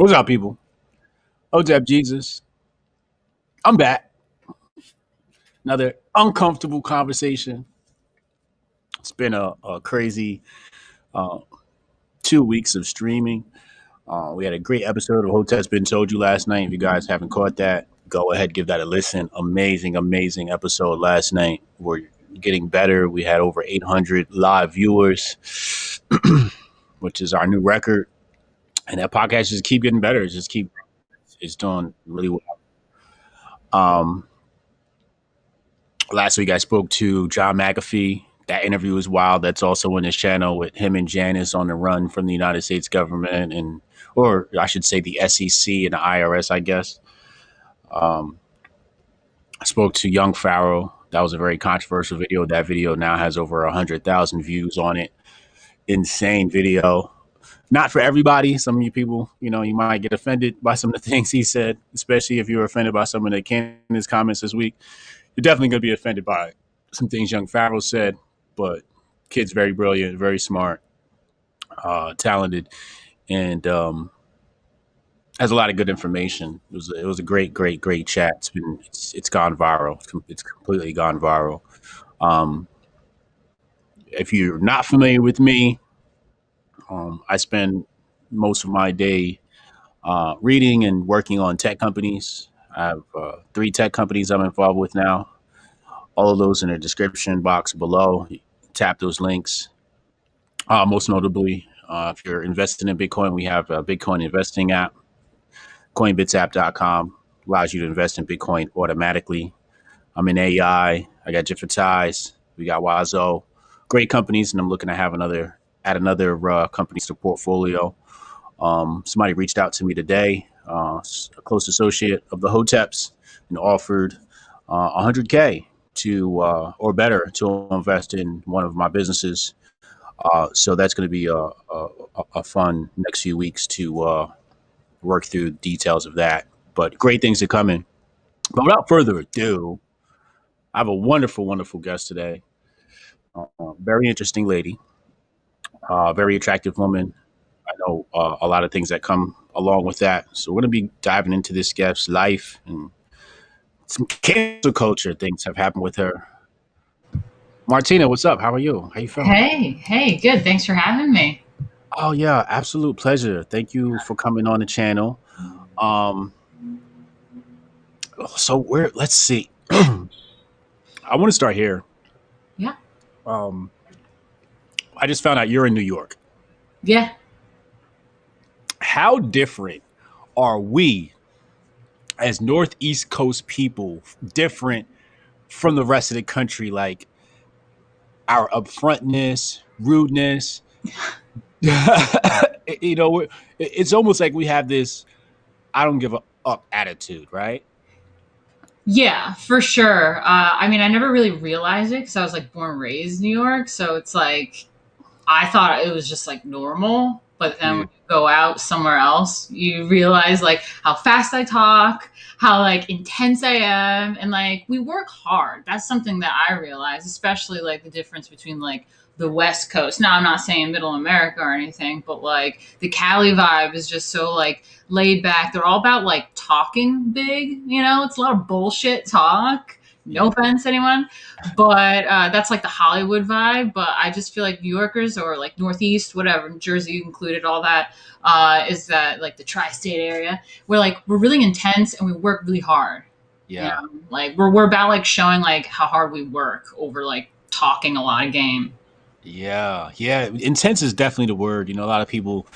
What's up, people? Hotep Jesus. I'm back. Another uncomfortable conversation. It's been a, a crazy uh, two weeks of streaming. Uh, we had a great episode of Hotep's Been Told You last night. If you guys haven't caught that, go ahead, give that a listen. Amazing, amazing episode last night. We're getting better. We had over 800 live viewers, which is our new record. And that podcast just keep getting better. It just keep it's doing really well. Um, last week I spoke to John McAfee. That interview was wild. That's also on his channel with him and Janice on the run from the United States government and, or I should say, the SEC and the IRS, I guess. Um, I spoke to Young Pharaoh. That was a very controversial video. That video now has over a hundred thousand views on it. Insane video. Not for everybody. Some of you people, you know, you might get offended by some of the things he said, especially if you were offended by some of the Candace comments this week. You're definitely going to be offended by some things Young Pharaoh said, but kid's very brilliant, very smart, uh, talented, and um, has a lot of good information. It was a, it was a great, great, great chat. It's been it's it's gone viral. It's, com- it's completely gone viral. Um, if you're not familiar with me, um, I spend most of my day uh, reading and working on tech companies. I have uh, three tech companies I'm involved with now. All of those in the description box below. Tap those links. Uh, most notably, uh, if you're investing in Bitcoin, we have a Bitcoin investing app. CoinBitsApp.com allows you to invest in Bitcoin automatically. I'm in AI. I got Differentize. We got Wazo. Great companies, and I'm looking to have another add another uh, company to portfolio. Um, somebody reached out to me today, uh, a close associate of the Hoteps, and offered uh, 100k to uh, or better to invest in one of my businesses. Uh, so that's going to be a, a, a, fun next few weeks to uh, work through details of that. But great things are coming. But without further ado, I have a wonderful, wonderful guest today. Very interesting lady, uh, very attractive woman. I know uh, a lot of things that come along with that. So we're going to be diving into this guest's life and some cancel culture things have happened with her. Martina, what's up? How are you? How you feeling? Hey, hey, good. Thanks for having me. Oh yeah, absolute pleasure. Thank you for coming on the channel. Um, so we're let's see. I want to start here. Yeah. Um, I just found out you're in New York. Yeah. How different are we as Northeast Coast people different from the rest of the country? Like our upfrontness, rudeness. you know, it's almost like we have this "I don't give a up" attitude, right? Yeah, for sure. Uh, I mean, I never really realized it because I was like born and raised in New York, so it's like I thought it was just like normal. But then Yeah. when you go out somewhere else, you realize like how fast I talk, how like intense I am, and like we work hard. That's something that I realize, especially like the difference between like the West Coast. Now I'm not saying Middle America or anything, but like the Cali vibe is just so like laid back. They're all about like talking big, you know. It's a lot of bullshit talk. No offense, anyone but uh, that's like the Hollywood vibe. But I just feel like New Yorkers or like Northeast, whatever, Jersey included, all that uh, is that like the tri-state area. We're like we're really intense and we work really hard. You Yeah. know? Like we're we're about like showing like how hard we work over like talking a lot of game. Yeah, yeah. Intense is definitely the word. You know, a lot of people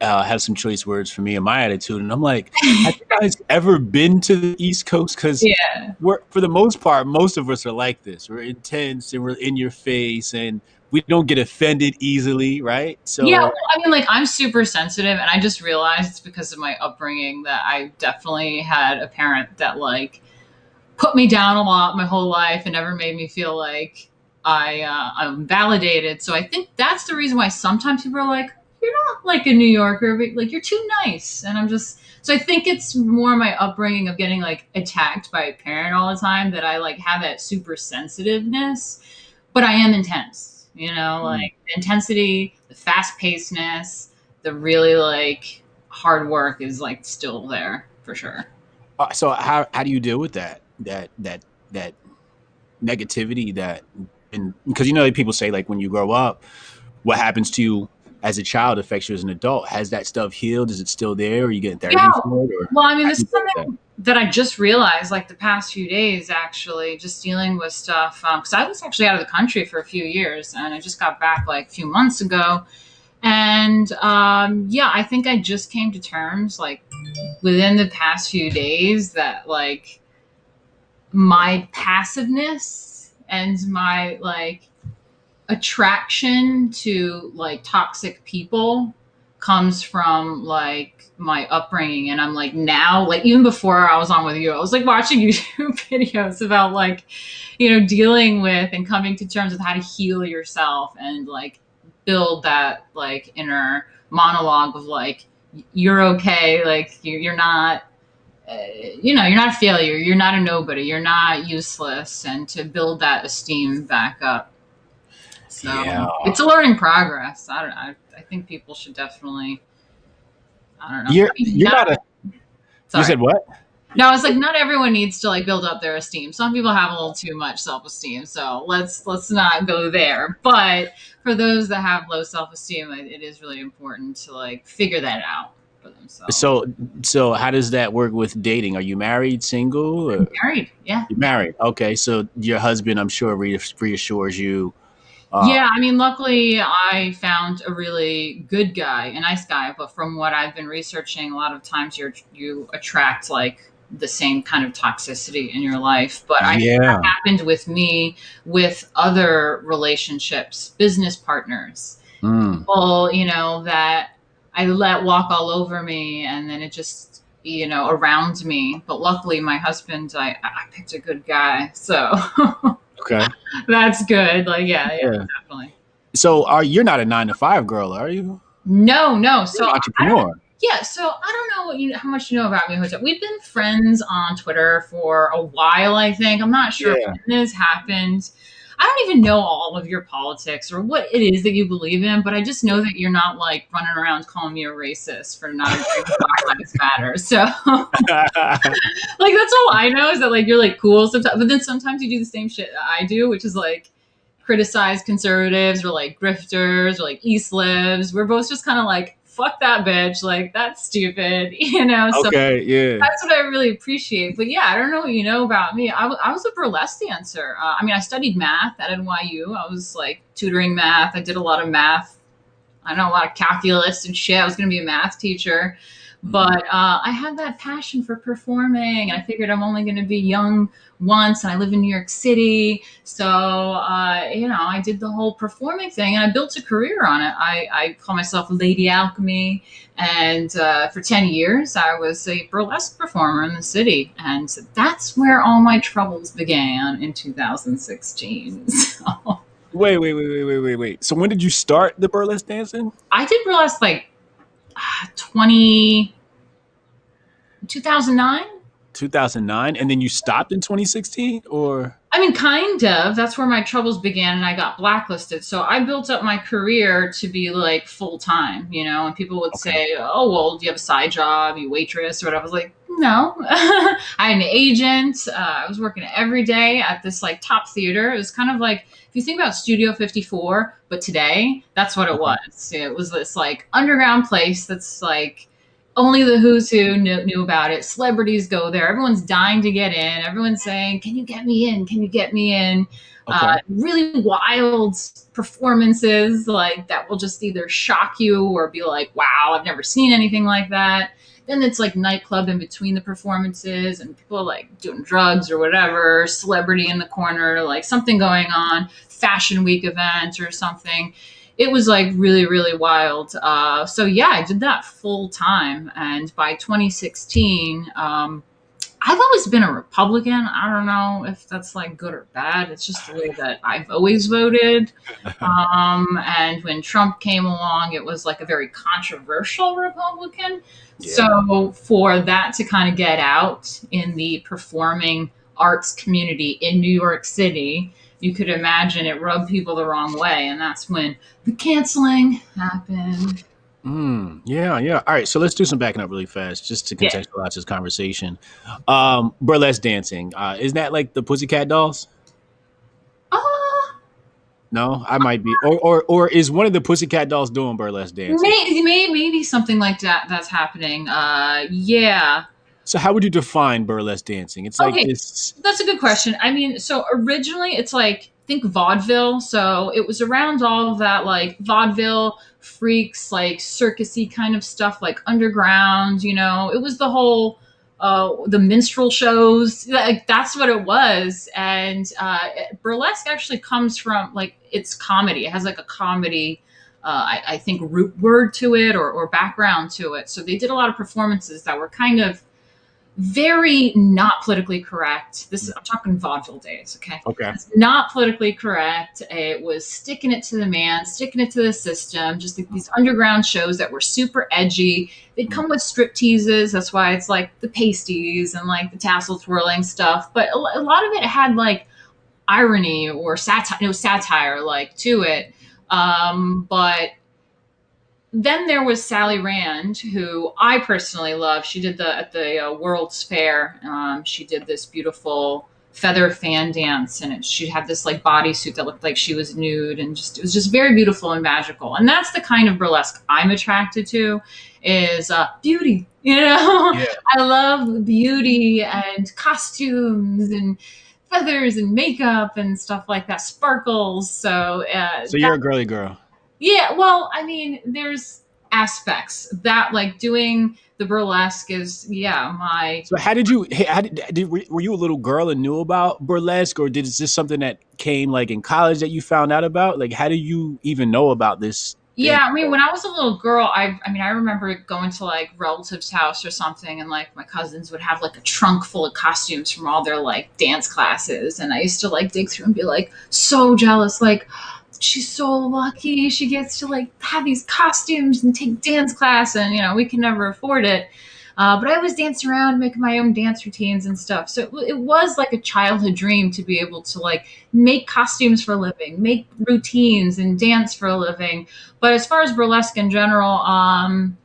uh, have some choice words for me and my attitude, and I'm like, have you guys ever been to the East Coast? Because Yeah. we're, for the most part, most of us are like this. We're intense and we're in your face, and we don't get offended easily, right? So, Yeah, well, I mean, like I'm super sensitive, and I just realized it's because of my upbringing that I definitely had a parent that like put me down a lot my whole life and never made me feel like I uh, I'm validated. So I think that's the reason why sometimes people are like, "You're not like a New Yorker, but like you're too nice," and I'm just so I think it's more my upbringing of getting like attacked by a parent all the time that I like have that super sensitiveness, but I am intense. You know, Mm. like the intensity, the fast pacedness, the really like hard work is like still there for sure. Uh, so how how do you deal with that that that that negativity that and because you know people say like when you grow up, what happens to you as a child affects you as an adult. Has that stuff healed? Is it still there? Are you getting therapy Yeah. for it? Or Well, I mean, this is you deal with something that I just realized like the past few days, actually, just dealing with stuff. Because I was actually out of the country for a few years and I just got back like a few months ago. And um, yeah, I think I just came to terms like within the past few days that like my passiveness and my like attraction to like toxic people comes from like my upbringing. And i'm like now like even before i was on with you i was like watching youtube videos about like you know dealing with and coming to terms with how to heal yourself and like build that like inner monologue of like you're okay like you- you're not uh, you know you're not a failure you're not a nobody you're not useless and to build that esteem back up so Yeah. it's a learning progress i don't I, I think people should definitely i don't know You're I mean, you're not a. sorry. You said what? no it's like not everyone needs to like build up their esteem some people have a little too much self-esteem so let's let's not go there but for those that have low self-esteem it, it is really important to like figure that out for themselves So so how does that work with dating? Are you married, single? Or? married yeah You're married. Okay, so your husband, I'm sure, re- reassures you. Uh, yeah, I mean, luckily I found a really good guy, a nice guy. But from what I've been researching, a lot of times you you attract like the same kind of toxicity in your life. But I Yeah. happened with me with other relationships, business partners, Mm. people you know that I let walk all over me, and then it just you know around me. But luckily, my husband, I I picked a good guy, so Okay. that's good. Like yeah, yeah, Yeah. definitely. So are you're not a nine to five girl, are you? No, no. So entrepreneur. yeah, so I don't know you how much you know about me, Hotep. We've been friends on Twitter for a while, I think. I'm not sure Yeah. when this happened. I don't even know all of your politics or what it is that you believe in, but I just know that you're not like running around calling me a racist for not agreeing with Black Lives Matter. So like that's all I know is that like you're like cool sometimes, but then sometimes you do the same shit that I do, which is like criticize conservatives or like grifters or like East libs. We're both just kind of like fuck that bitch, like that's stupid, you know. So okay, yeah. that's what I really appreciate. But yeah, I don't know what you know about me. I, w- I was a burlesque dancer. Uh, I mean, I studied math at NYU. I was like tutoring math. I did a lot of math. I know a lot of calculus and shit. I was going to be a math teacher. But uh, I had that passion for performing. I figured I'm only going to be young once. And I live in New York City. So, uh, you know, I did the whole performing thing and I built a career on it. I, I call myself Lady Alchemy. And uh, for 10 years, I was a burlesque performer in the city. And that's where all my troubles began in 2016. So Wait, wait, wait, wait, wait, wait, wait. So when did you start the burlesque dancing? I did burlesque like 20, 2009. 2009, and then you stopped in 2016, or I mean, kind of. That's where my troubles began, and I got blacklisted. So I built up my career to be like full time, you know. And people would Okay. say, "Oh, well, do you have a side job? You waitress or whatever?" I was like, "No." I had an agent. Uh, I was working every day at this like top theater. It was kind of like if you think about Studio 54, but today, that's what it was. It was this like underground place that's like only the who's who knew, knew about it. Celebrities go there. Everyone's dying to get in. Everyone's saying, "Can you get me in? Can you get me in?" okay, Uh, really wild performances like that will just either shock you or be like, "Wow, I've never seen anything like that." Then it's like nightclub in between the performances, and people like doing drugs or whatever. Celebrity in the corner, like something going on. Fashion week event or something it was like really really wild uh, so yeah i did that full time and by 2016 um, i've always been a republican. I don't know if that's like good or bad. It's just the way that i've always voted. Um, and when trump came along it was like a very controversial republican. Yeah. so for that to kind of get out in the performing arts community in new york city you could imagine it rubbed people the wrong way. And that's when the canceling happened Mm, yeah, yeah. All right, so let's do some backing up really fast, just to Yeah. contextualize this conversation. Um, burlesque dancing uh, isn't that like the Pussycat Dolls? Uh, No, I might be, or or or is one of the Pussycat Dolls doing burlesque dancing? maybe, maybe, maybe something like that that's happening. Uh, yeah. So how would you define burlesque dancing? It's like Okay. this. That's a good question. I mean, so originally it's like think vaudeville. So it was around all of that like vaudeville freaks, like circusy kind of stuff, like underground. You know, it was the whole uh, the minstrel shows. Like that's what it was. And uh, burlesque actually comes from like it's comedy. It has like a comedy. Uh, I, I think root word to it or, or background to it. So they did a lot of performances that were kind of very not politically correct. This is I'm talking vaudeville days, okay? Okay. It's not politically correct. It was sticking it to the man, sticking it to the system. Just like these underground shows that were super edgy. They'd come with strip teases. That's why it's like the pasties and like the tassel twirling stuff. But a, a lot of it had like irony or satire, no satire like to it. Um, but then there was Sally Rand, who I personally love. She did the at the uh, World's Fair. Um, she did this beautiful feather fan dance, and it, she had this like bodysuit that looked like she was nude, and just it was just very beautiful and magical. And that's the kind of burlesque I'm attracted to, is uh, beauty. You know, Yeah. I love beauty and costumes and feathers and makeup and stuff like that, sparkles. So, uh, So you're a girly girl. Yeah, well, I mean, there's aspects that like doing the burlesque is yeah, my So how did you? How did, did were you a little girl and knew about burlesque, or did is this something that came like in college that you found out about? Like, how do you even know about this? yeah, I mean, when I was a little girl, I I mean, I remember going to like relatives' house or something and like my cousins would have like a trunk full of costumes from all their like dance classes and I used to like dig through and be like so jealous like she's so lucky. She gets to like have these costumes and take dance class and you know we can never afford it. Uh, but i always dancing around making my own dance routines and stuff. So it, it was like a childhood dream to be able to like make costumes for a living make routines and dance for a living. But as far as burlesque in general um,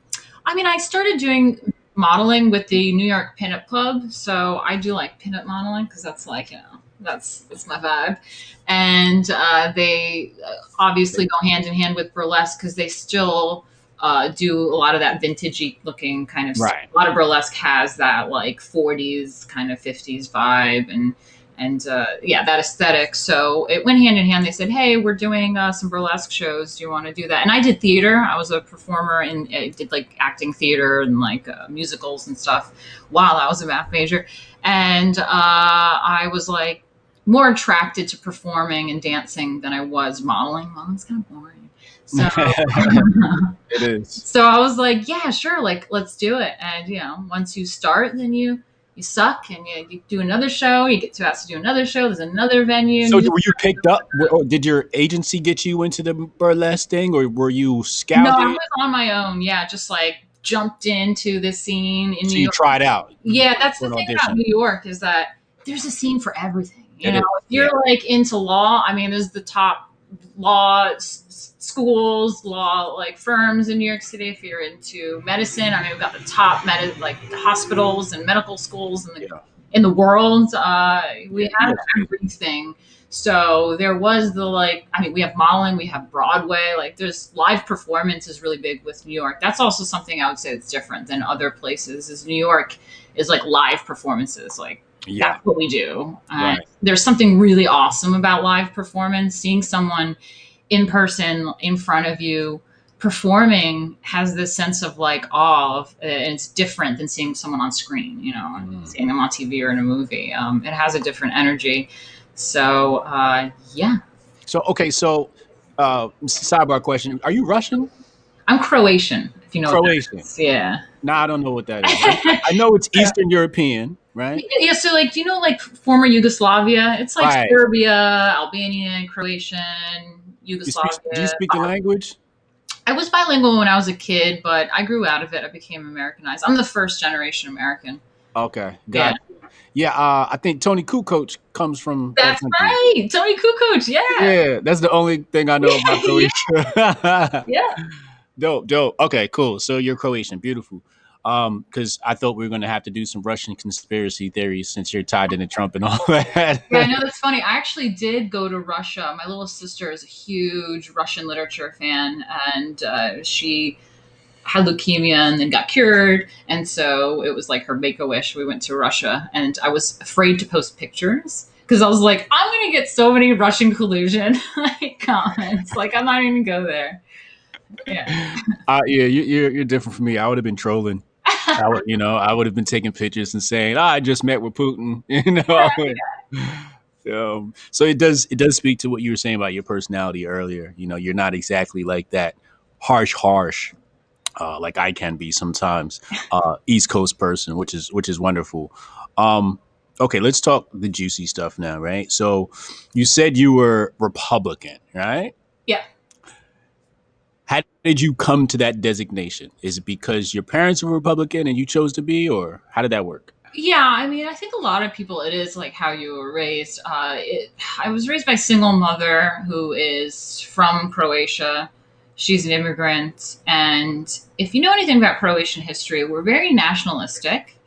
i mean i started doing modeling with the new york pinup club. So i do like pinup modeling because that's like you know that's that's my vibe and uh, they uh, obviously go hand in hand with burlesque because they still uh, do a lot of that vintagey looking kind of stuff. Right. A lot of burlesque has that like 40s kind of 50s vibe and and uh, yeah, that aesthetic. So it went hand in hand. They said, "Hey, we're doing uh, some burlesque shows. Do you want to do that?" And I did theater. I was a performer and I did like acting theater and like uh, musicals and stuff while I was a math major. And uh, I was like more attracted to performing and dancing than I was modeling. Modeling's kind of boring. So, It is. so I was like, yeah, sure, like let's do it. And you know, once you start, then you you suck and you, you do another show. You get to ask to do another show. There's another venue. So you- were you picked up? Or oh, did your agency get you into the burlesque thing, or were you scouted? no, I was on my own. Yeah, just like jumped into this scene in so New you York. tried out. Yeah, that's the thing about. New York is that there's a scene for everything. You It know, is, if you're like into law, I mean, there's the top law s- s- schools, law like firms in New York City. If you're into medicine, I mean, we've got the top med like hospitals and medical schools in the Yeah. in the world. Uh, we have Yeah. everything. So there was the like, I mean, we have modeling, we have Broadway. Like, there's live performance is really big with New York. That's also something I would say that's different than other places. Is New York is like live performances, like Yeah. that's what we do. And Right. There's something really awesome about live performance. Seeing someone in person in front of you performing has this sense of like awe of, and it's different than seeing someone on screen. You know, Mm. seeing them on TV or in a movie. Um, it has a different energy. So uh, yeah, So okay, so uh, sidebar question: Are you Russian? I'm Croatian. If you know Croatian? Yeah. No, I don't know what that is. I know it's Eastern European, right? Yeah, so like, do you know like former Yugoslavia? It's like Right. Serbia, Albanian, Croatian, You Yugoslavia. speak, do you speak the language? I was bilingual when I was a kid, but I grew out of it. I became Americanized. I'm the first generation American. Okay, got it. Yeah, uh, I think Toni Kukoc comes from. That's right, Toni Kukoc. Yeah, yeah. Yeah, that's the only thing I know about Croatia. Yeah. Dope, dope. Okay, cool. So you're Croatian. Beautiful. Um, because I thought we were gonna have to do some Russian conspiracy theories since you're tied into Trump and all that. Yeah, I know that's funny. I actually did go to Russia. My little sister is a huge Russian literature fan, and uh, she had leukemia and then got cured. And so it was like her make a wish. We went to Russia, and I was afraid to post pictures because I was like, I'm gonna get so many Russian collusion like comments. Like I'm not even go there. Yeah. Uh, yeah, you, you're you're different from me. I would have been trolling. I would, you know, I would have been taking pictures and saying, oh, "I just met with Putin." You know. Would- um, so it does it does speak to what you were saying about your personality earlier. You know, you're not exactly like that harsh, harsh, uh, like I can be sometimes. Uh, East Coast person, which is which is wonderful. Um, okay, let's talk the juicy stuff now, right? So, you said you were Republican, right? How did you come to that designation? Is it because your parents were Republican and you chose to be, or how did that work? Yeah, I mean, I think a lot of people, it is like how you were raised. Uh, it, I was raised by a single mother who is from Croatia. She's an immigrant. And if you know anything about Croatian history, we're very nationalistic.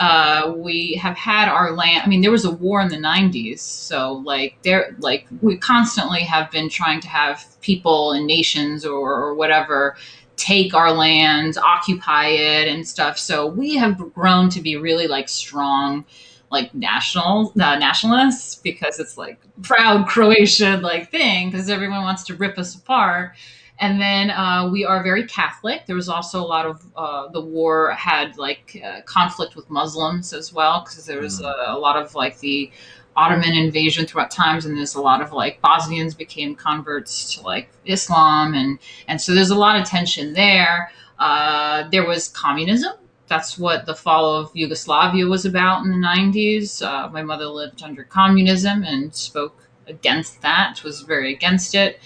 Uh, we have had our land. I mean, there was a war in the '90s, so like there, like we constantly have been trying to have people and nations or, or whatever take our lands, occupy it, and stuff. So we have grown to be really like strong, like national uh, nationalists because it's like proud Croatian like thing because everyone wants to rip us apart. And then uh, we are very Catholic. There was also a lot of uh, the war had like uh, conflict with Muslims as well because there was a, a lot of like the Ottoman invasion throughout times, and there's a lot of like Bosnians became converts to like Islam, and and so there's a lot of tension there. Uh, there was communism. That's what the fall of Yugoslavia was about in the 90s. Uh, my mother lived under communism and spoke against that, was very against it.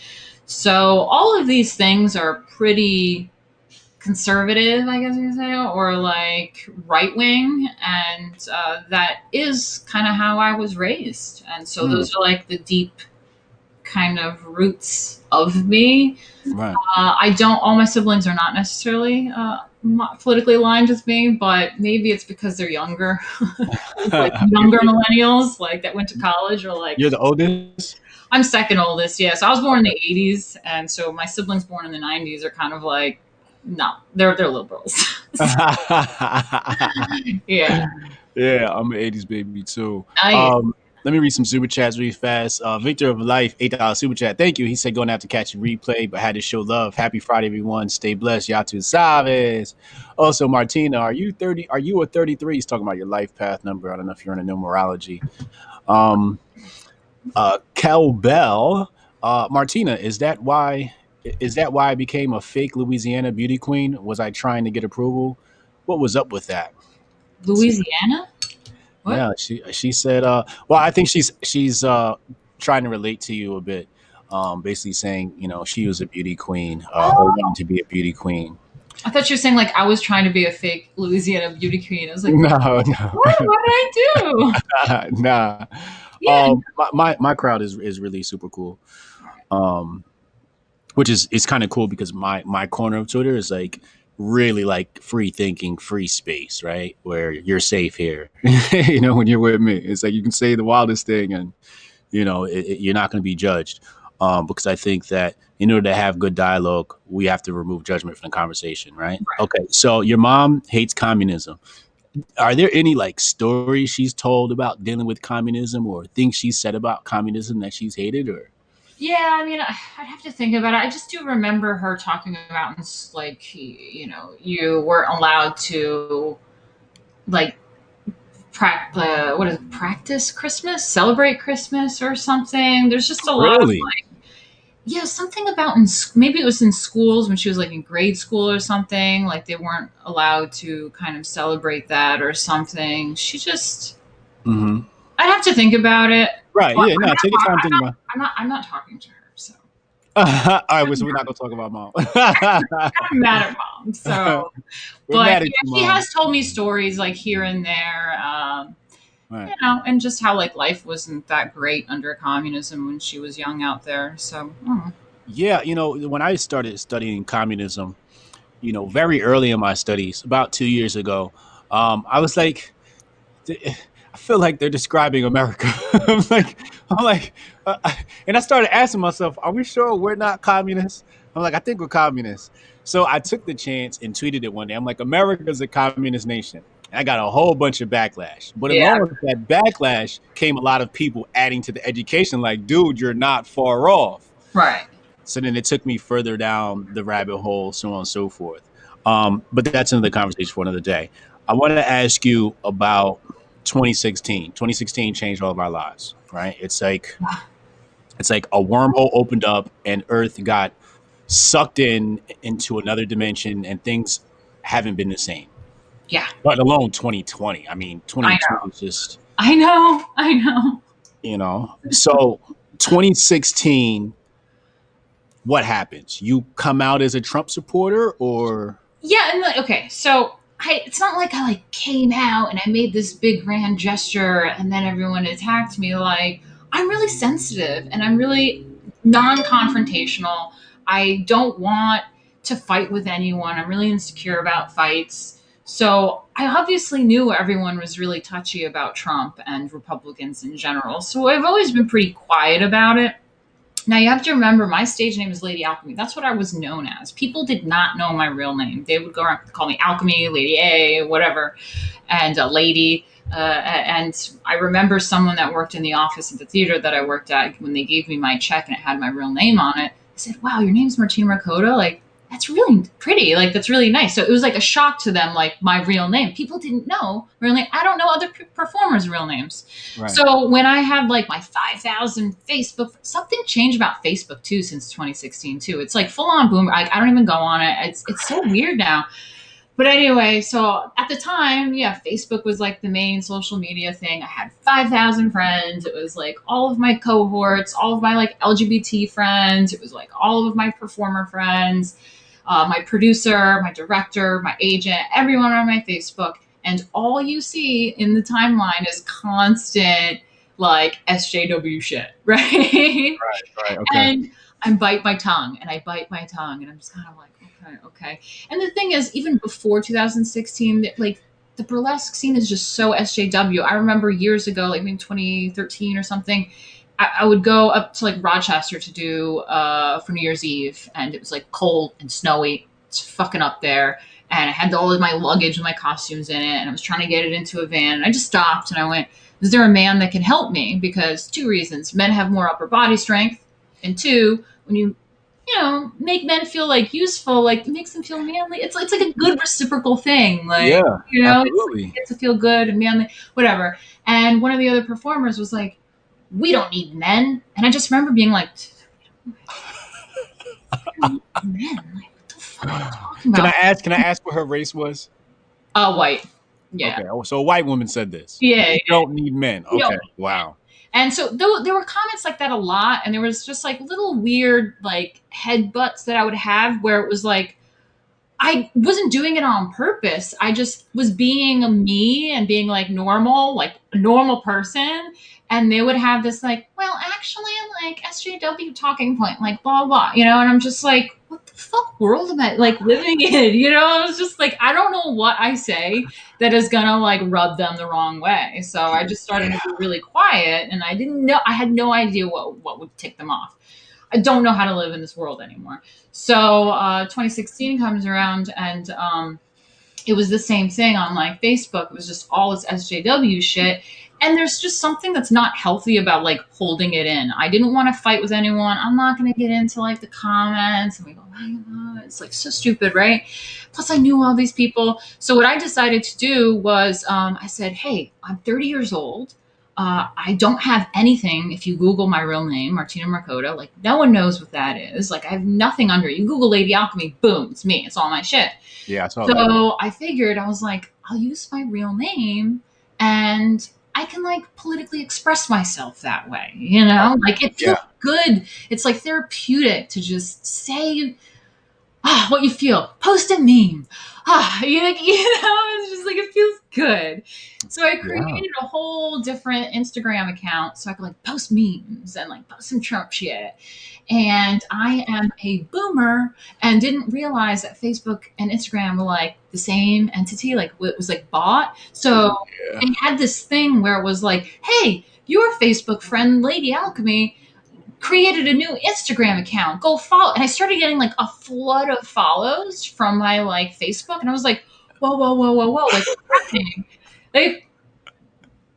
So all of these things are pretty conservative, I guess you could say, or like right wing, and uh, that is kind of how I was raised. And so Hmm. those are like the deep kind of roots of me. Right. Uh, I don't. All my siblings are not necessarily uh, politically aligned with me, but maybe it's because they're younger, like younger millennials, like that went to college, or like You're the oldest. I'm second oldest. Yeah, so I was born in the '80s, and so my siblings born in the '90s are kind of like, no, they're they're liberals. yeah, yeah, I'm an '80s baby too. Um, let me read some super chats really fast. Uh, Victor of Life, eight dollars super chat. Thank you. He said going have to catch a replay, but had to show love. Happy Friday, everyone. Stay blessed. Yatu Saves. Also, Martina, are you thirty? Are you a thirty-three? He's talking about your life path number. I don't know if you're in a numerology. Um, uh, Kel Bell, uh, Martina, is that why? Is that why I became a fake Louisiana beauty queen? Was I trying to get approval? What was up with that? Louisiana. What? Yeah, she she said, uh, well, I think she's she's uh, trying to relate to you a bit, um, basically saying, you know, she was a beauty queen, uh, or wanted to be a beauty queen. I thought you were saying like I was trying to be a fake Louisiana beauty queen. I was like, No, what? no, What did I do? nah. Yeah, Um, my, my my crowd is is really super cool, um, which is is kind of cool because my my corner of Twitter is like really like free thinking, free space, right? Where you're safe here, you know, when you're with me, it's like you can say the wildest thing and you know it, it- you're not going to be judged. Um, because I think that in order to have good dialogue, we have to remove judgment from the conversation, right? Right. Okay, so your mom hates communism are there any like stories she's told about dealing with communism or things she's said about communism that she's hated or Yeah, I mean, I- I'd have to think about it. I just do remember her talking about, like, you know, you weren't allowed to, like, uh, what is it, practice Christmas, celebrate Christmas or something. There's just a lot Really? of like, yeah, something about in maybe it was in schools when she was like in grade school or something. Like they weren't allowed to kind of celebrate that or something. She just, mm-hmm. I'd have to think about it. right Well, yeah no I'm take your not- time I'm about I'm not, I'm not talking to her, so all right well, so we're not gonna talk about mom I'm mad at mom. So. but yeah, she Mom. has told me stories like here and there, um, Right. you know, and just how like life wasn't that great under communism when she was young out there. So, oh, yeah you know when i started studying communism you know, very early in my studies, about two years ago, um, I was like, I feel like they're describing America. I'm like, I'm like, uh, and I started asking myself, are we sure we're not communists? I'm like, I think we're communists. So I took the chance and tweeted it one day. I'm like, America's a communist nation. I got a whole bunch of backlash. But Yeah. along with that backlash came a lot of people adding to the education, like, dude, you're not far off. Right. So then it took me further down the rabbit hole, so on and so forth. Um, but that's another conversation for another day. I wanted to ask you about 2016. 2016 changed all of our lives, right? It's like it's like a wormhole opened up and Earth got sucked in into another dimension, and things haven't been the same. Yeah. Let alone 2020. I mean, 2020 is just I know. I know. you know. So 2016, what happens? You come out as a Trump supporter, or Yeah, and like, okay, so I it's not like I like came out and I made this big grand gesture and then everyone attacked me. Like I'm really sensitive and I'm really non-confrontational. I don't want to fight with anyone. I'm really insecure about fights. So I obviously knew everyone was really touchy about Trump and Republicans in general. So I've always been pretty quiet about it. Now you have to remember my stage name is Lady Alchemy. That's what I was known as. People did not know my real name. They would go around call me Alchemy, Lady A, whatever, and a lady. Uh, and I remember someone that worked in the office at the theater that I worked at when they gave me my check and it had my real name on it. I said, "Wow, your name's Martina Markota. Like that's really pretty. Like that's really nice." So it was like a shock to them, like my real name. People didn't know really. I don't know other p- performers' real names. right? So when I had like my 5,000 Facebook, something changed about Facebook too since 2016 too. It's like full on boom. I, I don't even go on it. It's it's so weird now. But anyway, so at the time, yeah, Facebook was like the main social media thing. I had 5,000 friends. It was like all of my cohorts, all of my like LGBT friends. It was like all of my performer friends, uh, my producer, my director, my agent, everyone on my Facebook. And all you see in the timeline is constant like SJW shit, right? right. Right. Okay. and I bite my tongue and I bite my tongue and I'm just kind of like, okay, okay. And the thing is, even before 2016, like the burlesque scene is just so SJW. I remember years ago, like maybe 2013 or something, I, I would go up to like Rochester to do uh, for New Year's Eve, and it was like cold and snowy. It's fucking up there. And I had all of my luggage and my costumes in it, and I was trying to get it into a van. And I just stopped and I went, Is there a man that can help me? Because two reasons men have more upper body strength, and two, when you you know make men feel like useful like it makes them feel manly it's, it's like a good reciprocal thing like yeah, you know it's absolutely. like, get to feel good and manly whatever and one of the other performers was like we don't need men and i just remember being like "We don't need men like what the fuck are you talking about? Can I ask? Can I ask what her race was? uh white yeah Okay. Oh, so a white woman said this. yeah You don't need men. Okay. Wow. And so though there were comments like that a lot, and there was just like little weird like headbutts that I would have where it was like I wasn't doing it on purpose. I just was being a me and being like normal, like a normal person. And they would have this like, well, actually, like SJW talking point, like blah blah, you know. And I'm just like, what the fuck world am I like living in? You know, I was just like, I don't know what I say that is gonna like rub them the wrong way. So I just started to be really quiet, and I didn't know. I had no idea what what would tick them off. I don't know how to live in this world anymore. So uh, 2016 comes around, and um, it was the same thing on like Facebook. It was just all this SJW shit. And there's just something that's not healthy about like holding it in. I didn't want to fight with anyone. I'm not going to get into like the comments and we go, "Oh, it's like so stupid, right? Plus, I knew all these people. So, what I decided to do was um, I said, hey, I'm 30 years old. Uh, I don't have anything. If you Google my real name, Martina Markota, like no one knows what that is. Like I have nothing under it. You Google Lady Alchemy, boom, it's me. It's all my shit. Yeah, saw that. So I figured I was like, I'll use my real name and I can like politically express myself that way, you know? Like it feels good. It's like therapeutic to just say ah, what you feel. Post a meme. Ah, you like, you know, it's just like it feels good. So I created yeah. a whole different Instagram account so I could like post memes and like post some Trump shit. And I am a boomer and didn't realize that Facebook and Instagram were like the same entity, like it was like bought. So yeah. they had this thing where it was like, hey, your Facebook friend, Lady Alchemy, created a new Instagram account. Go follow. And I started getting like a flood of follows from my like Facebook. And I was like, whoa, whoa, whoa, whoa, whoa. Like, happening? like,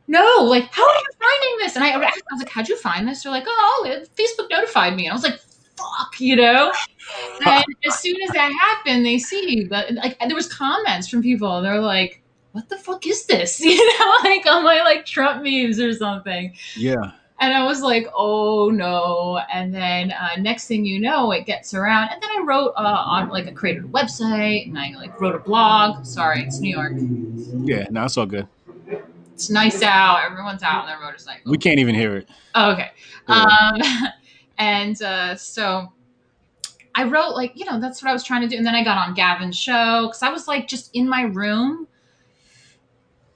no, like, how are you finding this? And I, I was like, how'd you find this? They're like, oh, Facebook notified me. And I was like, fuck, you know? And as soon as that happened, they see, but like, there was comments from people. They're like, what the fuck is this? You know, like on my like Trump memes or something. Yeah. And I was like, oh no. And then uh, next thing you know, it gets around. And then I wrote uh, on like I created a website and I like wrote a blog. Sorry, it's New York. Yeah, no, it's all good. It's nice out. Everyone's out on their motorcycle. We can't even hear it. Oh, okay. Yeah. Um, and uh, so I wrote like, you know, that's what I was trying to do. And then I got on Gavin's show because I was like just in my room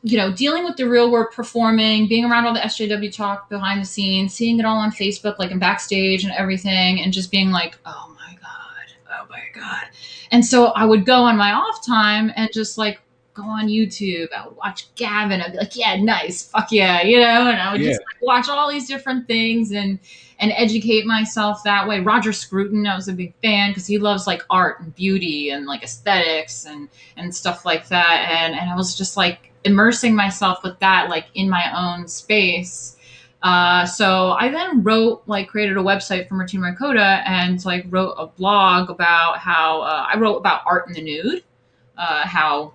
you know, dealing with the real world performing, being around all the SJW talk behind the scenes, seeing it all on Facebook, like in backstage and everything, and just being like, oh my God, oh my God. And so I would go on my off time and just like go on YouTube. I would watch Gavin. I'd be like, yeah, nice. Fuck yeah. You know, and I would yeah. just like, watch all these different things and, and educate myself that way. Roger Scruton, I was a big fan because he loves like art and beauty and like aesthetics and, and stuff like that. And, and I was just like, immersing myself with that like in my own space. Uh, so I then wrote, like, created a website for Martina Markota and like wrote a blog about how uh, I wrote about art in the nude, uh, how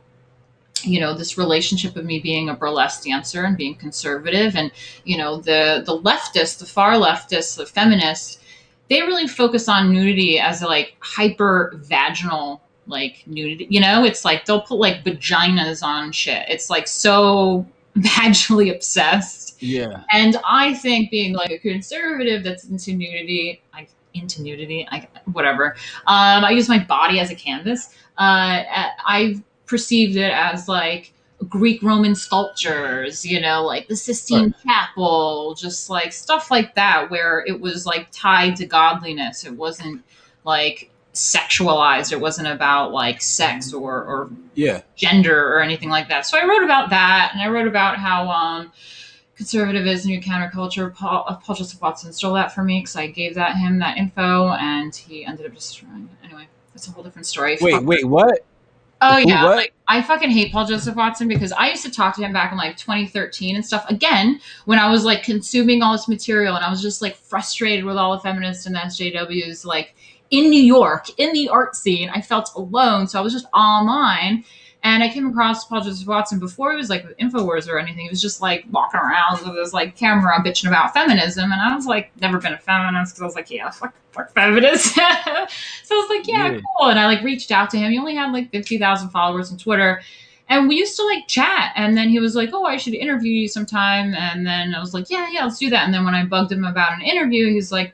you know this relationship of me being a burlesque dancer and being conservative, and you know the the leftists, the far leftists, the feminists, they really focus on nudity as a like hyper vaginal like nudity. You know, it's like they'll put like vaginas on shit. It's like so vaginally obsessed. Yeah. And I think being like a conservative that's into nudity, I into nudity, I whatever. Um, I use my body as a canvas. Uh, I perceived it as like Greek Roman sculptures, you know, like the Sistine right. Chapel, just like stuff like that, where it was like tied to godliness. It wasn't like sexualized. It wasn't about like sex or, or yeah gender or anything like that. So I wrote about that, and I wrote about how um, conservative is new counterculture. Paul, uh, Paul Joseph Watson stole that from me because I gave that him that info, and he ended up destroying it. Anyway, that's a whole different story. Wait, wait, what? Oh yeah, what? like I fucking hate Paul Joseph Watson because I used to talk to him back in like 2013 and stuff. Again, when I was like consuming all this material and I was just like frustrated with all the feminists and the SJWs, like in New York, in the art scene. I felt alone, so I was just online. And I came across Paul Joseph Watson before he was like with Infowars or anything. He was just like walking around with his like camera bitching about feminism. And I was like, never been a feminist because I was like, yeah, fuck, fuck feminist. so I was like, yeah, yeah, cool. And I like reached out to him. He only had like 50,000 followers on Twitter. And we used to like chat. And then he was like, oh, I should interview you sometime. And then I was like, yeah, yeah, let's do that. And then when I bugged him about an interview, he's like,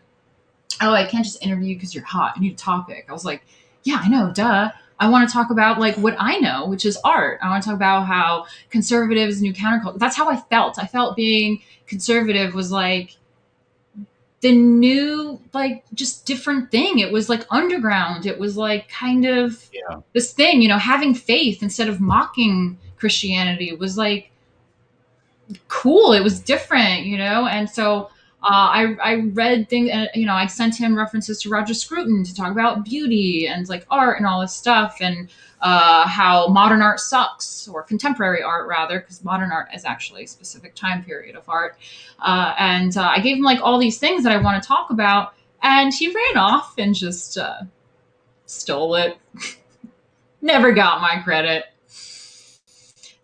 oh, I can't just interview you because you're hot. I need a topic. I was like, yeah, I know, duh. I want to talk about like what I know, which is art. I want to talk about how conservatives, new counterculture. That's how I felt. I felt being conservative was like the new, like just different thing. It was like underground. It was like kind of yeah. this thing, you know, having faith instead of mocking Christianity was like cool. It was different, you know, and so I, I read things, and you know, I sent him references to Roger Scruton to talk about beauty and like art and all this stuff, and uh, how modern art sucks, or contemporary art rather, because modern art is actually a specific time period of art. Uh, and uh, I gave him like all these things that I want to talk about, and he ran off and just uh, stole it. Never got my credit.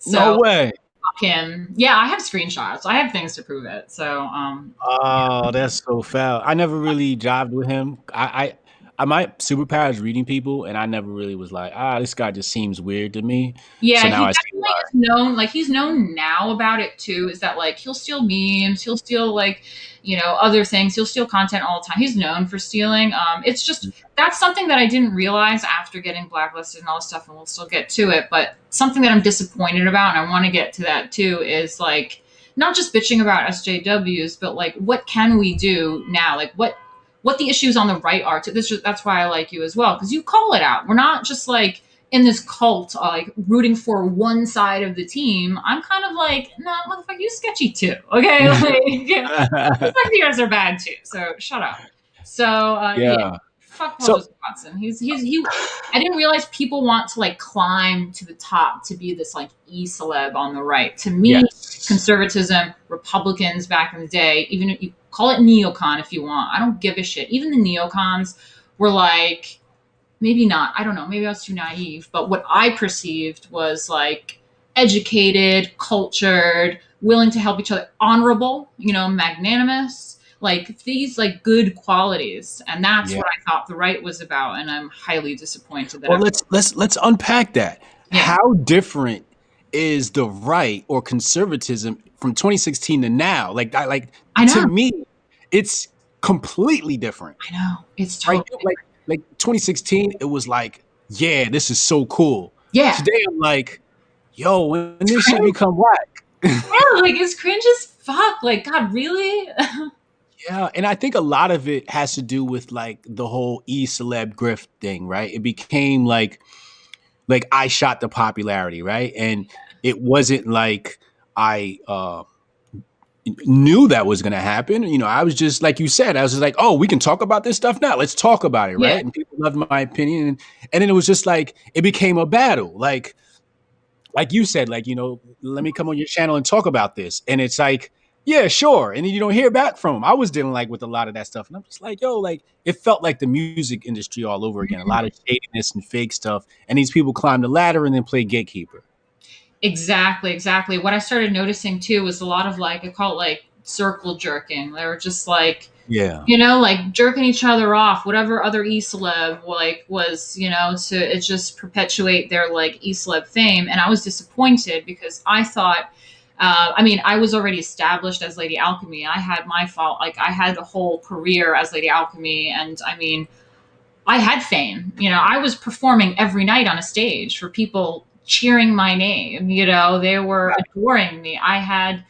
So, no way him. Yeah, I have screenshots. I have things to prove it. So, um, oh, yeah. that's so foul. I never really jived with him. I, I, my superpower is reading people, and I never really was like, ah, this guy just seems weird to me. Yeah, So he now I see definitely why. is known. Like he's known now about it too. Is that like he'll steal memes, he'll steal like you know other things, he'll steal content all the time. He's known for stealing. Um, it's just that's something that I didn't realize after getting blacklisted and all this stuff, and we'll still get to it. But something that I'm disappointed about, and I want to get to that too, is like not just bitching about SJWs, but like what can we do now? Like what what the issues on the right are. To this, that's why I like you as well because you call it out. We're not just like in this cult, uh, like rooting for one side of the team. I'm kind of like, no, nah, motherfucker, you sketchy too. Okay, like yeah, you guys are bad too. So shut up. So uh, yeah. yeah. Fuck Paul So- Joseph Watson. He's he's he. I didn't realize people want to like climb to the top to be this like e celeb on the right. To me, Yes. conservatism, Republicans back in the day, even if you call it neocon if you want, I don't give a shit. Even the neocons were like, maybe not, I don't know, maybe I was too naive, but what I perceived was like educated, cultured, willing to help each other, honorable, you know, magnanimous. Like these like good qualities. And that's Yeah. what I thought the right was about. And I'm highly disappointed that Well, I'm- let's let's let's unpack that. Yeah. How different is the right or conservatism from 2016 to now? Like, I, like I know. to me, it's completely different. I know. It's Right? Like, like 2016, it was like, yeah, this is so cool. yeah. Today, I'm like, yo, when this shit become whack. yeah, like it's cringe as fuck. Like, God, really? Yeah, and I think a lot of it has to do with like the whole e celeb grift thing, right? It became like like I shot the popularity, right? And it wasn't like I uh knew that was going to happen. You know, I was just like you said, I was just like, "Oh, we can talk about this stuff now. Let's talk about it." Right? Yeah. And people loved my opinion and, and then it was just like it became a battle. Like like you said, like, you know, let me come on your channel and talk about this. And it's like, yeah, sure. And then you don't hear back from them. I was dealing like with a lot of that stuff. And I'm just like, yo, like it felt like the music industry all over again. A mm-hmm. lot of shadiness and fake stuff. And these people climb the ladder and then play gatekeeper. Exactly, exactly. What I started noticing too was a lot of like I call it like circle jerking. They were just like Yeah. you know, like jerking each other off, whatever other e celeb like was, you know, to it just perpetuate their like e celeb fame. And I was disappointed because I thought, uh, I mean, I was already established as Lady Alchemy. I had my fault, like I had a whole career as Lady Alchemy, and I mean, I had fame. You know, I was performing every night on a stage for people cheering my name. You know, they were adoring me. I had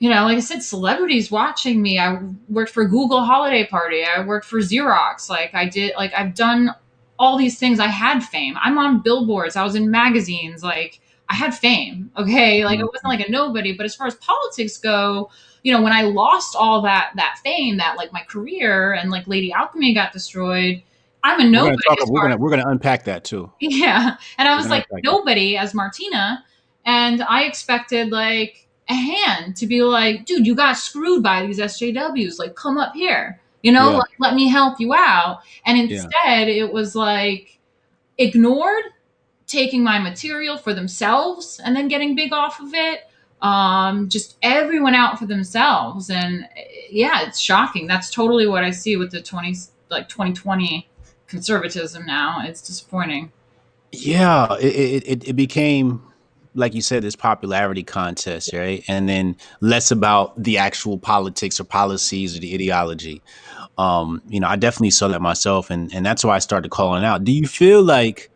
you know, like I said, celebrities watching me. I worked for Google Holiday Party. I worked for Xerox. Like I did, like I've done all these things. I had fame. I'm on billboards. I was in magazines. Like I had fame. Okay, like it mm-hmm. wasn't like a nobody. But as far as politics go, you know, when I lost all that that fame, that like my career and like Lady Alchemy got destroyed, I'm a We're nobody. gonna talk as we're gonna we're gonna unpack that too. yeah. And I was like unpack that. nobody as Martina. And I expected like a hand to be like, dude, you got screwed by these SJWs. Like, come up here. You know, Yeah. like, let me help you out. And Yeah. instead, it was like ignored, taking my material for themselves and then getting big off of it. Um, just everyone out for themselves. And yeah, it's shocking. That's totally what I see with the 20, like 2020 conservatism now. It's disappointing. Yeah, it, it it became like you said this popularity contest, right? And then less about the actual politics or policies or the ideology. Um, you know, I definitely saw that myself, and and that's why I started calling out. Do you feel like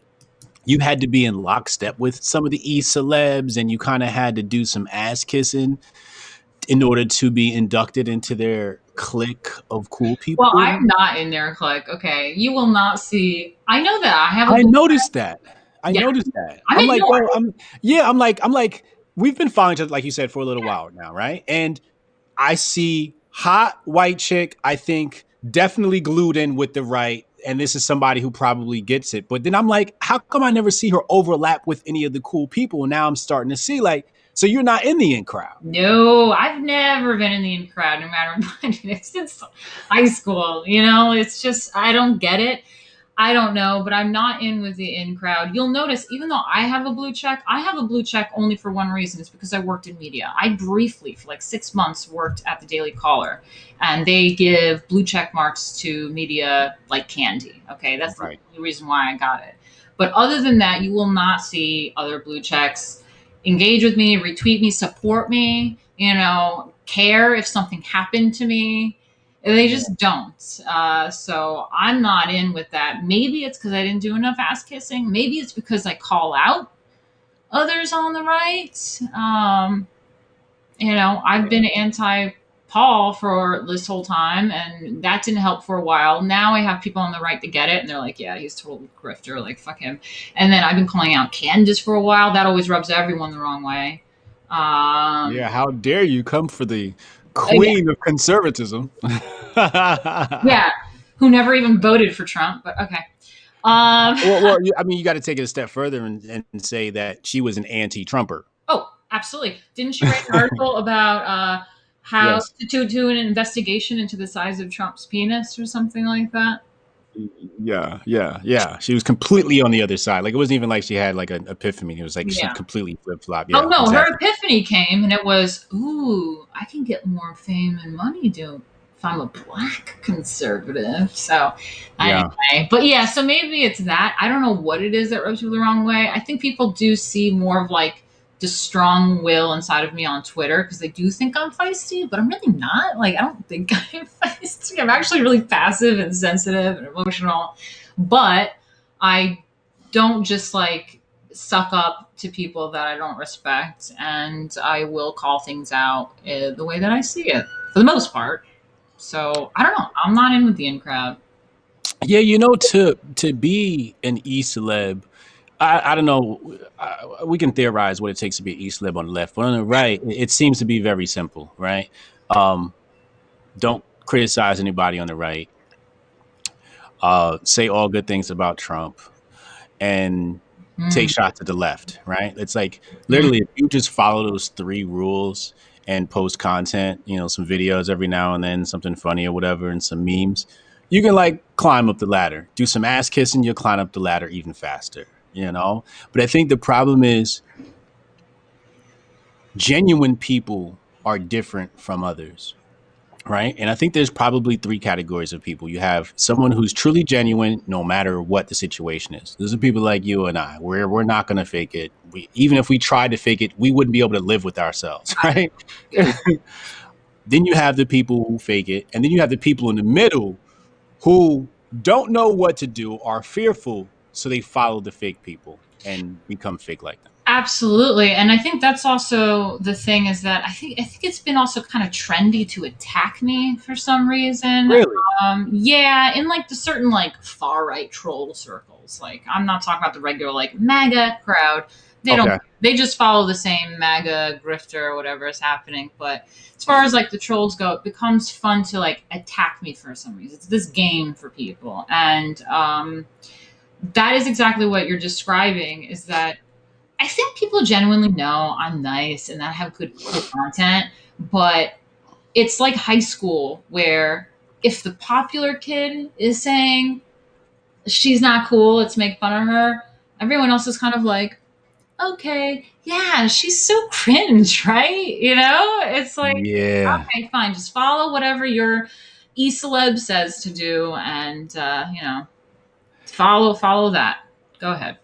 you had to be in lockstep with some of the e celebs, and you kind of had to do some ass kissing in order to be inducted into their clique of cool people? Well, I'm not in their clique. Okay, you will not see. I know that I have. a I noticed that. I Yeah. noticed that. I'm I'm, like, well, oh, I'm yeah, I'm like, I'm like, we've been following each other, like you said, for a little while now, right? And I see hot white chick, I think definitely glued in with the right. And this is somebody who probably gets it. But then I'm like, how come I never see her overlap with any of the cool people? And now I'm starting to see like, so you're not in the in crowd. No, I've never been in the in crowd, no matter what. Since high school, you know, it's just I don't get it. I don't know, but I'm not in with the in crowd. You'll notice, even though I have a blue check, I have a blue check only for one reason. It's because I worked in media. I briefly, for like six months, worked at the Daily Caller, and they give blue check marks to media like candy. Okay, that's Right. the only reason why I got it. But other than that, you will not see other blue checks engage with me, retweet me, support me, you know, care if something happened to me. They just don't. Uh, so I'm not in with that. Maybe it's because I didn't do enough ass kissing. Maybe it's because I call out others on the right. Um, you know, I've been anti Paul for this whole time, and that didn't help for a while. Now I have people on the right to get it, and they're like, "Yeah, he's total grifter. Like, fuck him." And then I've been calling out Candace for a while. That always rubs everyone the wrong way. Um, yeah, how dare you come for the yeah. queen of conservatism? yeah, who never even voted for Trump, but okay. Um, well, well, I mean, you got to take it a step further and, and say that she was an anti-Trumper. oh, absolutely. Didn't she write an article about uh, how Yes. to, to do an investigation into the size of Trump's penis or something like that? Yeah, yeah, yeah. She was completely on the other side. Like it wasn't even like she had like an epiphany. It was like Yeah. she completely flip flop. oh no, her epiphany came, and it was, ooh, I can get more fame and money doing if I'm a black conservative. So Yeah. anyway, but yeah, so maybe it's that. I don't know what it is that rubs you the wrong way. I think people do see more of like the strong will inside of me on Twitter because they do think I'm feisty, but I'm really not. Like I don't think I'm feisty. I'm actually really passive and sensitive and emotional, but I don't just like suck up to people that I don't respect, and I will call things out uh, the way that I see it for the most part. So I don't know. I'm not in with the in crowd. Yeah, you know, to to be an e celeb, I, I don't know. I, we can theorize what it takes to be an e celeb on the left, but on the right, it, it seems to be very simple, right? Um, don't criticize anybody on the right. Uh, say all good things about Trump, and Mm. take shots at the left, right? It's like literally if you just follow those three rules and post content, you know, some videos every now and then, something funny or whatever, and some memes, you can like climb up the ladder. Do some ass kissing, you'll climb up the ladder even faster, you know? But I think the problem is genuine people are different from others. Right. And I think there's probably three categories of people. You have someone who's truly genuine no matter what the situation is. Those are people like you and I. We're we're not gonna fake it. We even if we tried to fake it, we wouldn't be able to live with ourselves, right? then you have the people who fake it, and then you have the people in the middle who don't know what to do, are fearful, so they follow the fake people and become fake like them. Absolutely, and I think that's also the thing is that I think I think it's been also kind of trendy to attack me for some reason. Really? Um, yeah, in like the certain like far right troll circles. Like I'm not talking about the regular like MAGA crowd. They Okay. don't. They just follow the same MAGA grifter or whatever is happening. But as far as like the trolls go, it becomes fun to like attack me for some reason. It's this game for people, and um, that is exactly what you're describing. Is that I think people genuinely know I'm nice and that I have good, good content, but it's like high school where if the popular kid is saying she's not cool, let's make fun of her, everyone else is kind of like, okay, yeah, she's so cringe, right? You know, it's like, yeah. okay, fine, just follow whatever your e celeb says to do, and uh, you know, follow follow that. Go ahead.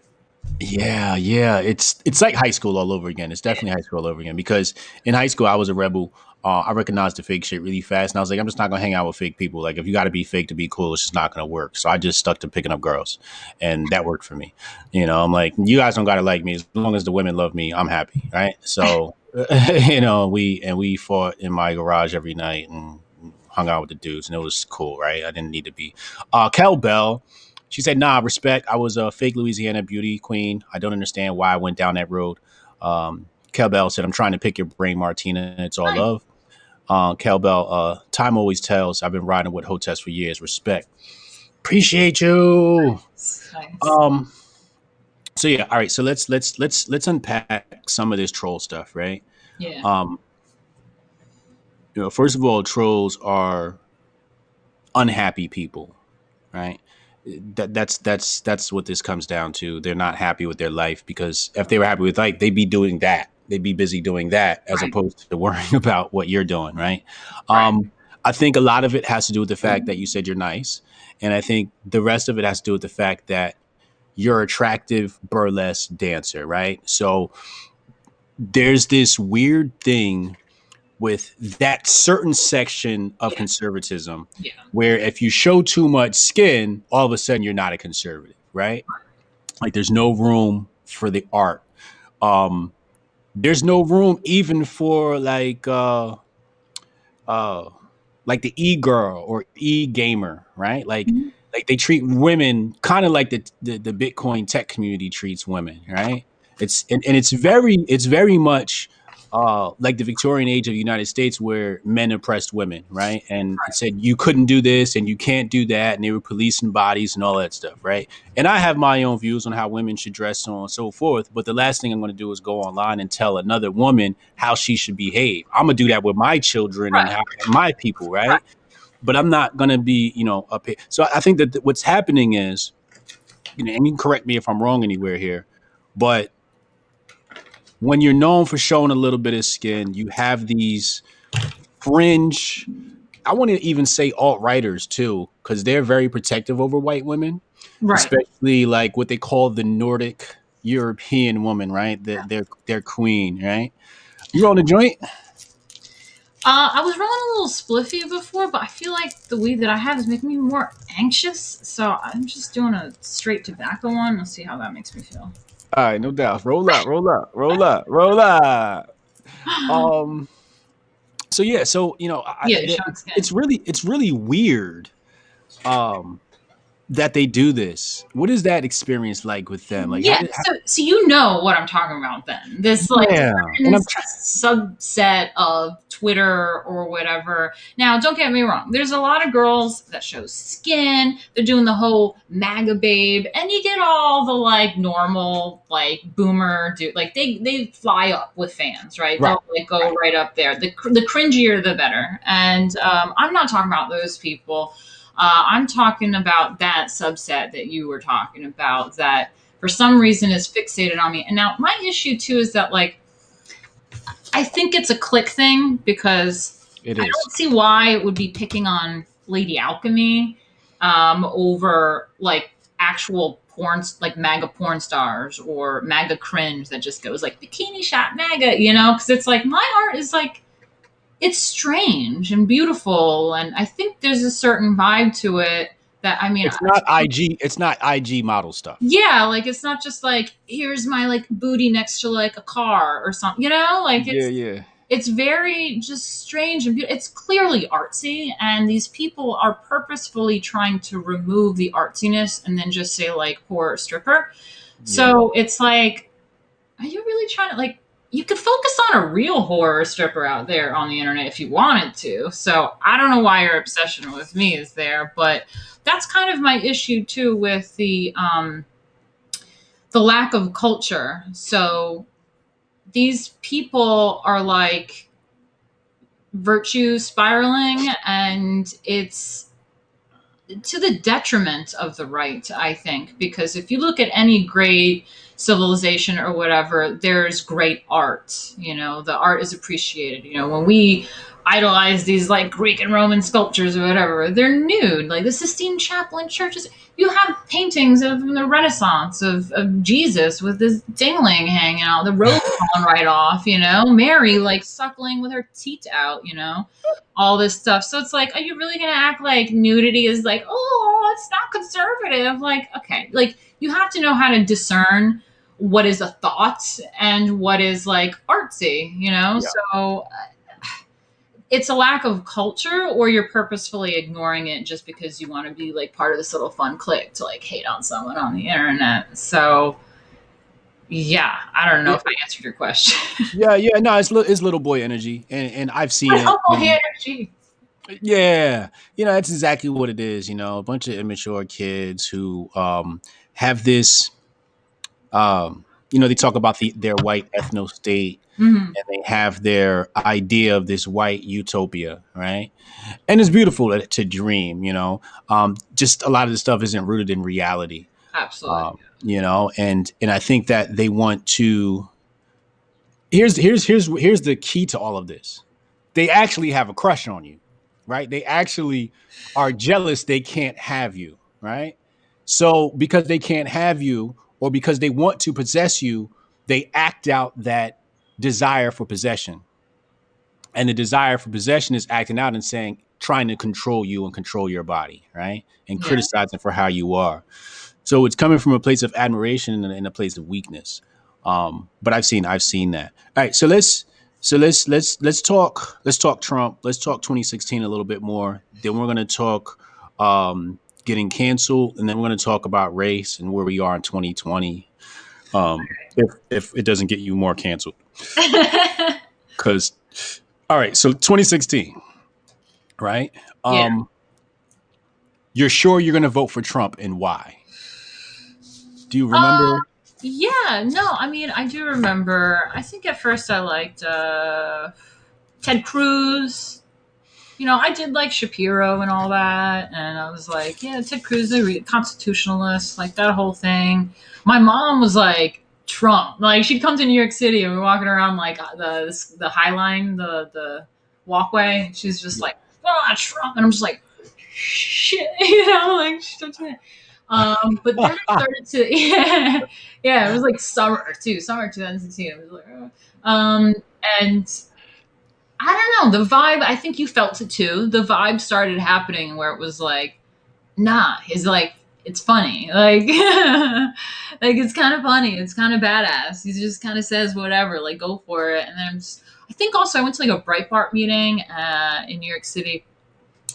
Yeah, yeah. It's it's like high school all over again. It's definitely high school all over again because in high school I was a rebel. Uh, I recognized the fake shit really fast, and I was like, I'm just not gonna hang out with fake people. Like, if you got to be fake to be cool, it's just not gonna work. So I just stuck to picking up girls, and that worked for me. You know, I'm like, you guys don't gotta like me as long as the women love me. I'm happy, right? So, you know, we and we fought in my garage every night and hung out with the dudes, and it was cool, right? I didn't need to be. Uh, Kel Bell, she said, "Nah, respect. I was a fake Louisiana beauty queen. I don't understand why I went down that road." Um, Kel Bell said, "I'm trying to pick your brain, Martina. It's all Nice. love." Uh, Kel Bell, uh, time always tells. I've been riding with Hotels for years. Respect. Appreciate you. Nice. Um. So yeah, all right. So let's let's let's let's unpack some of this troll stuff, right? yeah. Um, you know, first of all, trolls are unhappy people, right? That that's that's that's what this comes down to. They're not happy with their life because if they were happy with life, they'd be doing that. They'd be busy doing that as Right. opposed to worrying about what you're doing, right? Right. Um, I think a lot of it has to do with the fact that you said you're nice, and I think the rest of it has to do with the fact that you're attractive burlesque dancer, right? So there's this weird thing with that certain section of Yeah. conservatism Yeah. where if you show too much skin, all of a sudden you're not a conservative, right? Like there's no room for the art. Um, there's no room even for like uh uh like the e girl or e gamer, right? Like Mhm. like they treat women kind of like the, the the Bitcoin tech community treats women, right? It's and, and it's very it's very much uh like the Victorian age of the United States where men oppressed women, right? And it said you couldn't do this and you can't do that, and they were policing bodies and all that stuff, right? And I have my own views on how women should dress, so on and so forth. But the last thing I'm going to do is go online and tell another woman how she should behave. I'm gonna do that with my children and how, my people, right? Right. But I'm not gonna be, you know, up here. So I think that th- what's happening is, you know, and you can correct me if I'm wrong anywhere here, but when you're known for showing a little bit of skin, you have these fringe. I want to even say alt writers too, because they're very protective over white women Right. especially like what they call the Nordic European woman, right? Their their their queen, right? You on the joint? Uh, I was rolling a little spliffy before, but I feel like the weed that I have is making me more anxious. So I'm just doing a straight tobacco one. Let's see how that makes me feel. All right, no doubt. Roll up, roll up, roll up, roll up. Um. So yeah, so you know, I, yeah, it- it's really it's really weird, um, that they do this. What is that experience like with them? Like, yeah, did- how- so, so you know what I'm talking about then. This like yeah, and I'm certain subset of Twitter or whatever. Now, don't get me wrong. There's a lot of girls that show skin. They're doing the whole MAGA babe, and you get all the like normal like boomer dude. Like they they fly up with fans, right? Right. They'll like go right up there. The the cringier the better. And um, I'm not talking about those people. Uh, I'm talking about that subset that you were talking about that for some reason is fixated on me. And now my issue too is that like I think it's a click thing because it I don't see why it would be picking on Lady Alchemy um, over like actual porn, like MAGA porn stars or MAGA cringe that just goes like bikini shot MAGA, you know? Because it's like my art is like it's strange and beautiful, and I think there's a certain vibe to it that I mean, It's not IG. It's not IG model stuff. yeah, like it's not just like here's my like booty next to like a car or something, you know? Like it's Yeah, yeah. it's very just strange and beautiful. It's clearly artsy, and these people are purposefully trying to remove the artsiness and then just say like poor stripper. So it's like, are you really trying to like? You could focus on a real horror stripper out there on the internet if you wanted to. So I don't know why your obsession with me is there, but that's kind of my issue too with the um, the lack of culture. So these people are like virtue spiraling and it's to the detriment of the right i think because if you look at any great civilization or whatever there's great art you know the art is appreciated. You know when we idolize these like greek and roman sculptures or whatever they're nude like the sistine chapel in churches you have paintings of the renaissance of, of jesus with this dingling hanging out the robe falling right off you know mary like suckling with her teat out you know all this stuff. So it's like are you really gonna act like nudity is like oh it's not conservative? Like okay like you have to know how to discern what is a thought and what is like artsy you know Yeah. so uh, it's a lack of culture or you're purposefully ignoring it just because you want to be like part of this little fun clique to like hate on someone on the internet so yeah i don't know if i answered your question Yeah, yeah. No, it's it's little boy energy, and and I've seen it. oh and- energy Yeah, you know that's exactly what it is. You know, a bunch of immature kids who um, have this, um, you know, they talk about the their white ethno state hmm and they have their idea of this white utopia, right? And it's beautiful to, to dream, you know. Um, just a lot of the stuff isn't rooted in reality, Absolutely. um, you know. And and I think that they want to. Here's here's here's here's the key to all of this. They actually have a crush on you, right? They actually are jealous they can't have you, right? So because they can't have you, or because they want to possess you, they act out that desire for possession. And the desire for possession is acting out and saying trying to control you and control your body right? And Yeah. criticizing for how you are. So it's coming from a place of admiration and, a place of weakness. Um but i've seen i've seen that. All right so let's so let's let's let's talk let's talk trump. Let's talk 2016 a little bit more. Then we're going to talk um getting canceled and then we're going to talk about race and where we are in 2020 um if if it doesn't get you more canceled because all right so 2016 right um Yeah. you're sure you're going to vote for trump and why do you remember Uh, yeah, no, I mean, I do remember. I think at first I liked uh, Ted Cruz. You know, I did like Shapiro and all that, and I was like, yeah, Ted Cruz, a constitutionalist, like that whole thing. My mom was like Trump. Like she'd come to New York City and we're walking around like the the High Line, the the walkway. and She's just like, ah, Trump, and I'm just like, shit, you know, like. Um, but then I started to, yeah, yeah, it was like summer too, summer 2016. It was like, uh, um, and I don't know, the vibe. I think you felt it too. The vibe started happening where it was like, nah, he's like, it's funny, like, like it's kind of funny, it's kind of badass. He just kind of says whatever, like, go for it. And then I'm just, I think also I went to like a Breitbart meeting uh, in New York City,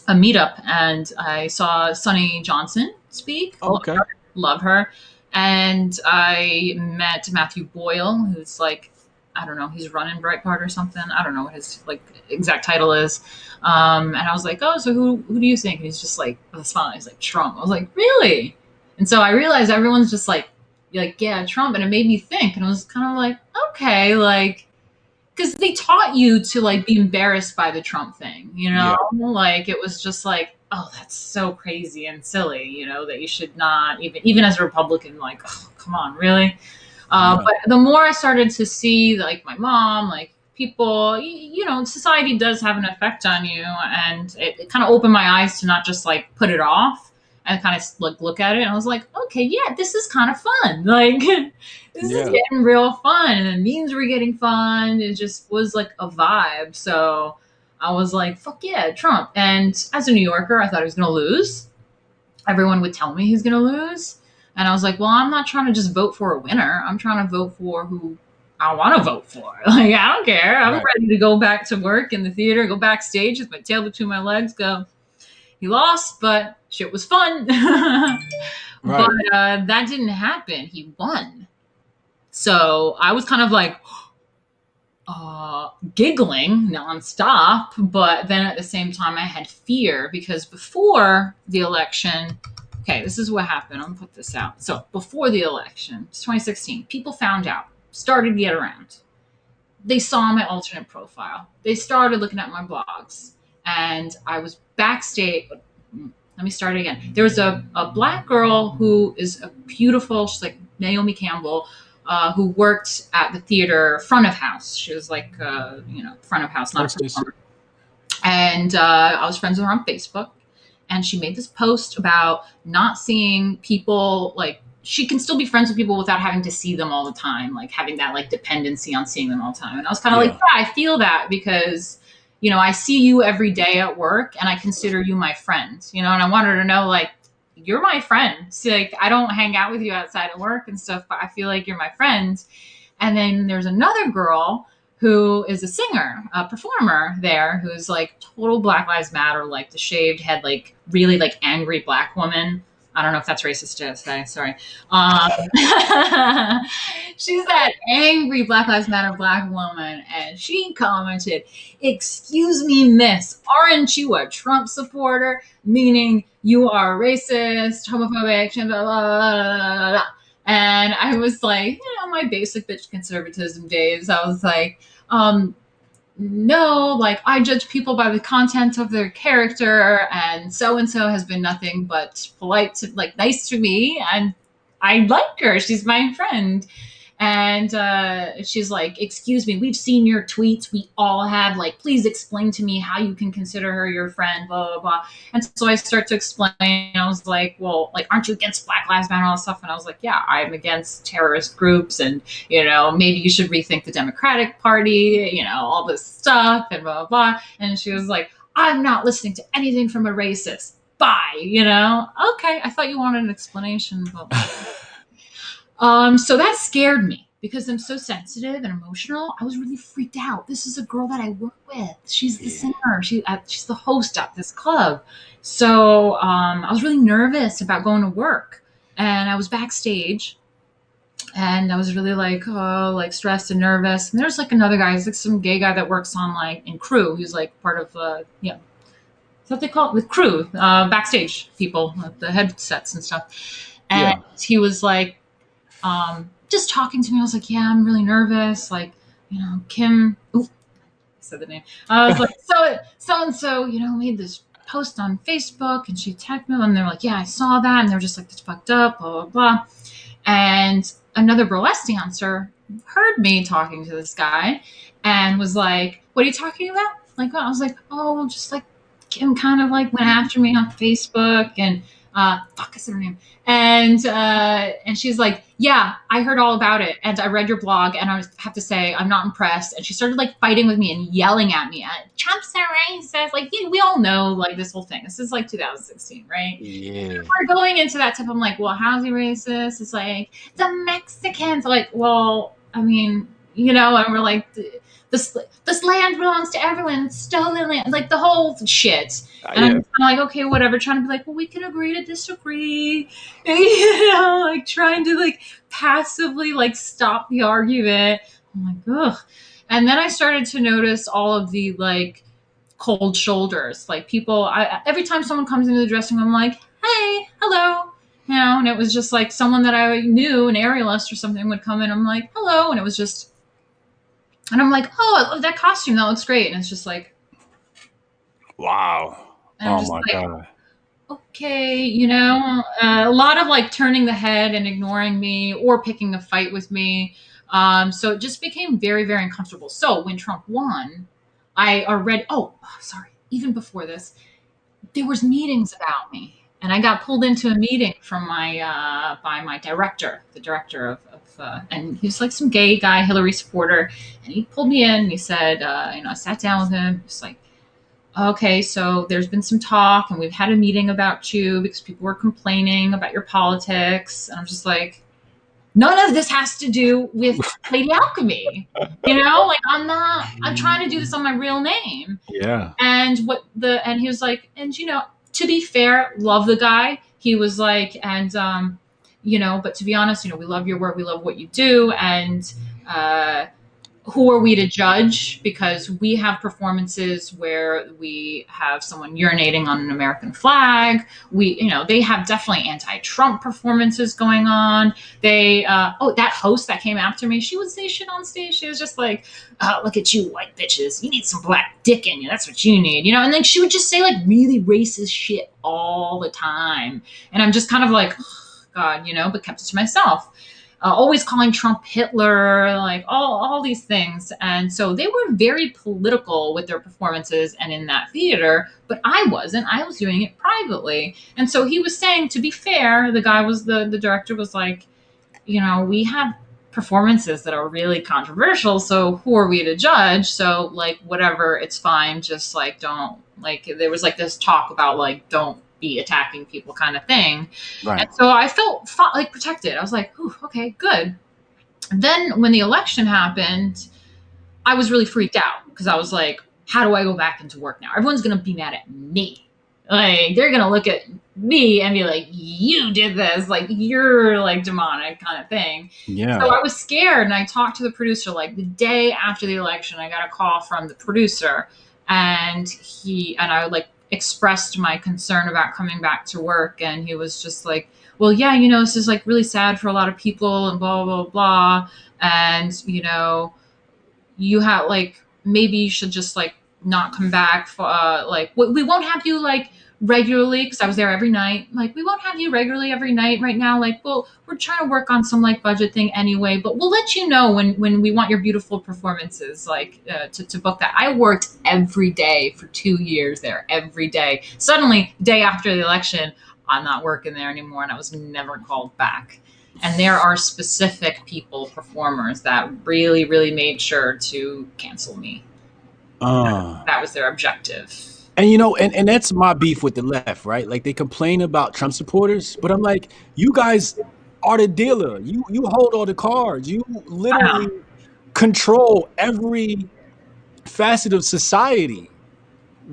a meetup, and I saw Sunny Johnson speak okay love her. And I met Matthew Boyle, who's like, I don't know, he's running Breitbart or something. I don't know what his like exact title is. Um, and I was like, oh, so who who do you think? And he's just like, with a smile, he's like Trump. I was like, really? And so I realized everyone's just like, like yeah, Trump, and it made me think, and I was kind of like, okay, like. Because they taught you to like be embarrassed by the Trump thing, you know, like it was just like, oh, that's so crazy and silly, you know, that you should not even, even as a Republican, like, oh, come on, really? Uh, Yeah. But the more I started to see, like, my mom, like, people, you know, society does have an effect on you. And it, it kind of opened my eyes to not just like put it off and kind of like look at it. And I was like, okay, yeah, this is kind of fun. Like, this Yeah. is getting real fun. And the memes were getting fun. It just was like a vibe. So, I was like, fuck yeah, Trump. And as a New Yorker, I thought he was going to lose. Everyone would tell me he's going to lose. And I was like, well, I'm not trying to just vote for a winner. I'm trying to vote for who I want to vote for. Like, I don't care. I'm Right. ready to go back to work in the theater, go backstage with my tail between my legs, go, he lost, but shit was fun. Right. But uh, that didn't happen. He won. So I was kind of like, uh, giggling nonstop. But then at the same time, I had fear because before the election, okay, this is what happened. I'm gonna put this out. So before the election, it's 2016, people found out, started to get around. They saw my alternate profile. They started looking at my blogs. And I was backstage. Let me start again. There was a, a black girl who is a beautiful, she's like Naomi Campbell, uh, who worked at the theater front of house. She was like, uh, you know, front of house, not a performer. And uh, I was friends with her on Facebook. And she made this post about not seeing people like she can still be friends with people without having to see them all the time, like having that like dependency on seeing them all the time. And I was kind of Yeah. like, yeah, I feel that because you know I see you every day at work, and I consider you my friend. You know, and I want her to know like you're my friend. So, like I don't hang out with you outside of work and stuff, but I feel like you're my friend. And then there's another girl who is a singer, a performer there, who's like total Black Lives Matter, like the shaved head, like really like angry black woman. I don't know if that's racist to say. Sorry. Um, she's that angry Black Lives Matter black woman, and she commented, "Excuse me, Miss, aren't you a Trump supporter? Meaning you are racist, homophobic, blah blah blah blah blah." And I was like, you know, my basic bitch conservatism days. I was like, um, no, like I judge people by the content of their character, and so and so has been nothing but polite to like nice to me, and I like her. She's my friend. And uh, she's like, Excuse me, we've seen your tweets. We all have. Like, please explain to me how you can consider her your friend, blah, blah, blah. And so I start to explain. I was like, Well, like, aren't you against Black Lives Matter and all that stuff? And I was like, Yeah, I'm against terrorist groups. And, you know, maybe you should rethink the Democratic Party, you know, all this stuff and blah, blah, blah. And she was like, I'm not listening to anything from a racist. Bye, you know? Okay, I thought you wanted an explanation, but. Um, so that scared me because I'm so sensitive and emotional. I was really freaked out. This is a girl that I work with. She's the Yeah. singer. She uh, she's the host at this club. So um, I was really nervous about going to work, and I was backstage, and I was really like oh like stressed and nervous. And there's like another guy, he's like some gay guy that works on like in crew. He's like part of uh, yeah. What they call it with crew, uh, backstage people, with the headsets and stuff. And he was like, um, just talking to me. I was like, yeah, I'm really nervous. Like, you know, Kim, ooh, I said the name. I was like, so, so and so, you know, made this post on Facebook and she tagged me and they were like, yeah, I saw that. And they were just like, it's fucked up, blah, blah, blah. And another burlesque dancer heard me talking to this guy and was like, what are you talking about? Like, I was like, oh, just like Kim kind of like went after me on Facebook and, uh, fuck, I said her name and uh, and she's like, "Yeah, I heard all about it, and I read your blog, and I have to say, I'm not impressed." And she started like fighting with me and yelling at me. Trump's a racist. Like yeah, we all know like this whole thing. This is like 2016, right? Yeah. We're going into that type. I'm like, well, how's he racist? It's like the Mexicans. Like, well, I mean, you know, and we're like. This, this land belongs to everyone. It's stolen land, like the whole shit. And I'm Yeah. of like, okay, whatever. Trying to be like, well, we can agree to disagree. you know, like trying to like passively like stop the argument. I'm like, ugh. And then I started to notice all of the like cold shoulders. Like people, I every time someone comes into the dressing room, I'm like, hey, hello. You know, and it was just like someone that I knew, an aerialist or something, would come in. I'm like, hello, and it was just, and I'm like, oh, I love that costume. That looks great. And it's just like, Wow. Oh my like, god. okay, you know, uh, a lot of like turning the head and ignoring me or picking a fight with me. Um, so it just became very, very uncomfortable. So when Trump won, I already, oh, sorry, even before this, there was meetings about me. And I got pulled into a meeting from my uh, by my director, the director of uh, and he was like some gay guy, Hillary supporter, and he pulled me in. and He said, uh, you know, I sat down with him. He's like, okay, so there's been some talk and we've had a meeting about you because people were complaining about your politics. And I'm just like, none of this has to do with Lady Alchemy. You know, like I'm not, I'm trying to do this on my real name. Yeah. And what the, and he was like, and you know, to be fair, love the guy. He was like, and, um, you know, but to be honest, you know, we love your work, we love what you do. And, uh, who are we to judge? Because we have performances where we have someone urinating on an American flag. We, you know, they have definitely anti-Trump performances going on. They, uh, oh, that host that came after me, she would say shit on stage. She was just like, oh, "Look at you, white bitches. You need some black dick in you. That's what you need." You know, and then she would just say like really racist shit all the time, and I'm just kind of like, God, you know, but kept it to myself uh, always calling Trump Hitler, like all, all these things. And so they were very political with their performances and in that theater, but I wasn't. I was doing it privately. And so he was saying, to be fair, the guy was the, the director was like, you know, we have performances that are really controversial. So who are we to judge? So, like, whatever, it's fine. Just like, don't, like, there was like this talk about, like, don't be attacking people kind of thing. Right. And so I felt like protected. I was like, Ooh, okay, good. Then when the election happened, I was really freaked out because I was like, how do I go back into work now? Everyone's going to be mad at me. Like, they're going to look at me and be like, you did this. Like, you're like demonic kind of thing. Yeah. So I was scared and I talked to the producer like the day after the election. I got a call from the producer and he and I like expressed my concern about coming back to work and he was just like well yeah you know this is like really sad for a lot of people and blah blah blah, and you know you have like maybe you should just like not come back for uh, like we won't have you like regularly because I was there every night. Like, we won't have you regularly every night right now. Like, well, we're trying to work on some like budget thing anyway, but we'll let you know when when we want your beautiful performances, like uh, to to book that. I worked every day for two years there, every day. Suddenly, day after the election, I'm not working there anymore, and I was never called back. And there are specific people, performers, that really, really made sure to cancel me. Uh, That was their objective. And you know, and, and that's my beef with the left, right? Like they complain about Trump supporters, but I'm like, you guys are the dealer. You you hold all the cards. You literally control every facet of society.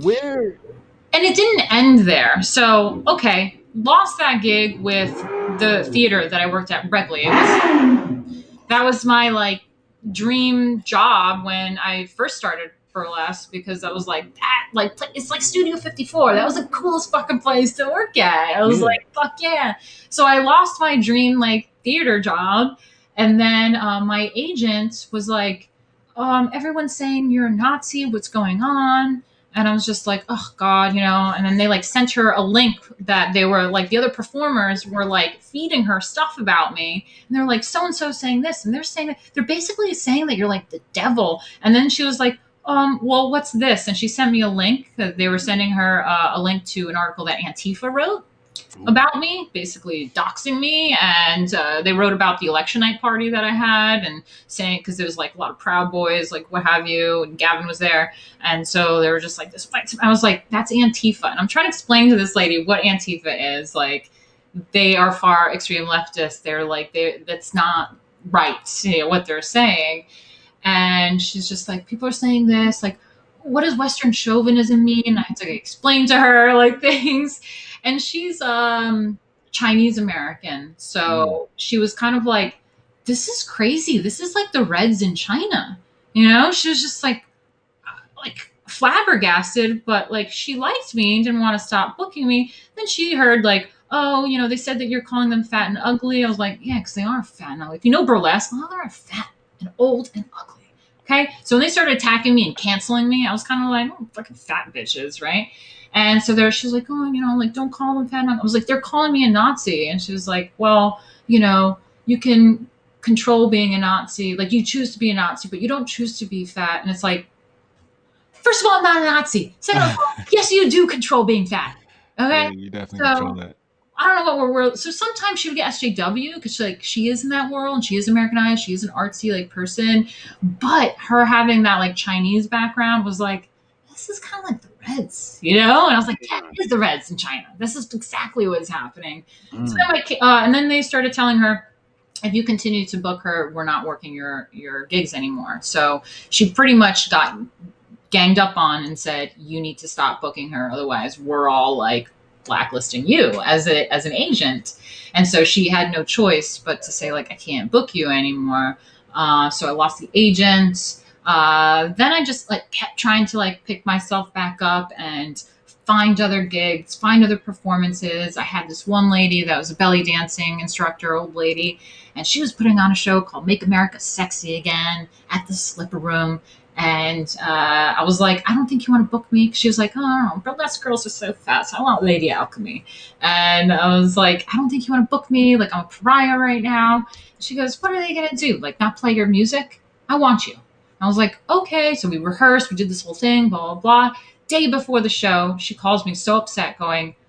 Where and it didn't end there. So, okay, lost that gig with the theater that I worked at was, that was my like dream job when I first started burlesque because I was like that like it's like Studio 54. That was the coolest fucking place to work at. I was Yeah. like fuck yeah. So I lost my dream like theater job and then um, my agent was like um, everyone's saying you're a Nazi. What's going on? and I was just like, oh God, you know. And then they like sent her a link that they were like the other performers were like feeding her stuff about me, and they're like, so and so saying this, and they're saying that they're basically saying that you're like the devil. And then she was like, um, well, what's this? And she sent me a link they were sending her uh, a link to an article that Antifa wrote about me, basically doxing me, and uh, they wrote about the election night party that I had, and saying because there was like a lot of Proud Boys, like what have you, and Gavin was there, and so they were just like this fight. I was like, that's Antifa, and I'm trying to explain to this lady what Antifa is. Like, they are far extreme leftists. They're like they that's not right. You know, what they're saying, and she's just like, people are saying this, like. What does Western chauvinism mean? I had to explain to her like things, and she's um Chinese American. So she was kind of like, this is crazy. This is like the Reds in China. You know, she was just like, like flabbergasted, but like she liked me and didn't want to stop booking me. Then she heard like, oh, you know, they said that you're calling them fat and ugly. I was like, yeah, because they are fat and ugly. If you know burlesque, well, they're fat and old and ugly. Okay. So when they started attacking me and canceling me, I was kind of like, oh, fucking fat bitches, right? And so there, she's like, oh, you know, like, don't call them fat. I was like, they're calling me a Nazi. And she was like, well, you know, you can control being a Nazi. Like, you choose to be a Nazi, but you don't choose to be fat. And it's like, first of all, I'm not a Nazi. Second of all, yes, you do control being fat. Okay. Yeah, you definitely So- control that. I don't know what we're world. So sometimes she would get SJW because like she is in that world and she is Americanized. She is an artsy like person, but her having that like Chinese background was like this is kind of like the Reds, you know. And I was like, yeah, it is the Reds in China. This is exactly what's happening. Mm. So then ki- uh, and then they started telling her, if you continue to book her, we're not working your your gigs anymore. So she pretty much got ganged up on and said, you need to stop booking her, otherwise we're all like blacklisting you as a as an agent. And so she had no choice but to say like, I can't book you anymore. Uh, so I lost the agent. Uh, then I just like kept trying to like pick myself back up and find other gigs, find other performances. I had this one lady that was a belly dancing instructor, old lady, and she was putting on a show called Make America Sexy Again at the Slipper Room. And uh, I was like, I don't think you want to book me. She was like, Oh, burlesque girls are so fast. I want Lady Alchemy. And I was like, I don't think you want to book me. Like, I'm a pariah right now. She goes, What are they going to do? Like, not play your music? I want you. I was like, Okay. So we rehearsed, we did this whole thing, blah, blah, blah. Day before the show, she calls me so upset, going, "Ah,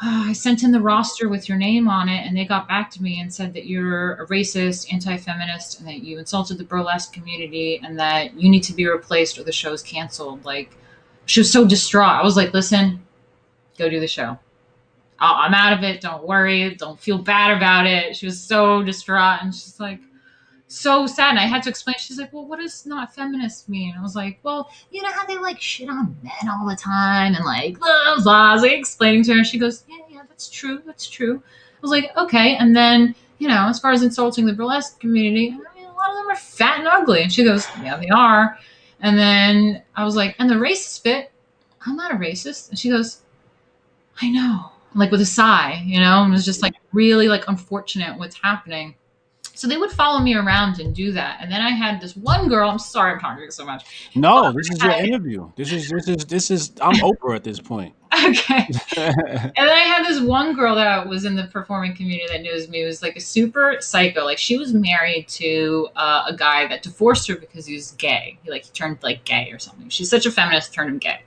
I sent in the roster with your name on it, and they got back to me and said that you're a racist, anti feminist, and that you insulted the burlesque community, and that you need to be replaced or the show's canceled. Like, she was so distraught. I was like, Listen, go do the show. I'm out of it. Don't worry. Don't feel bad about it. She was so distraught, and she's like, so sad. And I had to explain. She's like, well, what does not feminist mean? I was like, well, you know how they like shit on men all the time and like blah blah. I was like explaining to her. She goes, yeah, yeah, that's true. That's true. I was like, okay. And then you know, as far as insulting the burlesque community, I mean, a lot of them are fat and ugly. And she goes, yeah, they are. And then I was like, and the racist bit, I'm not a racist. And she goes, I know. Like with a sigh, you know, and it was just like really like unfortunate what's happening. So they would follow me around and do that. And then I had this one girl. I'm sorry I'm talking so much. No, this is your interview. This is this is this is I'm Oprah at this point. Okay. and then I had this one girl that was in the performing community that knows me. It was like a super psycho. Like she was married to uh, a guy that divorced her because he was gay. He like he turned like gay or something. She's such a feminist, turned him gay,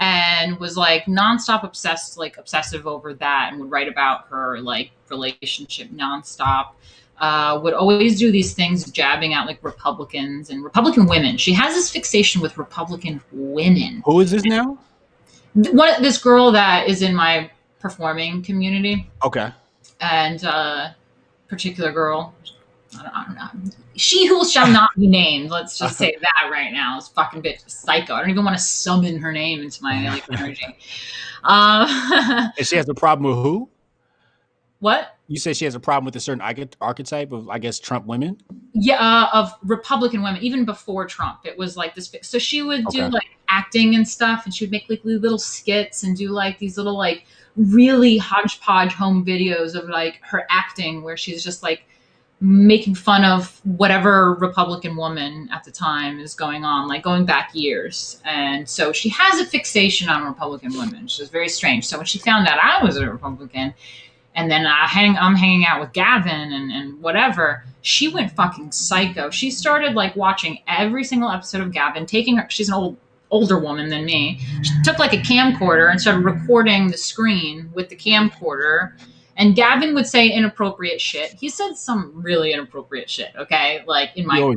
and was like nonstop obsessed, like obsessive over that, and would write about her like relationship nonstop. Uh, would always do these things jabbing at like Republicans and Republican women. She has this fixation with Republican women. Who is this now? One this girl that is in my performing community. Okay. And uh particular girl. I don't, I don't know. She who shall not be named. Let's just say that right now. This fucking bitch psycho. I don't even want to summon her name into my like energy. Um, and she has a problem with who? What? You say she has a problem with a certain archetype of, I guess, Trump women. Yeah, uh, of Republican women, even before Trump, it was like this. So she would do like acting and stuff, and she would make like little skits and do like these little like really hodgepodge home videos of like her acting, where she's just like making fun of whatever Republican woman at the time is going on, like going back years. And so she has a fixation on Republican women, which is very strange. So when she found out I was a Republican, and then I hang I'm hanging out with Gavin and, and whatever. She went fucking psycho. She started like watching every single episode of Gavin, taking her she's an old older woman than me. She took like a camcorder and started recording the screen with the camcorder. And Gavin would say inappropriate shit. He said some really inappropriate shit, okay? Like in my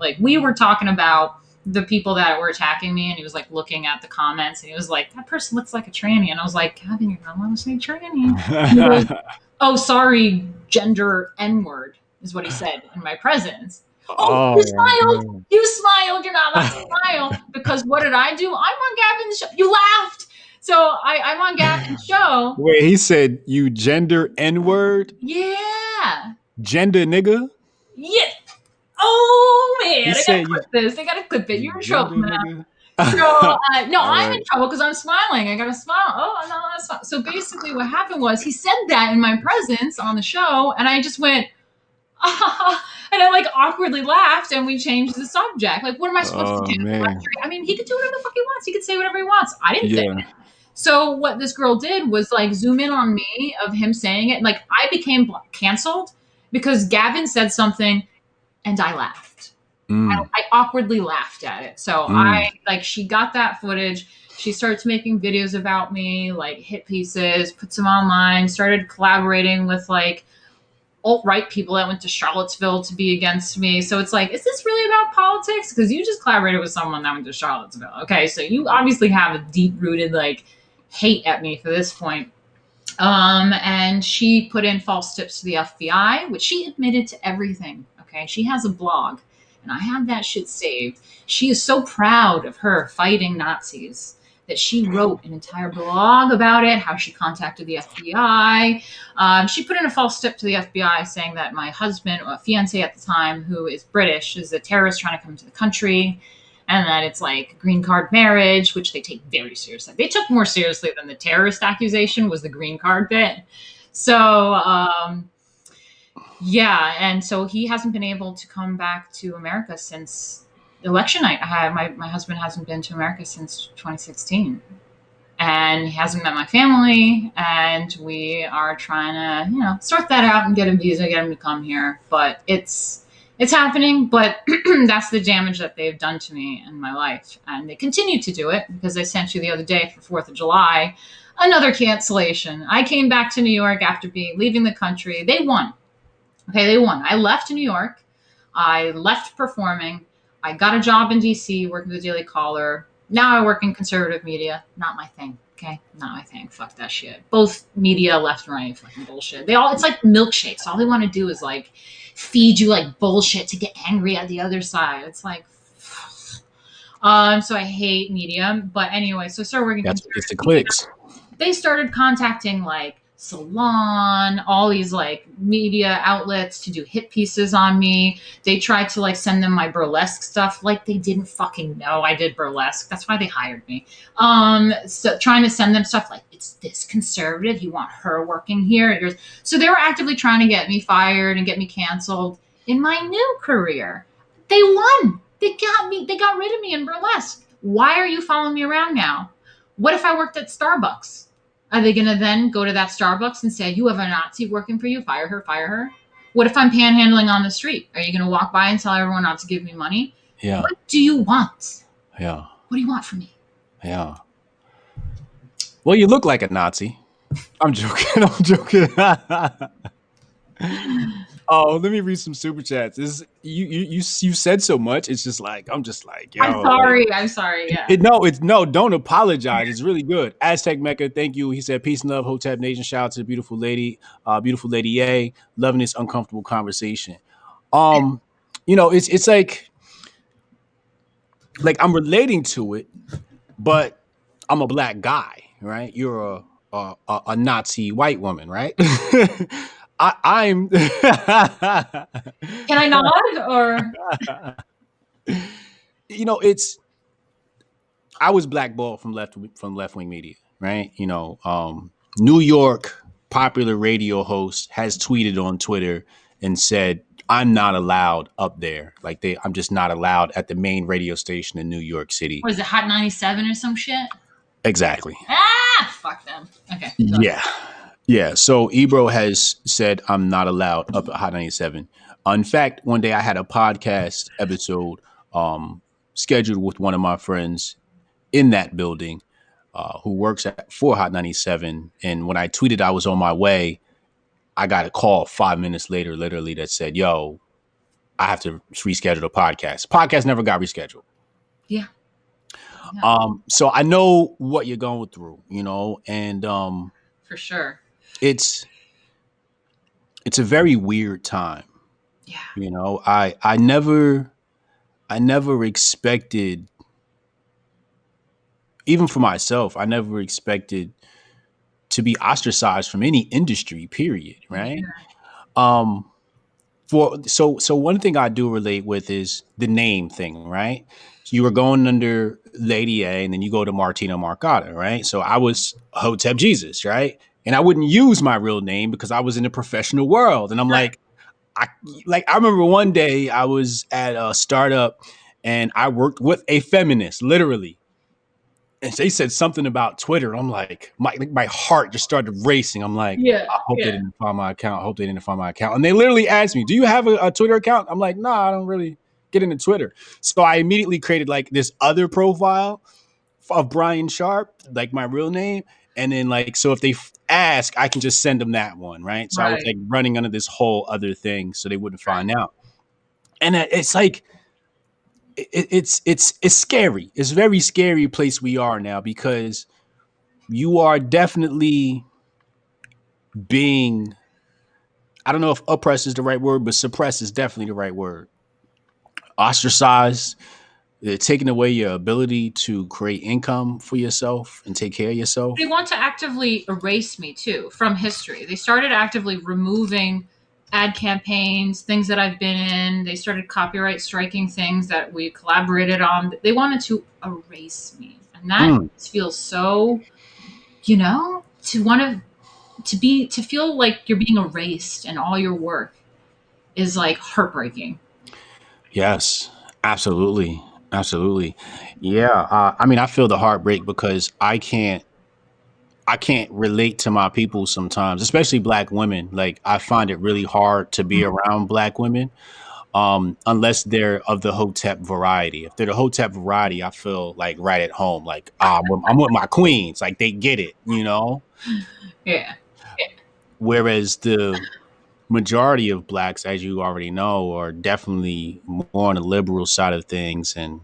like we were talking about the people that were attacking me and he was like looking at the comments and he was like that person looks like a tranny. And i was like Gavin, you're not allowed to say tranny. Goes, oh sorry gender n-word is what he said in my presence. Oh, oh you smiled. Man. you smiled. You're not allowed to smile. Because what did i do? I'm on gavin's show. You laughed. So I, i'm on gavin's show. Wait he said you gender n-word? Yeah. Gender nigga? Yeah oh man, I gotta clip you, this. They gotta clip it. You're in trouble now. so uh, no, I'm right. in trouble because I'm smiling. I gotta smile. Oh, no, that's fine. So basically, what happened was he said that in my presence on the show, and I just went, ah, and I like awkwardly laughed, and we changed the subject. Like, what am I supposed oh, to do? Man. I mean, he could do whatever the fuck he wants. He could say whatever he wants. I didn't yeah. say it. So what this girl did was like zoom in on me of him saying it. Like I became canceled because Gavin said something and I laughed. Mm. I, I, awkwardly laughed at it. So mm. I like she got that footage. She starts making videos about me, like hit pieces, puts them online, started collaborating with like alt right people that went to Charlottesville to be against me. So it's like, is this really about politics? Because you just collaborated with someone that went to Charlottesville. Okay, so you obviously have a deep rooted like hate at me for this point. Um, and she put in false tips to the FBI, which she admitted to everything. Okay. She has a blog and I have that shit saved. She is so proud of her fighting Nazis that she wrote an entire blog about it, how she contacted the FBI. Um, she put in a false tip to the FBI saying that my husband, or fiance at the time, who is British, is a terrorist trying to come to the country, and that it's like green card marriage, which they take very seriously. They took more seriously than the terrorist accusation was the green card bit. So, um, yeah, and so he hasn't been able to come back to America since election night. I my my husband hasn't been to America since 2016, and he hasn't met my family. And we are trying to, you know, sort that out and get a visa, get him to come here. But it's it's happening. But that's the damage that they've done to me in my life, and they continue to do it because I sent you the other day for Fourth of July. Another cancellation. I came back to New York after being leaving the country. They won Okay, they won. I left New York. I left performing. I got a job in DC working with the Daily Caller. Now I work in conservative media. Not my thing. Okay, not my thing. Fuck that shit. Both media, left and right, fucking bullshit. They all. It's like milkshakes. All they want to do is like feed you like bullshit to get angry at the other side. It's like. Um, so I hate media, but anyway, so I started working. That's it's the clicks. They started contacting like Salon, all these like media outlets to do hit pieces on me. They tried to like send them my burlesque stuff, like they didn't fucking know I did burlesque. That's why they hired me. Um, so trying to send them stuff like it's this conservative. You want her working here? So they were actively trying to get me fired and get me canceled in my new career. They won. They got me. They got rid of me in burlesque. Why are you following me around now? What if I worked at Starbucks? Are they going to then go to that Starbucks and say, You have a Nazi working for you? Fire her, fire her. What if I'm panhandling on the street? Are you going to walk by and tell everyone not to give me money? Yeah. What do you want? Yeah. What do you want from me? Yeah. Well, you look like a Nazi. I'm joking. I'm joking. Oh, let me read some super chats. This you you you you said so much. It's just like I'm just like, yo. I'm sorry. I'm sorry. Yeah. It, no, it's no. Don't apologize. It's really good. Aztec Mecca, thank you. He said, "Peace and love, Hotep Nation." Shout out to the beautiful lady, uh, beautiful lady A. Loving this uncomfortable conversation. Um, you know, it's it's like, like I'm relating to it, but I'm a black guy, right? You're a a, a Nazi white woman, right? I, I'm. Can I nod or? you know, it's. I was blackballed from left from left wing media, right? You know, um, New York popular radio host has tweeted on Twitter and said, "I'm not allowed up there. Like they, I'm just not allowed at the main radio station in New York City." Was it Hot 97 or some shit? Exactly. Ah, fuck them. Okay. Yeah. Yeah, so Ebro has said I'm not allowed up at Hot 97. Uh, in fact, one day I had a podcast episode um, scheduled with one of my friends in that building uh, who works at for Hot 97. And when I tweeted I was on my way, I got a call five minutes later, literally, that said, Yo, I have to reschedule the podcast. Podcast never got rescheduled. Yeah. yeah. Um, so I know what you're going through, you know, and um, for sure it's it's a very weird time. Yeah. You know, I I never I never expected even for myself, I never expected to be ostracized from any industry, period, right? Yeah. Um for so so one thing I do relate with is the name thing, right? So you were going under Lady A and then you go to Martina Markota, right? So I was Hotep Jesus, right? And I wouldn't use my real name because I was in the professional world. And I'm right. like, I like I remember one day I was at a startup and I worked with a feminist, literally. And they said something about Twitter. I'm like, my my heart just started racing. I'm like, yeah, I hope yeah. they didn't find my account. I hope they didn't find my account. And they literally asked me, "Do you have a, a Twitter account?" I'm like, "No, nah, I don't really get into Twitter." So I immediately created like this other profile of Brian Sharp, like my real name, and then like so if they f- ask i can just send them that one right? So right. i was like running under this whole other thing so they wouldn't find out. And it's like it, it's it's it's scary. It's a very scary place we are now because you are definitely being i don't know if oppress is the right word but suppress is definitely the right word. Ostracized they're taking away your ability to create income for yourself and take care of yourself. They want to actively erase me too from history. They started actively removing ad campaigns, things that I've been in. They started copyright striking things that we collaborated on. They wanted to erase me. And that mm. feels so, you know, to want to to be to feel like you're being erased and all your work is like heartbreaking. Yes, absolutely. Absolutely. Yeah. Uh, I mean, I feel the heartbreak because I can't, I can't relate to my people sometimes, especially black women. Like I find it really hard to be mm-hmm. around black women. Um, unless they're of the hotep variety. If they're the hotep variety, I feel like right at home. Like ah, I'm, with, I'm with my queens. Like they get it, you know. Yeah. yeah. Whereas the majority of blacks, as you already know, are definitely more on the liberal side of things and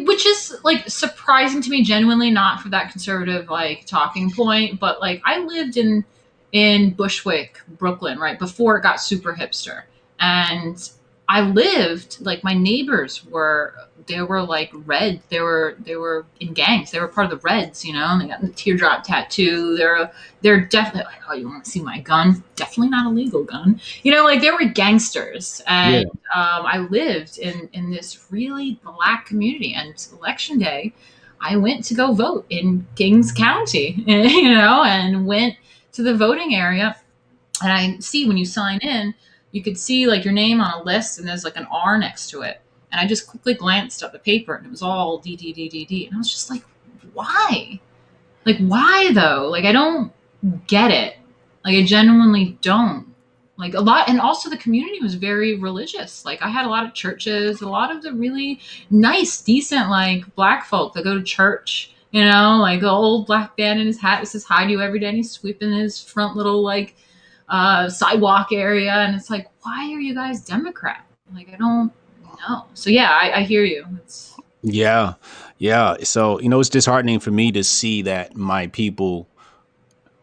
which is like surprising to me genuinely not for that conservative like talking point but like i lived in in bushwick brooklyn right before it got super hipster. And I lived like my neighbors were they were like red. They were they were in gangs. They were part of the Reds, you know. And they got the teardrop tattoo. They're they're definitely like, oh, you want to see my gun? Definitely not a legal gun. You know, like they were gangsters. And um, I lived in in this really black community. And election day, I went to go vote in Kings County, you know, and went to the voting area. And I see when you sign in, you could see like your name on a list, and there's like an R next to it and I just quickly glanced at the paper and it was all D, D, D, D, D. And I was just like, why? Like, why though? Like, I don't get it. Like, I genuinely don't. Like, a lot, and also the community was very religious. Like, I had a lot of churches, a lot of the really nice, decent, like, black folk that go to church, you know, like the old black man in his hat that says hi to you every day and he's sweeping his front little, like, uh, sidewalk area. And it's like, why are you guys Democrat? Like, I don't, know. So yeah, I, I hear you. It's Yeah. Yeah. So, you know, it's disheartening for me to see that my people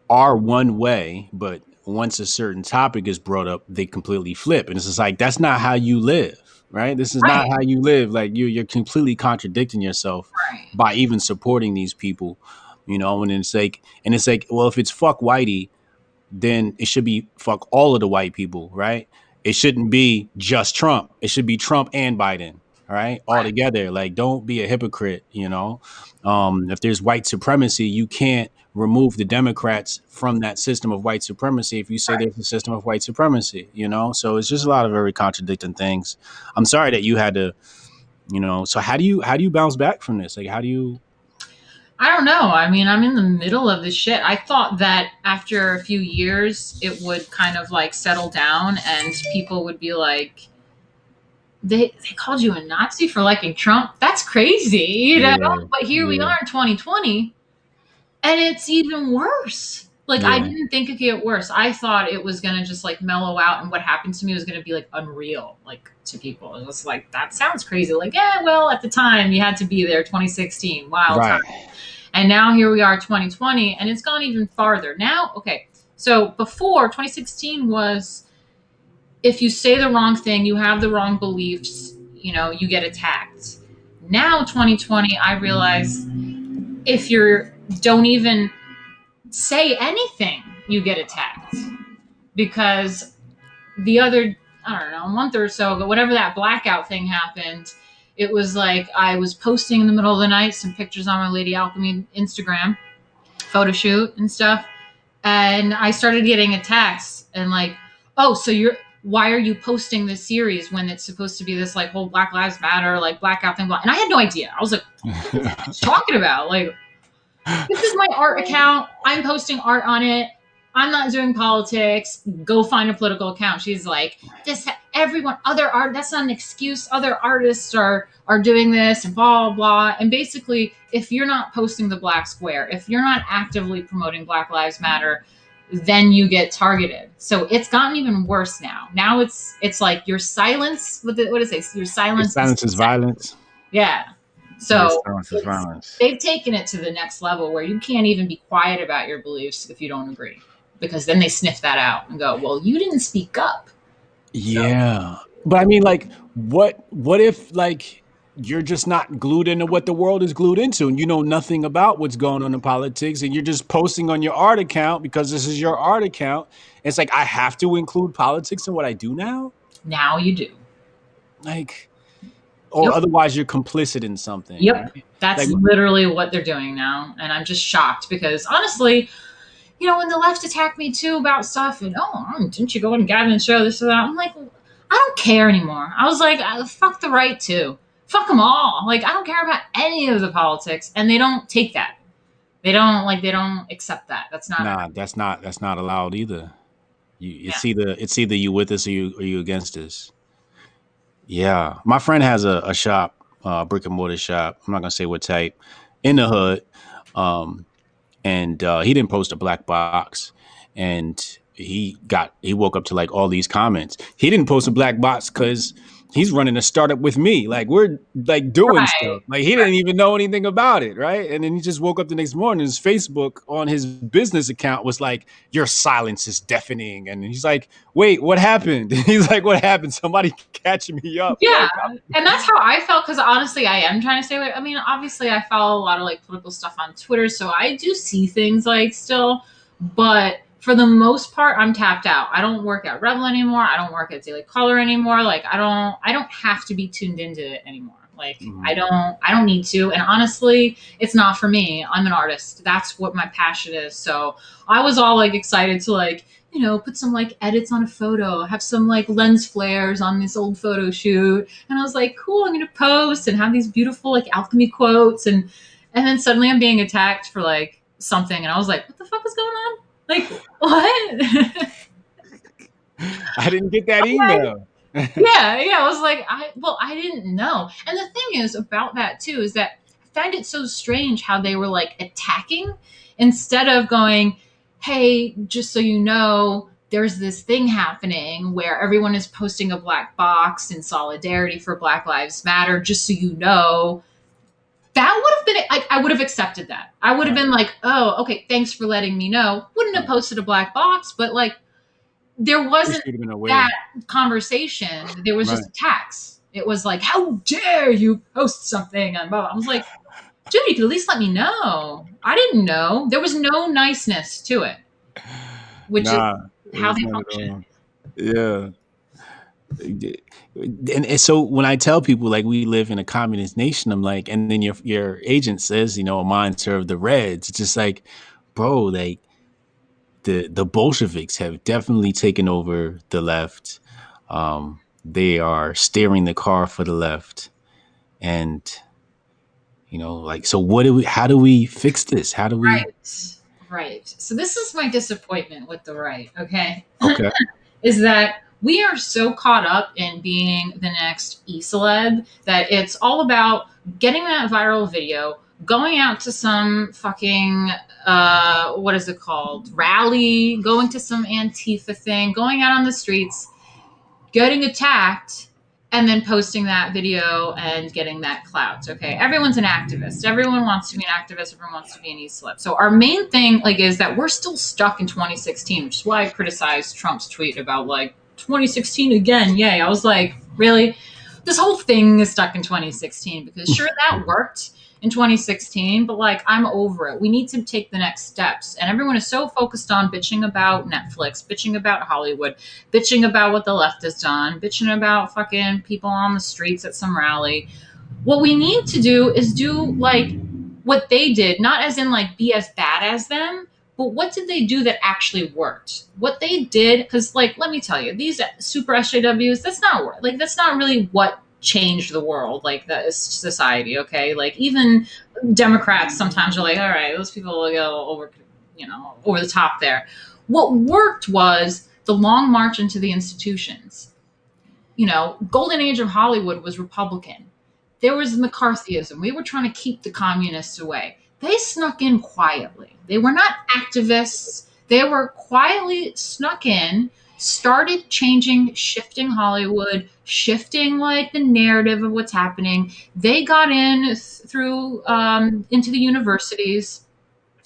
are one way, but once a certain topic is brought up, they completely flip. And it's just like, that's not how you live, right? This is not how you live. Like you you're completely contradicting yourself right, by even supporting these people, you know, and it's like and it's like, well, if it's fuck whitey, then it should be fuck all of the white people, right? It shouldn't be just Trump. It should be Trump and Biden, all right? All together. Like, don't be a hypocrite, you know? Um, if there's white supremacy, you can't remove the Democrats from that system of white supremacy if you say there's a system of white supremacy, you know? So it's just a lot of very contradicting things. I'm sorry that you had to, you know, so how do you how do you bounce back from this? Like how do you I don't know. I mean, I'm in the middle of this shit. I thought that after a few years, it would kind of like settle down and people would be like, they, they called you a Nazi for liking Trump. That's crazy, you know? Yeah, But here we are in 2020 and it's even worse. Like, I didn't think it could get worse. I thought it was going to just like mellow out and what happened to me was going to be like unreal, like to people. It was like, that sounds crazy. Like, yeah, well, at the time you had to be there, 2016, wild time. And now here we are, 2020, and it's gone even farther. Now, okay, so before 2016 was if you say the wrong thing, you have the wrong beliefs, you know, you get attacked. Now, 2020, I realize if you don't even say anything, you get attacked because the other I don't know, a month or so ago, whatever that blackout thing happened, it was like I was posting in the middle of the night some pictures on my Lady Alchemy Instagram photo shoot and stuff, and I started getting attacks and like, oh, so you're why are you posting this series when it's supposed to be this like whole Black Lives Matter like blackout thing? And I had no idea. I was like, what is this talking about? Like, this is my art account. I'm posting art on it. I'm not doing politics. Go find a political account. She's like, this everyone, other art. That's not an excuse. Other artists are are doing this and blah blah. And basically, if you're not posting the black square, if you're not actively promoting Black Lives Matter, then you get targeted. So it's gotten even worse now. Now it's it's like your silence. What, the, what does it say? Your Your silence is silence is violence. Yeah. So silence is they've taken it to the next level where you can't even be quiet about your beliefs if you don't agree because then they sniff that out and go well you didn't speak up Yeah. But I mean like what what if like you're just not glued into what the world is glued into and you know nothing about what's going on in politics and you're just posting on your art account because this is your art account. It's like I have to include politics in what I do now? now you do Like or yep otherwise you're complicit in something, yep right? that's Like literally what they're doing now and i'm just shocked because honestly you know when the left attacked me too about stuff and oh didn't you go and on Gavin's show this or that? I'm like i don't care anymore. I was like uh, fuck the right too fuck them all. Like i don't care about any of the politics. And they don't take that. They don't like they don't accept that. That's not nah, that's not that's not allowed either. You yeah. it's either it's either you with us or you or you against us. Yeah, my friend has a, a shop, uh, brick and mortar shop. I'm not gonna say what type, in the hood. Um, and uh, he didn't post a black box, and he got he woke up to like all these comments. He didn't post a black box because he's running a startup with me. Like we're like doing Right. stuff. Like he didn't even know anything about it, right? And then he just woke up the next morning. His Facebook on his business account was like, "Your silence is deafening," and he's like, "Wait, what happened?" he's like, "What happened? Somebody catch me up." Yeah, and that's how I felt because honestly, I am trying to stay away. I mean, obviously, I follow a lot of like political stuff on Twitter, so I do see things like still, but for the most part, I'm tapped out. I don't work at Rebel anymore. I don't work at Daily Caller anymore. Like, I don't, I don't have to be tuned into it anymore. Like, Mhm. I don't, I don't need to. And honestly, it's not for me. I'm an artist. That's what my passion is. So I was all like excited to like you know, put some like edits on a photo, have some like lens flares on this old photo shoot. And I was like, cool, I'm gonna post and have these beautiful like alchemy quotes and and then suddenly I'm being attacked for like something and I was like, what the fuck is going on? Like what? I didn't get that email. yeah, yeah. I was like, I well, I didn't know. And the thing is about that too is that I find it so strange how they were like attacking instead of going, "Hey, just so you know, there's this thing happening where everyone is posting a black box in solidarity for Black Lives Matter. Just so you know." That would have been like I would have accepted that. I would have been like, "Oh, okay, thanks for letting me know." Wouldn't have posted a black box, but like there wasn't should have been aware. that conversation, there was just attacks. It was like, "How dare you post something?" And blah, blah. I was like, "Dude, you could at least let me know." I didn't know. There was no niceness to it, which Nah, is how they function. Yeah. And, and so when I tell people like we live in a communist nation, I'm like, and then your your agent says, you know, a mine serve the Reds. It's just like, bro, like the the Bolsheviks have definitely taken over the left. Um, they are steering the car for the left, and you know, like, so what do we? How do we fix this? How do we? Right, right. So this is my disappointment with the right. Okay, Okay. is that we are so caught up in being the next e-celeb that it's all about getting that viral video, going out to some fucking uh, what is it called rally, going to some Antifa thing, going out on the streets, getting attacked, and then posting that video and getting that clout. Okay, everyone's an activist. Everyone wants to be an activist. Everyone wants to be an e-celeb. So our main thing, like, is that we're still stuck in 2016, which is why I criticized Trump's tweet about like 2016 again. Yay! I was like, really? This whole thing is stuck in 2016 because sure that worked in 2016, but like I'm over it. We need to take the next steps. And everyone is so focused on bitching about Netflix, bitching about Hollywood, bitching about what the left has done, bitching about fucking people on the streets at some rally. What we need to do is do like what they did, not as in like be as bad as them, but what did they do that actually worked? What they did, because like let me tell you, these super SJWs, that's not like that's not really what changed the world, like the society. Okay, like even Democrats sometimes are like, all right, those people will go over, you know, over the top there. What worked was the long march into the institutions. You know, golden age of Hollywood was Republican. There was McCarthyism. We were trying to keep the communists away. They snuck in quietly. They were not activists. They were quietly snuck in, started changing, shifting Hollywood, shifting like the narrative of what's happening. They got in th- through um, into the universities,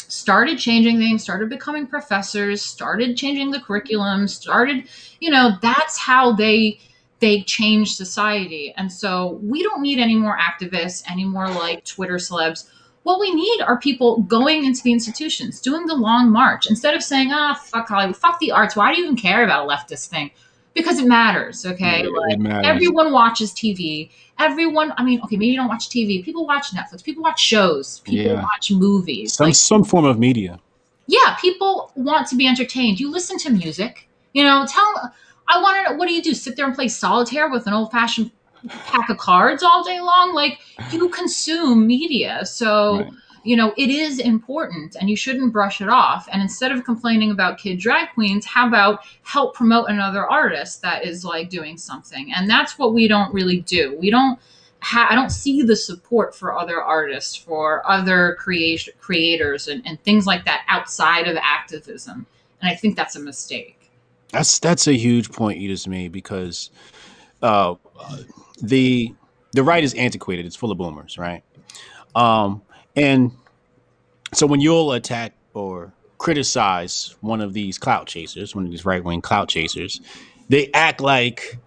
started changing things, started becoming professors, started changing the curriculum, started, you know, that's how they they change society. And so we don't need any more activists, any more like Twitter celebs. What we need are people going into the institutions, doing the long march, instead of saying, ah, fuck Hollywood, fuck the arts. Why do you even care about a leftist thing? Because it matters, okay? It Like, matters. everyone watches TV. Everyone, I mean, okay, maybe you don't watch TV. People watch Netflix. People watch shows. People Yeah. watch movies. Some Like, some form of media. yeah, people want to be entertained. You listen to music. You know, tell. I want to know. What do you do? Sit there and play solitaire with an old fashioned pack of cards all day long? Like you consume media, so Right. you know it is important, and you shouldn't brush it off. And instead of complaining about kid drag queens, how about help promote another artist that is like doing something? And that's what we don't really do. We don't. Ha- I don't see the support for other artists, for other creation creators, and, and things like that outside of activism. And I think that's a mistake. That's that's a huge point you just made because uh, the the right is antiquated. It's full of boomers, right? Um, and so when you'll attack or criticize one of these clout chasers, one of these right wing clout chasers, they act like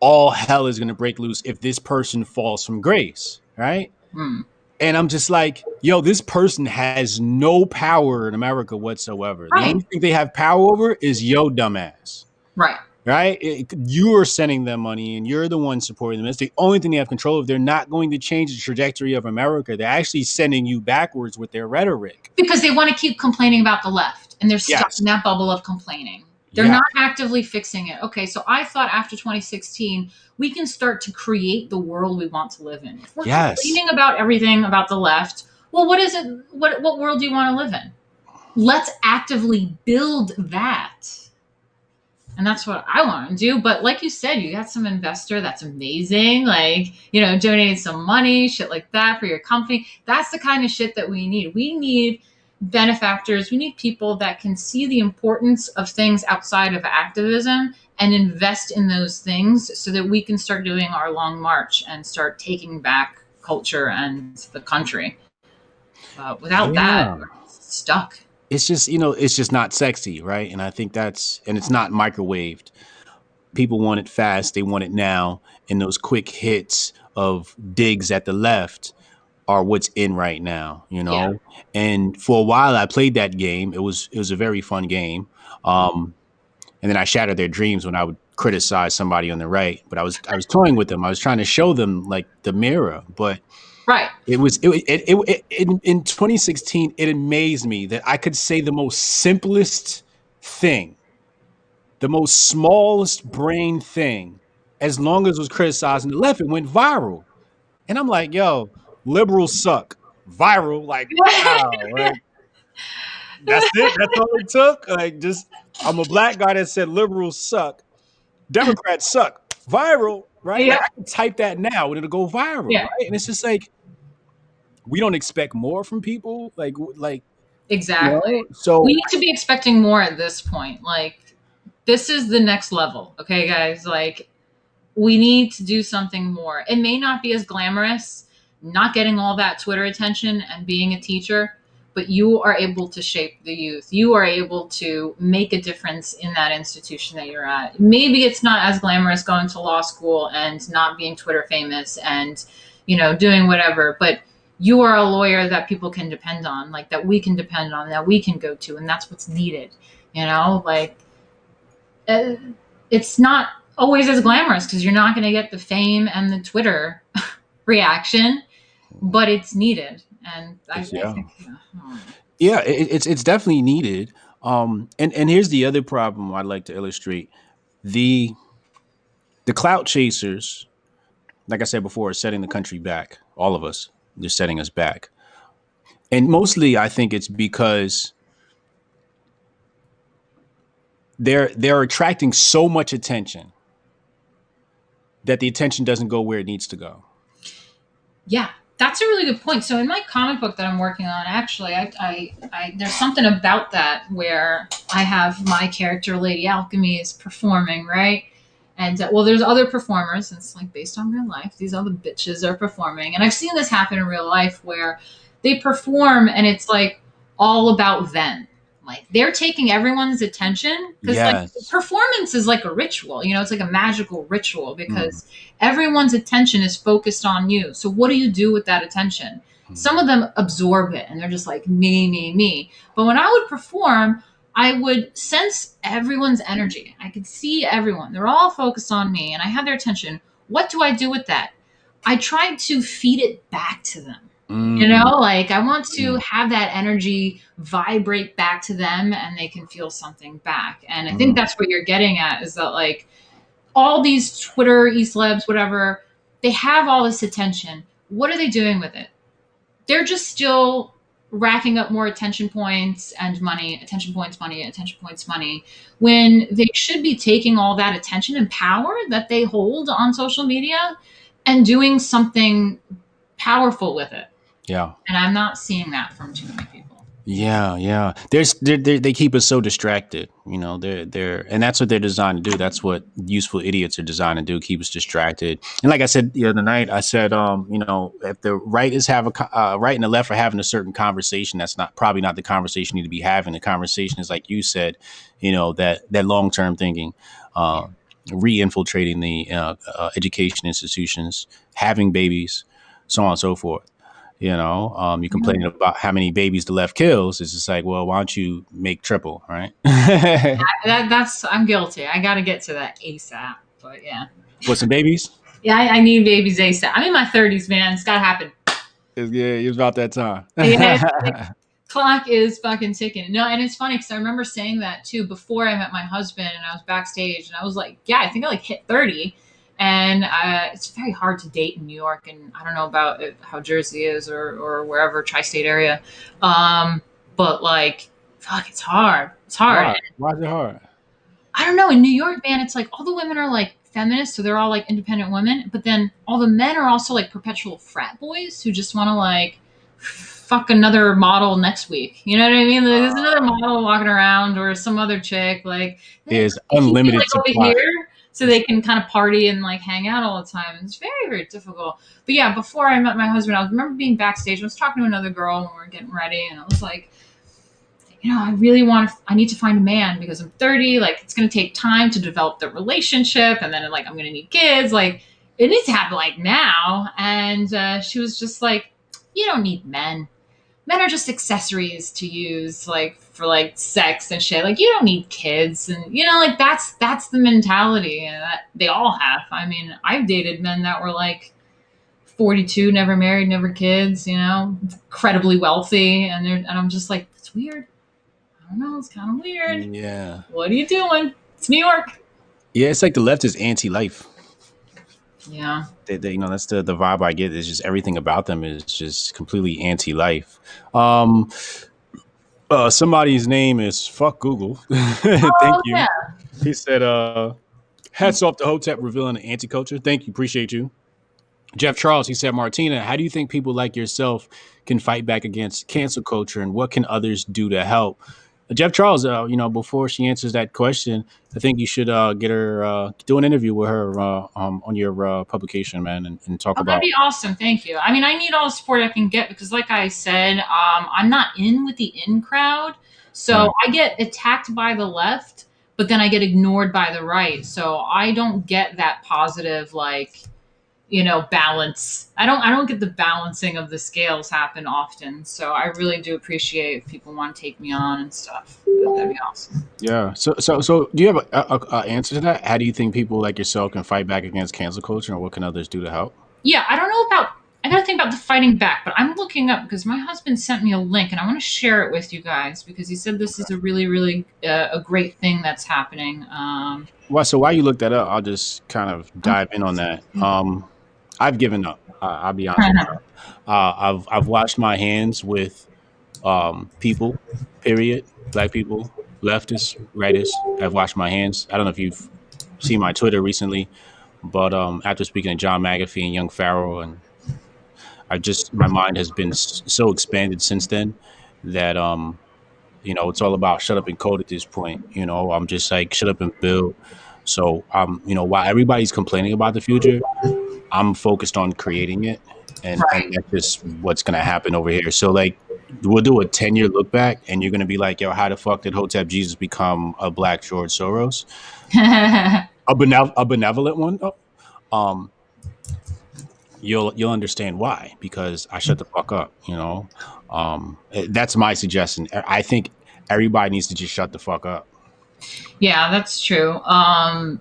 all hell is going to break loose if this person falls from grace, right? Hmm. And I'm just like, yo, this person has no power in America whatsoever. The only thing they have power over is yo dumbass Right. Right? It- you are sending them money and you're the one supporting them. It's the only thing they have control of. They're not going to change the trajectory of America. They're actually sending you backwards with their rhetoric. Because they want to keep complaining about the left and they're stuck Yes. in that bubble of complaining. They're Yeah. not actively fixing it. Okay, so I thought after 2016, we can start to create the world we want to live in. If we're Yes. complaining about everything about the left, well, what is it? What, what world do you want to live in? Let's actively build that. And that's what I want to do. But like you said, you got some investor that's amazing. Like, you know, donating some money, shit like that for your company. That's the kind of shit that we need. We need benefactors. We need people that can see the importance of things outside of activism and invest in those things so that we can start doing our long march and start taking back culture and the country. Uh, without that, Yeah. we're stuck. It's just, you know, it's just not sexy, right? And I think that's, and it's not microwaved. People want it fast. They want it now. And those quick hits of digs at the left are what's in right now, you know? Yeah. And for a while I played that game. It was, it was a very fun game. Um, and then I shattered their dreams when I would criticize somebody on the right. But I was I was toying with them. I was trying to show them like the mirror. But Right. it was it it, it, it, in, in 2016. It amazed me that I could say the most simplest thing, the most smallest brain thing, as long as it was criticizing the left, it went viral. And I'm like, yo, liberals suck. Viral, like wow, like, that's it. That's all it took. Like, just I'm a black guy that said liberals suck, Democrats suck. Viral, right? Yeah. Like, I can type that now and it'll go viral, Yeah. right? And it's just like we don't expect more from people, like, like you Exactly. know? So we need to be expecting more at this point. Like, this is the next level. Okay, guys. Like, we need to do something more. It may not be as glamorous, not getting all that Twitter attention and being a teacher, but you are able to shape the youth. You are able to make a difference in that institution that you're at. Maybe it's not as glamorous going to law school and not being Twitter famous and, you know, doing whatever, but you are a lawyer that people can depend on, like that we can depend on, that we can go to, and that's what's needed. You know, like uh, it's not always as glamorous because you're not going to get the fame and the Twitter reaction, but it's needed. And I, I Yeah. think, yeah, hmm. yeah, it, it's it's definitely needed. Um, and and here's the other problem I'd like to illustrate: the the clout chasers, like I said before, are setting the country back. All of us, they're setting us back, and mostly I think it's because they're they're attracting so much attention that the attention doesn't go where it needs to go. Yeah, that's a really good point. So in my comic book that I'm working on, actually, I, I, I there's something about that where I have my character Lady Alchemy is performing right, and uh, well, there's other performers. and It's like based on real life. These other bitches are performing, and I've seen this happen in real life where they perform and it's like all about them. Like they're taking everyone's attention because like performance is like a ritual. You know, it's like a magical ritual because everyone's attention is focused on you. So what do you do with that attention? Hmm. Some of them absorb it and they're just like me, me, me. But when I would perform, I would sense everyone's energy. I could see everyone. They're all focused on me and I have their attention. What do I do with that? I tried to feed it back to them. You know, like I want to Mm. have that energy vibrate back to them and they can feel something back. And I think Mm. that's what you're getting at is that like all these Twitter, e-celebs, whatever, they have all this attention. What are they doing with it? They're just still racking up more attention points and money, attention points, money, attention points, money, when they should be taking all that attention and power that they hold on social media and doing something powerful with it. Yeah. And I'm not seeing that from too many people. Yeah, yeah. There's they're, they're, they keep us so distracted. You know, they're they're and that's what they're designed to do. That's what useful idiots are designed to do. Keep us distracted. And like I said the other night, I said, um, you know, if the right is have a uh, right and the left are having a certain conversation, that's not probably not the conversation you need to be having. The conversation is like you said, you know, that that long term thinking, uh, re-infiltrating the uh, uh, education institutions, having babies, so on and so forth. You know, um, you're complaining about how many babies the left kills. It's just like, well, why don't you make triple, right? That, that's I'm guilty. I got to get to that ASAP. But yeah, With some babies? yeah, I, I need babies ASAP. I'm in my 30s, man. It's got to happen. It's, yeah, it was about that time. Yeah, like- clock is fucking ticking. No, and it's funny because I remember saying that too before I met my husband, and I was backstage, and I was like, "Yeah, I think I like hit 30." And uh, it's very hard to date in New York, and I don't know about it, how Jersey is or or wherever tri-state area, um, but like, fuck, it's hard. It's hard. Why? Why is it hard? I don't know. In New York, man, it's like all the women are like feminists, so they're all like independent women, but then all the men are also like perpetual frat boys who just want to like fuck another model next week. You know what I mean? Like, there's another model walking around or some other chick. Like There's they keep you, unlimited like, over supply. here, so they can kind of party and like hang out all the time. It's very very difficult. But yeah, before I met my husband, I remember being backstage. I was talking to another girl when we were getting ready, and I was like you know, I really want to, I need to find a man because I'm 30. Like, it's going to take time to develop the relationship. And then, like, I'm going to need kids. Like, it needs to happen, like, now. And uh, she was just like, you don't need men. Men are just accessories to use, like, for, like, sex and shit. Like, you don't need kids. And, you know, like, that's, that's the mentality that they all have. I mean, I've dated men that were, like, 42, never married, never kids, you know, incredibly wealthy. And they're, and I'm just like, it's weird. I don't know. It's kind of weird. Yeah. What are you doing? It's New York. Yeah, it's like the left is anti-life. Yeah. They, they, you know, that's the, the vibe I get. Is just everything about them is just completely anti-life. Um, uh, somebody's name is fuck Google. Thank oh, you. yeah. He said, uh, "Hats off to Hotep revealing the anti-culture." Thank you, appreciate you. Jeff Charles, he said, Martina, how do you think people like yourself can fight back against cancel culture, and what can others do to help? Jeff Charles, uh, you know, before she answers that question, I think you should uh, get her uh, do an interview with her uh, um, on your uh, publication, man, and, and talk Oh, about. that'd be awesome. Thank you. I mean, I need all the support I can get because, like I said, um, I'm not in with the in crowd. So Right. I get attacked by the left, but then I get ignored by the right. So I don't get that positive, like, you know, balance. I don't I don't get the balancing of the scales happen often. So I really do appreciate if people want to take me on and stuff. That'd be awesome. Yeah. So, so, so, do you have a, a, a answer to that? How do you think people like yourself can fight back against cancel culture, and what can others do to help? Yeah, I don't know about. I gotta think about the fighting back, but I'm looking up because my husband sent me a link, and I want to share it with you guys because he said this is a really, really uh, a great thing that's happening. Um, Well, so while you look that up, I'll just kind of dive in on that. Um, I've given up. Uh, I'll be honest. Uh, I've I've washed my hands with um, people. Period. Black people, leftists, rightists. I've washed my hands. I don't know if you've seen my Twitter recently, but um, after speaking to John McAfee and Young Farrell, and I just my mind has been so expanded since then that um, you know it's all about shut up and code at this point. You know, I'm just like shut up and build. So um, you know, while everybody's complaining about the future, I'm focused on creating it, and, Right. and that's just what's gonna happen over here. So like, we'll do a ten year look back, and you're gonna be like, yo, how the fuck did Hotep Jesus become a Black George Soros, a benev- a benevolent one? Oh, um, you'll you'll understand why because I shut the fuck up. You know, um, eh, that's my suggestion. I think everybody needs to just shut the fuck up. yeah, that's true. Um,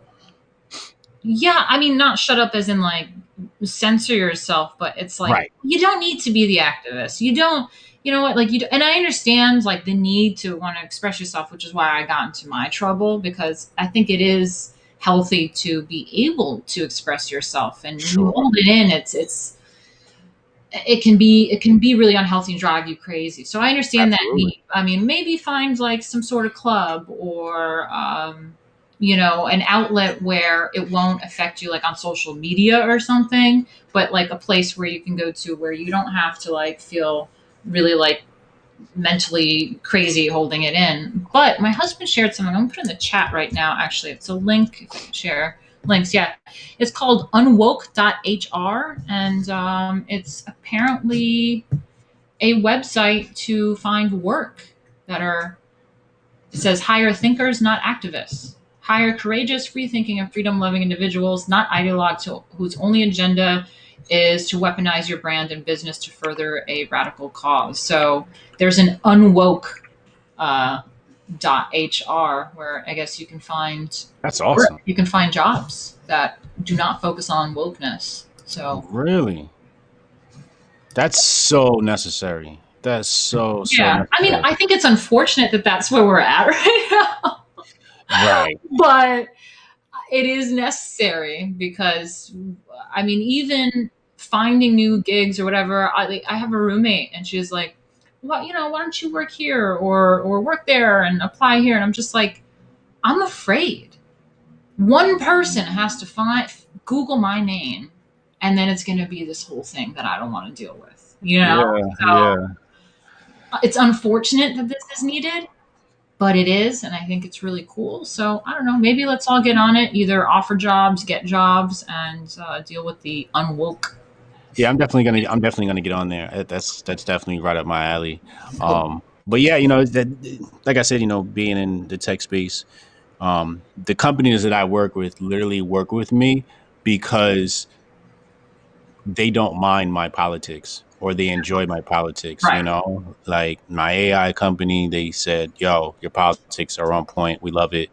yeah, I mean, not shut up as in like censor yourself, but it's like Right. you don't need to be the activist. You don't. You know what? Like you, and I understand like the need to want to express yourself, which is why I got into my trouble because I think it is healthy to be able to express yourself, and Sure. you hold it in. It's it's it can be it can be really unhealthy and drive you crazy. So I understand that Absolutely. need. I mean, maybe find like some sort of club or um, you know an outlet where it won't affect you, like on social media or something. But like a place where you can go to where you don't have to like feel really like mentally crazy holding it in. But my husband shared something. I'm gonna put in the chat right now. Actually, it's a link. Share links, yeah, it's called unwoke.hr, and um, it's apparently a website to find work that are. It says hire thinkers, not activists. Hire courageous, free thinking, and freedom loving individuals, not ideologues whose only agenda is to weaponize your brand and business to further a radical cause. So there's an unwoke uh, dot hr where I guess you can find That's awesome. you can find jobs that do not focus on wokeness. So Really? That's so necessary. That's so so. yeah, I mean. I think it's unfortunate that that's where we're at right now. Right. but it is necessary because I mean, even finding new gigs or whatever. I like, I have a roommate, and she's like, "What you know? Why don't you work here or or work there and apply here?" And I'm just like, I'm afraid. One person has to find Google my name, and then it's going to be this whole thing that I don't want to deal with. You know, Yeah. So- Yeah. it's unfortunate that this is needed, but it is, and I think it's really cool. So I don't know. Maybe let's all get on it. Either offer jobs, get jobs, and uh, deal with the unwoke. Yeah, I'm definitely gonna. I'm definitely gonna get on there. That's that's definitely right up my alley. Um, but yeah, you know that, like I said, you know, being in the tech space, um, the companies that I work with literally work with me because they don't mind my politics or they enjoy my politics. You know, like my AI company, they said, "Yo, your politics are on point. We love it.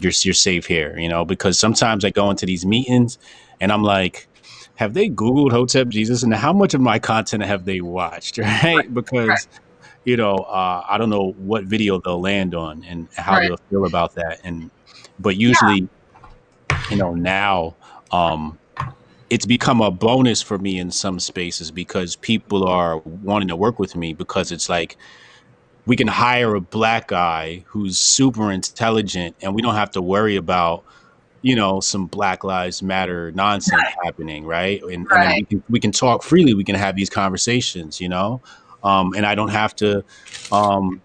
You're you're safe here." You know, because sometimes I go into these meetings and I'm like have they googled hotep jesus and how much of my content have they watched right because Right. you know uh, i don't know what video they'll land on and how Right. they'll feel about that and but usually you know now um it's become a bonus for me in some spaces because people are wanting to work with me because it's like we can hire a black guy who's super intelligent and we don't have to worry about you know some black lives matter nonsense happening right? And, and we, can, we can talk freely we can have these conversations you know? Um, and i don't have to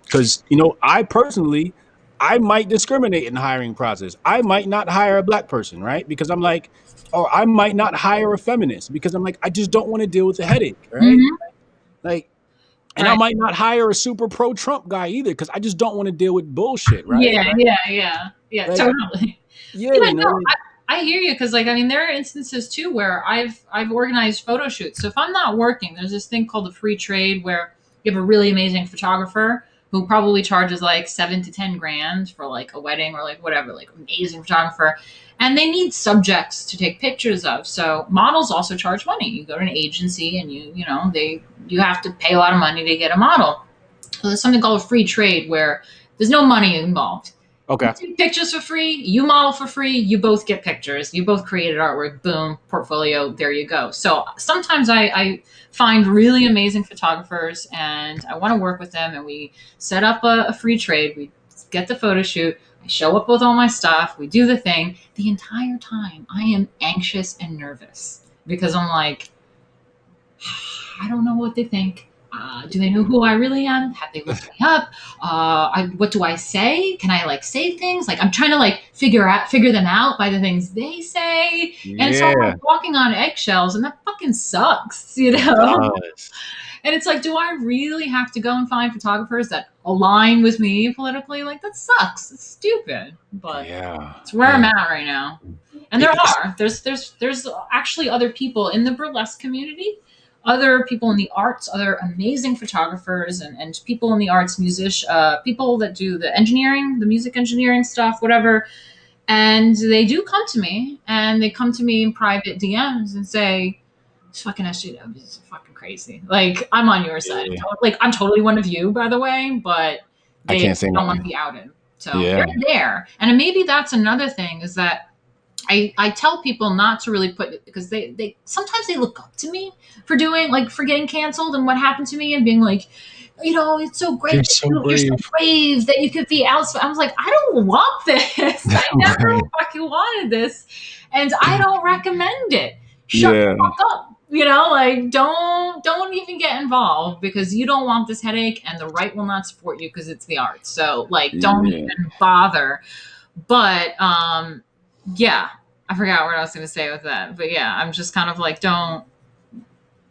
because you know i personally i might discriminate in the hiring process. I might not hire a black person right? Because i'm like or i might not hire a feminist because i'm like i just don't want to deal with the headache right Mhm. like and i might not hire a super pro trump guy either because i just don't want to deal with bullshit right Yeah, yeah, yeah, yeah. Like, totally. yeah, Yeah, you know, no, I, I hear you because, like, I mean, there are instances too where I've I've organized photo shoots. So if I'm not working, there's this thing called the free trade where you have a really amazing photographer who probably charges like seven to ten grand for like a wedding or like whatever, like amazing photographer, and they need subjects to take pictures of. So models also charge money. You go to an agency and you you know they you have to pay a lot of money to get a model. So there's something called free trade where there's no money involved. Okay pictures for free, you model for free, you both get pictures, you both created artwork, boom, portfolio, there you go. So sometimes I, I find really amazing photographers and I want to work with them and we set up a, a free trade. We get the photo shoot, I show up with all my stuff, we do the thing. The entire time I am anxious and nervous because I'm like, I don't know what they think. Uh, do they know who I really am? Have they looked me up? Uh, I, what do I say? Can I like say things? Like I'm trying to like figure out figure them out by the things they say, and so I'm like walking on eggshells, and that fucking sucks, you know. it. And it's like, do I really have to go and find photographers that align with me politically? Like that sucks. It's stupid, but yeah it's where I'm at right now. And there It's- are there's there's there's actually other people in the burlesque community, other people in the arts, other amazing photographers and, and people in the arts, music, uh, people that do the engineering, the music engineering stuff, whatever. And they do come to me and they come to me in private DMs and say, "This fucking SJW is fucking crazy. Like I'm on your side. Yeah. Like I'm totally one of you, by the way, but I they can't say don't want to be outed. So Yeah. they're there. And maybe that's another thing is that I, I tell people not to really put because they, they sometimes they look up to me for doing like for getting canceled and what happened to me and being like, you know, it's so great. You're so you- You're so brave. that you could be out. I was like, I don't want this. I never Right. fucking wanted this, and I don't recommend it. Shut Yeah. the fuck up. You know, like don't don't don't even get involved because you don't want this headache and the right will not support you because it's the arts. So like don't Yeah. even bother. But um yeah, I forgot what I was gonna say with that. But yeah, I'm just kind of like don't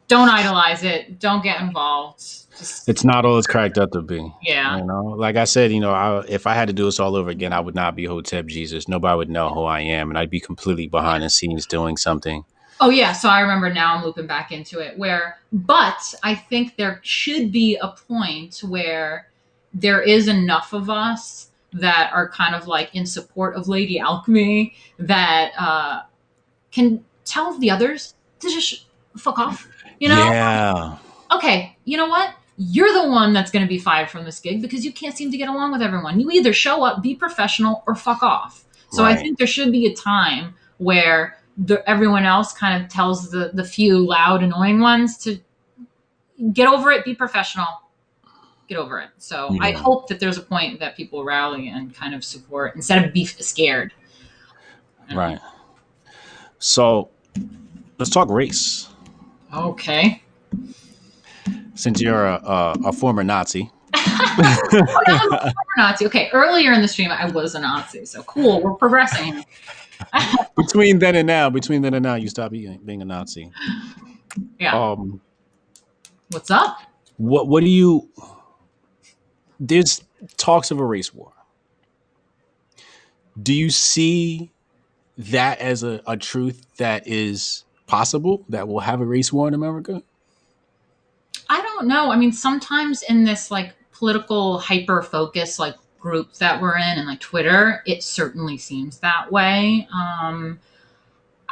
don't idolize it, don't get involved. Just It's not all it's cracked up to be. yeah. You know, like I said, you know, I, if I had to do this all over again, I would not be Hotep Jesus. Nobody would know who I am, and I'd be completely behind the scenes doing something. Oh yeah, so I remember now I'm looping back into it where but I think there should be a point where there is enough of us that are kind of like in support of Lady Alchemy that uh can tell the others to just fuck off. You know? Yeah, Okay, you know what? You're the one that's going to be fired from this gig because you can't seem to get along with everyone. You either show up, be professional, or fuck off. So I think there should be a time where the, everyone else kind of tells the the few loud, annoying ones to get over it, be professional, get over it. So I hope that there's a point that people rally and kind of support instead of be scared. right. So let's talk race. Okay. Since you're a, a, a former Nazi, Oh, no, I'm a former Nazi. Okay, earlier in the stream, I was a Nazi. So cool. We're progressing. between then and now, between then and now, you stop being, being a Nazi. Yeah. Um, What's up? what what do you? There's talks of a race war. Do you see that as a, a truth that is possible that we'll have a race war in America? I don't know. I mean, sometimes in this like political hyper focus like group that we're in and like Twitter, it certainly seems that way. Um,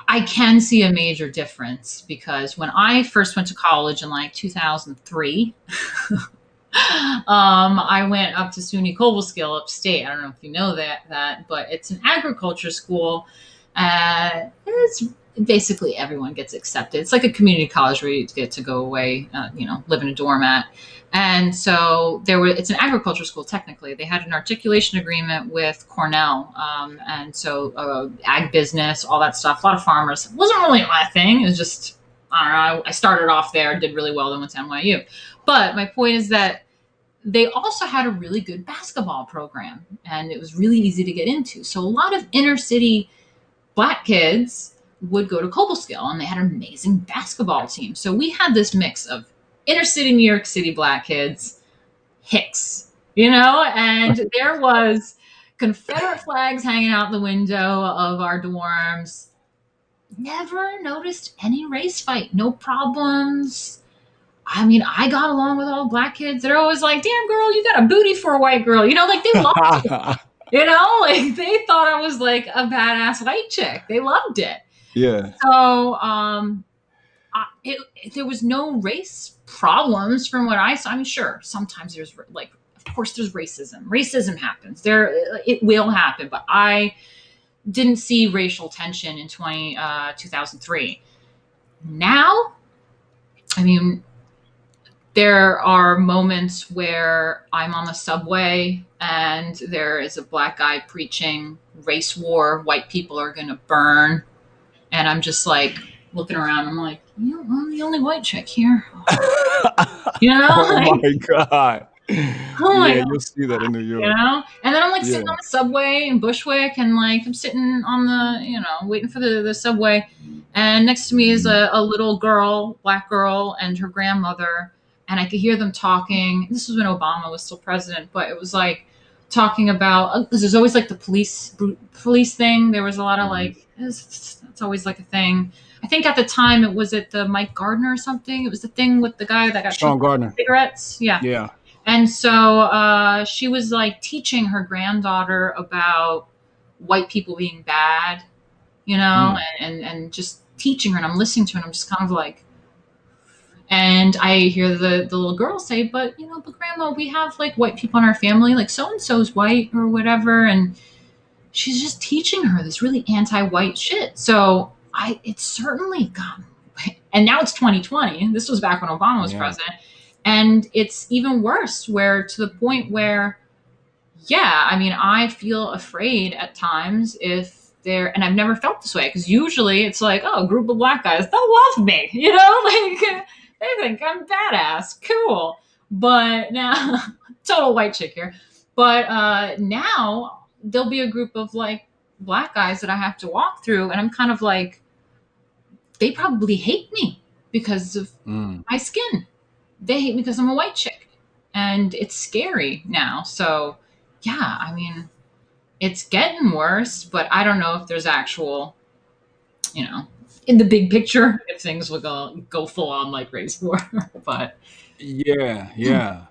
I can see a major difference because when I first went to college in like 2003, um, I went up to SUNY Cobleskill upstate. I don't know if you know that that, but it's an agriculture school. Uh, it's basically everyone gets accepted. It's like a community college where you get to go away, uh, you know, live in a dorm at. And so there were. It's an agriculture school technically. They had an articulation agreement with Cornell, um, and so uh, ag business, all that stuff. A lot of farmers. It wasn't really my thing. It was just I don't know. I started off there, did really well, then went to NYU. But my point is that they also had a really good basketball program, and it was really easy to get into. So a lot of inner city black kids would go to Cobleskill and they had an amazing basketball team. So we had this mix of inner city New York City black kids, Hicks, you know, and there was Confederate flags hanging out the window of our dorms. Never noticed any race fight, no problems. I mean, I got along with all black kids. They're always like, damn girl, you got a booty for a white girl. You know, like they loved it. You know, like they thought I was like a badass white chick. They loved it. yeah. So, um, I, it, there was no race problems from what I saw. I mean, sure, sometimes there's like, of course, there's racism. Racism happens. There, it will happen. But I didn't see racial tension in 20, uh, 2003. Now, I mean, there are moments where I'm on the subway and there is a black guy preaching race war, white people are going to burn. And I'm just like looking around. I'm like, you know, I'm the only white chick here. You know? oh Like, my god. Oh my yeah, God. you'll see that in New York. you know? And then I'm like sitting on the subway in Bushwick and like I'm sitting on the, you know, waiting for the, the subway. And next to me is a, a little girl, black girl, and her grandmother. And I could hear them talking. This was when Obama was still president, but it was like talking about uh, because there's always like the police police thing. There was a lot of mm-hmm. like it's, it's always like a thing. I think at the time it was at the Mike Gardner or something. It was the thing with the guy that got Sean Gardner. cigarettes. Yeah. Yeah. And so uh, she was like teaching her granddaughter about white people being bad, you know, mm. and, and, and just teaching her. And I'm listening to her and I'm just kind of like, and I hear the, the little girl say, but, you know, but grandma, we have like white people in our family, like so and so's white or whatever. And she's just teaching her this really anti white shit. So I, it's certainly gone. And now it's 2020. This was back when Obama was Yeah. president and it's even worse where to the point where yeah i mean i feel afraid at times if they're and i've never felt this way because usually it's like oh a group of black guys they'll love me you know like they think I'm badass. Cool. But now, total white chick here. But uh, now there'll be a group of like black guys that I have to walk through, and I'm kind of like, they probably hate me because of Mm. my skin. They hate me because I'm a white chick. And it's scary now. So, yeah, I mean, it's getting worse, but I don't know if there's actual, you know, in the big picture, if things will go, go full on like race war. but Yeah, yeah.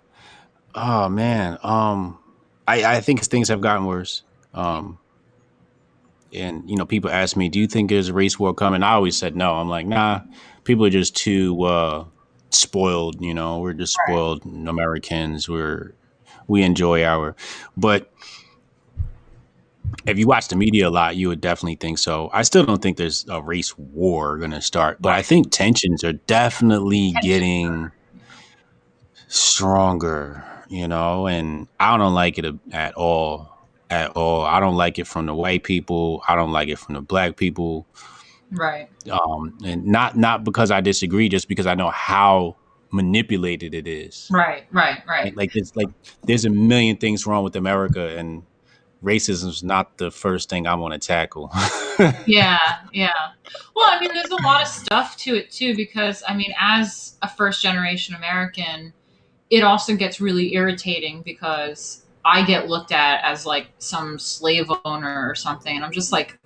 Oh man. Um I I think things have gotten worse. Um and you know, people ask me, "Do you think there's a race war coming?" I always said no. I'm like, "Nah, people are just too uh spoiled, you know. We're just Right. spoiled Americans. We're we enjoy our but if you watch the media a lot, you would definitely think so. I still don't think there's a race war going to start, but I think tensions are definitely getting stronger, you know, and I don't like it at all. At all. I don't like it from the white people. I don't like it from the black people. right. Um, and not not because I disagree, just because I know how manipulated it is. Right, right, right. Like, like it's like there's a million things wrong with America, and racism is not the first thing I want to tackle. yeah, yeah. Well, I mean, there's a lot of stuff to it too, because I mean, as a first generation American, it also gets really irritating because I get looked at as like some slave owner or something, and I'm just like,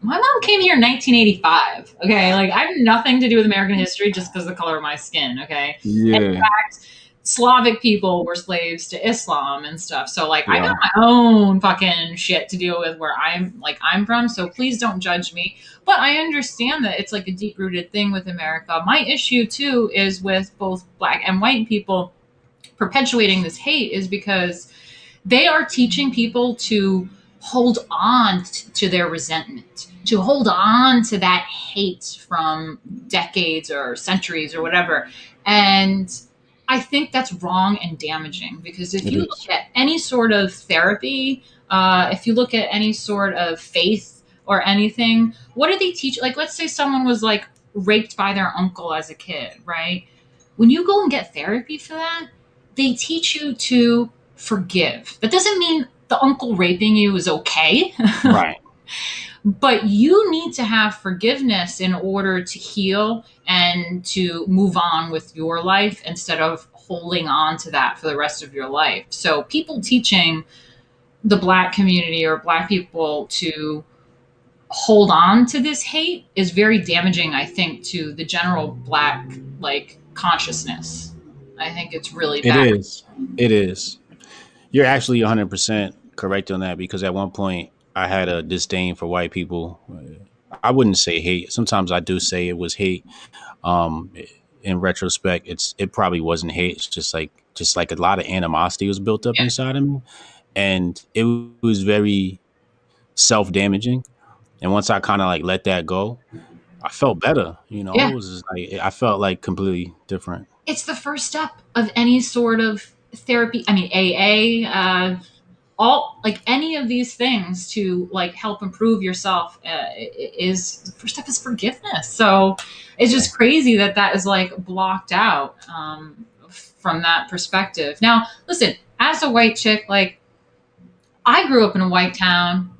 my mom came here in 1985. Okay, like I have nothing to do with American history just because of the color of my skin. Okay, yeah, Slavic people were slaves to Islam and stuff. So like I Yeah. got my own fucking shit to deal with where I'm like I'm from. So please don't judge me. But I understand that it's like a deep rooted thing with America. My issue too is with both black and white people perpetuating this hate is because they are teaching people to hold on to their resentment, to hold on to that hate from decades or centuries or whatever. And I think that's wrong and damaging because if It you is. look at any sort of therapy, uh, if you look at any sort of faith or anything, what do they teach? Like, let's say someone was like raped by their uncle as a kid, right? When you go and get therapy for that, they teach you to forgive. That doesn't mean the uncle raping you is okay. right. but you need to have forgiveness in order to heal and to move on with your life instead of holding on to that for the rest of your life. So people teaching the black community or black people to hold on to this hate is very damaging I think to the general black like consciousness. I think it's really It bad. is. It is. You're actually 100% correct on that because at one point I had a disdain for white people. I wouldn't say hate. Sometimes I do say it was hate. Um, in retrospect, it's it probably wasn't hate. It's just like just like a lot of animosity was built up Yeah. inside of me, and it was very self damaging. And once I kind of like let that go, I felt better. You know, Yeah. it was just like I felt like completely different. it's the first step of any sort of therapy i mean aa uh, all like any of these things to like help improve yourself uh, is first step is forgiveness so it's just crazy that that is like blocked out um, from that perspective now listen as a white chick like i grew up in a white town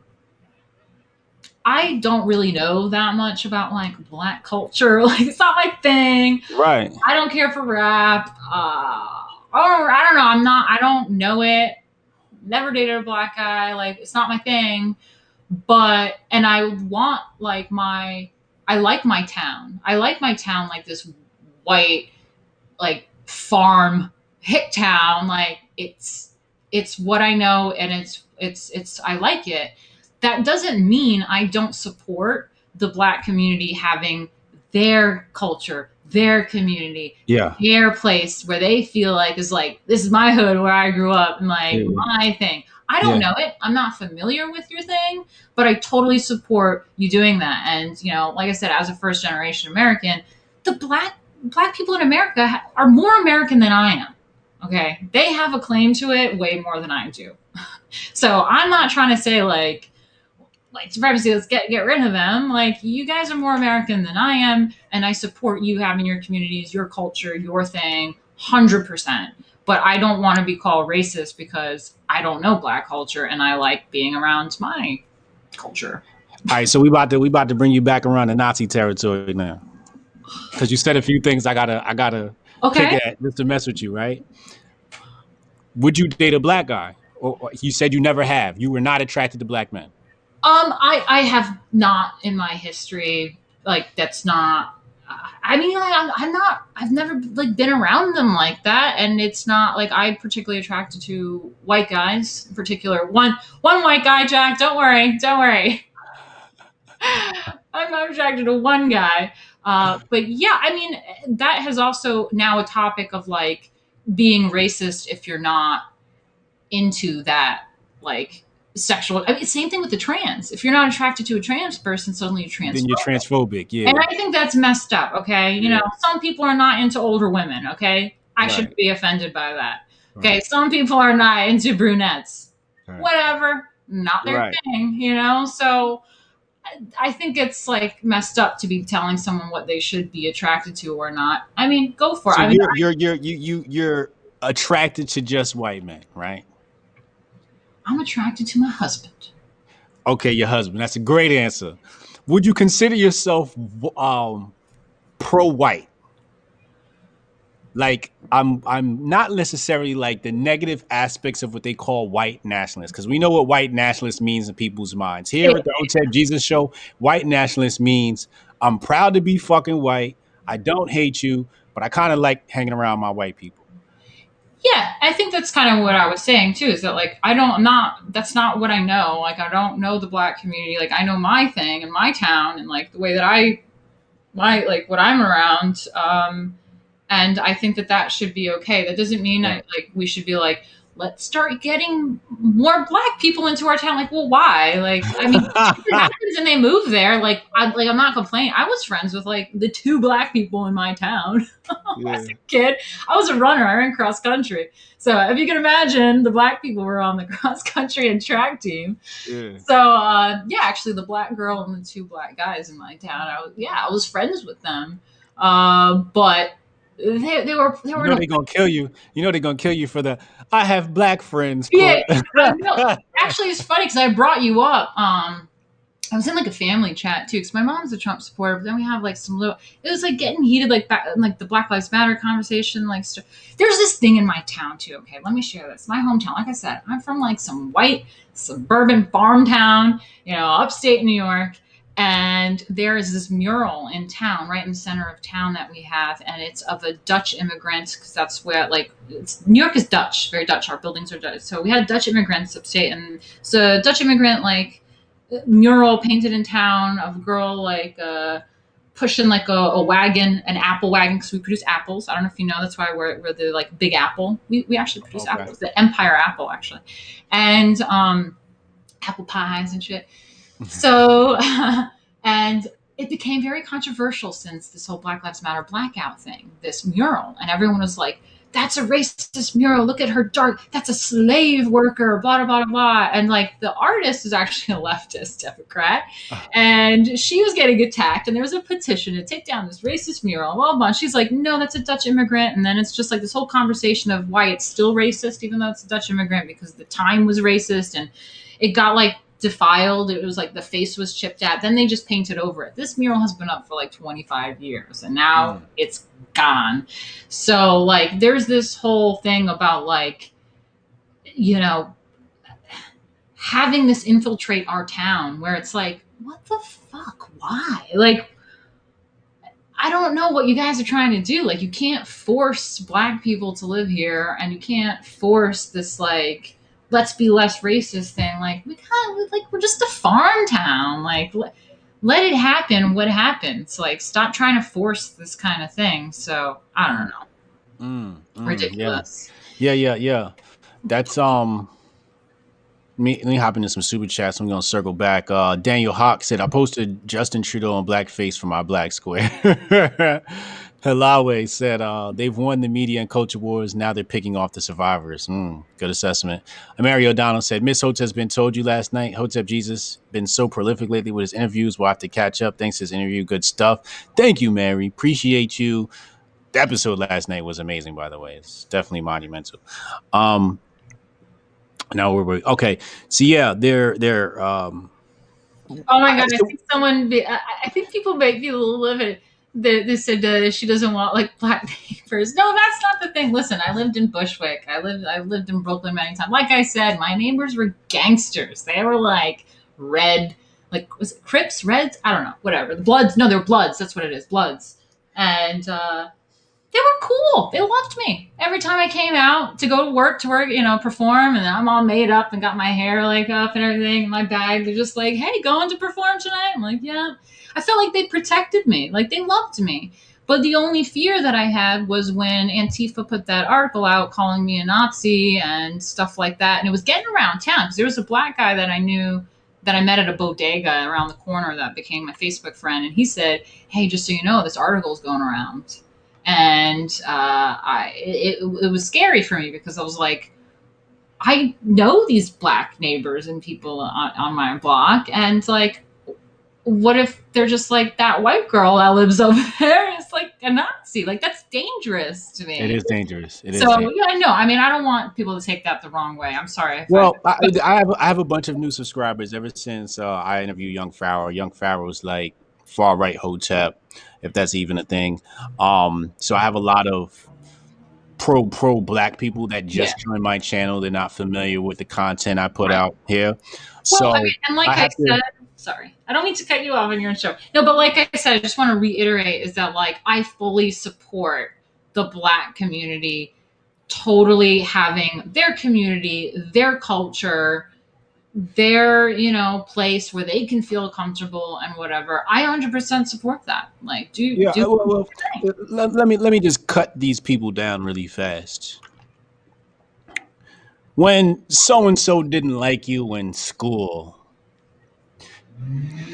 I don't really know that much about like black culture. Like it's not my thing. Right. I don't care for rap. Uh, or I don't know. I'm not. I don't know it. Never dated a black guy. Like it's not my thing. But and I want like my. I like my town. I like my town like this white, like farm hick town. Like it's it's what I know and it's it's it's I like it. That doesn't mean I don't support the black community having their culture, their community, Yeah. their place where they feel like is like this is my hood where I grew up and like Yeah. my thing. I don't Yeah. know it. I'm not familiar with your thing, but I totally support you doing that. And you know, like I said, as a first generation American, the black black people in America ha- are more American than I am. Okay, they have a claim to it way more than I do. so I'm not trying to say like white supremacy. Let's get get rid of them. Like you guys are more American than I am, and I support you having your communities, your culture, your thing, hundred percent. But I don't want to be called racist because I don't know black culture and I like being around my culture. All right, so we about to we about to bring you back around the Nazi territory now, because you said a few things I gotta I gotta Okay. pick at just to mess with you, right? Would you date a black guy? Or, or you said you never have. You were not attracted to black men. Um, I I have not in my history like that's not. I mean, like, I'm, I'm not. I've never like been around them like that, and it's not like I'm particularly attracted to white guys in particular. One one white guy, Jack. Don't worry, don't worry. I'm not attracted to one guy, uh, but yeah, I mean that has also now a topic of like being racist if you're not into that like sexual. I mean, same thing with the trans. If you're not attracted to a trans person, suddenly you're trans. Then you're transphobic. Yeah. And I think that's messed up. Okay, you Yeah. know, some people are not into older women. Okay, I Right. should be offended by that. Right. Okay, some people are not into brunettes. Right. Whatever, not their Right. thing. You know, so. I- I think it's like messed up to be telling someone what they should be attracted to or not. I mean, go for So it. I mean, you're, you're you're you you you're attracted to just white men, right? I'm attracted to my husband. Okay, your husband. That's a great answer. Would you consider yourself um, pro-white? Like I'm I'm not necessarily like the negative aspects of what they call white nationalists because we know what white nationalist means in people's minds. Here at the Hotep Jesus show, white nationalist means I'm proud to be fucking white. I don't hate you, but I kind of like hanging around my white people. Yeah, I think that's kind of what I was saying too. Is that like I don't I'm not that's not what I know. Like I don't know the black community. Like I know my thing and my town and like the way that I my like what I'm around. Um, and I think that that should be okay. That doesn't mean I, like we should be like let's start getting more black people into our town. Like, well, why? Like, I mean, it happens and they move there. Like, I like I'm not complaining. I was friends with like the two black people in my town. Yeah. kid. I was a runner. I ran cross country. So if you can imagine, the black people were on the cross country and track team. Yeah. So uh, yeah, actually, the black girl and the two black guys in my town. I was yeah, I was friends with them. Uh, but they, they were they You were know they're gonna kill you. You know they're gonna kill you for the I have black friends. Yeah, quote. Know. Actually, it's funny because I brought you up. Um, I was in like a family chat too, because my mom's a Trump supporter. But then we have like some little. It was like getting heated, like back, like the Black Lives Matter conversation. Like, st- there's this thing in my town too. Okay, let me share this. My hometown, like I said, I'm from like some white suburban farm town, you know, upstate New York. And there is this mural in town, right in the center of town, that we have, and it's of a Dutch immigrant because that's where, like, it's, New York is Dutch, very Dutch. Our buildings are Dutch, so we had Dutch immigrants upstate, and so Dutch immigrant like mural painted in town of a girl like uh, pushing like a, a wagon, an apple wagon, because we produce apples. I don't know if you know, that's why we're, we're the like big apple. We, we actually produce Okay. apples, the Empire apple actually, and um, apple pies and shit. So, and it became very controversial since this whole Black Lives Matter blackout thing, this mural, and everyone was like, "That's a racist mural. Look at her dark. That's a slave worker." Blah blah blah blah. And like the artist is actually a leftist Democrat, ah. and she was getting attacked. And there was a petition to take down this racist mural. Well, blah. she's like, "No, that's a Dutch immigrant." And then it's just like this whole conversation of why it's still racist, even though it's a Dutch immigrant, because the time was racist and it got like defiled. It was like the face was chipped at. Then they just painted over it. This mural has been up for like 25 years and now Mm. it's gone. So, like, there's this whole thing about like, you know, having this infiltrate our town where it's like, what the fuck? Why? Like, I don't know what you guys are trying to do. Like, you can't force black people to live here, and you can't force this like let's be less racist thing. Like, we kind of like we're just a farm town. Like, let, let it happen. What happens? Like, stop trying to force this kind of thing. So I don't know. Mm, mm, Ridiculous. Yeah, yeah, yeah, yeah. That's um. Me, let me hop into some super chats. I'm gonna circle back. Uh, Daniel Hawk said I posted Justin Trudeau on blackface for my black square. Hilawe said uh, they've won the media and culture wars. Now they're picking off the survivors. Mm, good assessment. Mary O'Donnell said Miss Hotep's been told you last night. Hotep Jesus been so prolific lately with his interviews. We'll have to catch up. Thanks for his interview. Good stuff. Thank you, Mary. Appreciate you. The episode last night was amazing, by the way. It's definitely monumental. Um, now we're okay. So yeah, they're they're um, Oh my god! I think someone. Be, I, I think people might be a little livid. They, they said uh, she doesn't want like black neighbors. No, that's not the thing. Listen, I lived in Bushwick. I lived. I lived in Brooklyn many times. Like I said, my neighbors were gangsters. They were like red, like was it Crips, Reds? I don't know. Whatever. The Bloods. No, they're Bloods. That's what it is. Bloods. And uh, they were cool. They loved me. Every time I came out to go to work, to work, you know, perform, and I'm all made up and got my hair like up and everything in my bag. They're just like, hey, going to perform tonight? I'm like, yeah. I felt like they protected me, like they loved me. But the only fear that I had was when Antifa put that article out calling me a Nazi and stuff like that. And it was getting around town because there was a black guy that I knew that I met at a bodega around the corner that became my Facebook friend. And he said, Hey, just so you know, this article is going around and uh, I it, it was scary for me because I was like, I know these black neighbors and people on, on my block, and like, what if they're just like that white girl that lives over there is like a Nazi? Like that's dangerous to me. It is dangerous. It so dangerous. yeah, no, I mean, I don't want people to take that the wrong way. I'm sorry. Well, I, I, have I have a bunch of new subscribers ever since uh, I interviewed Young Pharaoh. Young Pharaoh was like far right hotep if that's even a thing. Um, so I have a lot of pro pro black people that just yeah. joined my channel. They're not familiar with the content I put right. out here. Well, so I mean, and like I, I said, to, sorry, I don't mean to cut you off on your own show. No, but like I said, I just want to reiterate is that like I fully support the black community totally having their community, their culture, their you know place where they can feel comfortable and whatever. I 100% support that. Like do yeah do well, well let, let, me let me just cut these people down really fast. When so and so didn't like you in school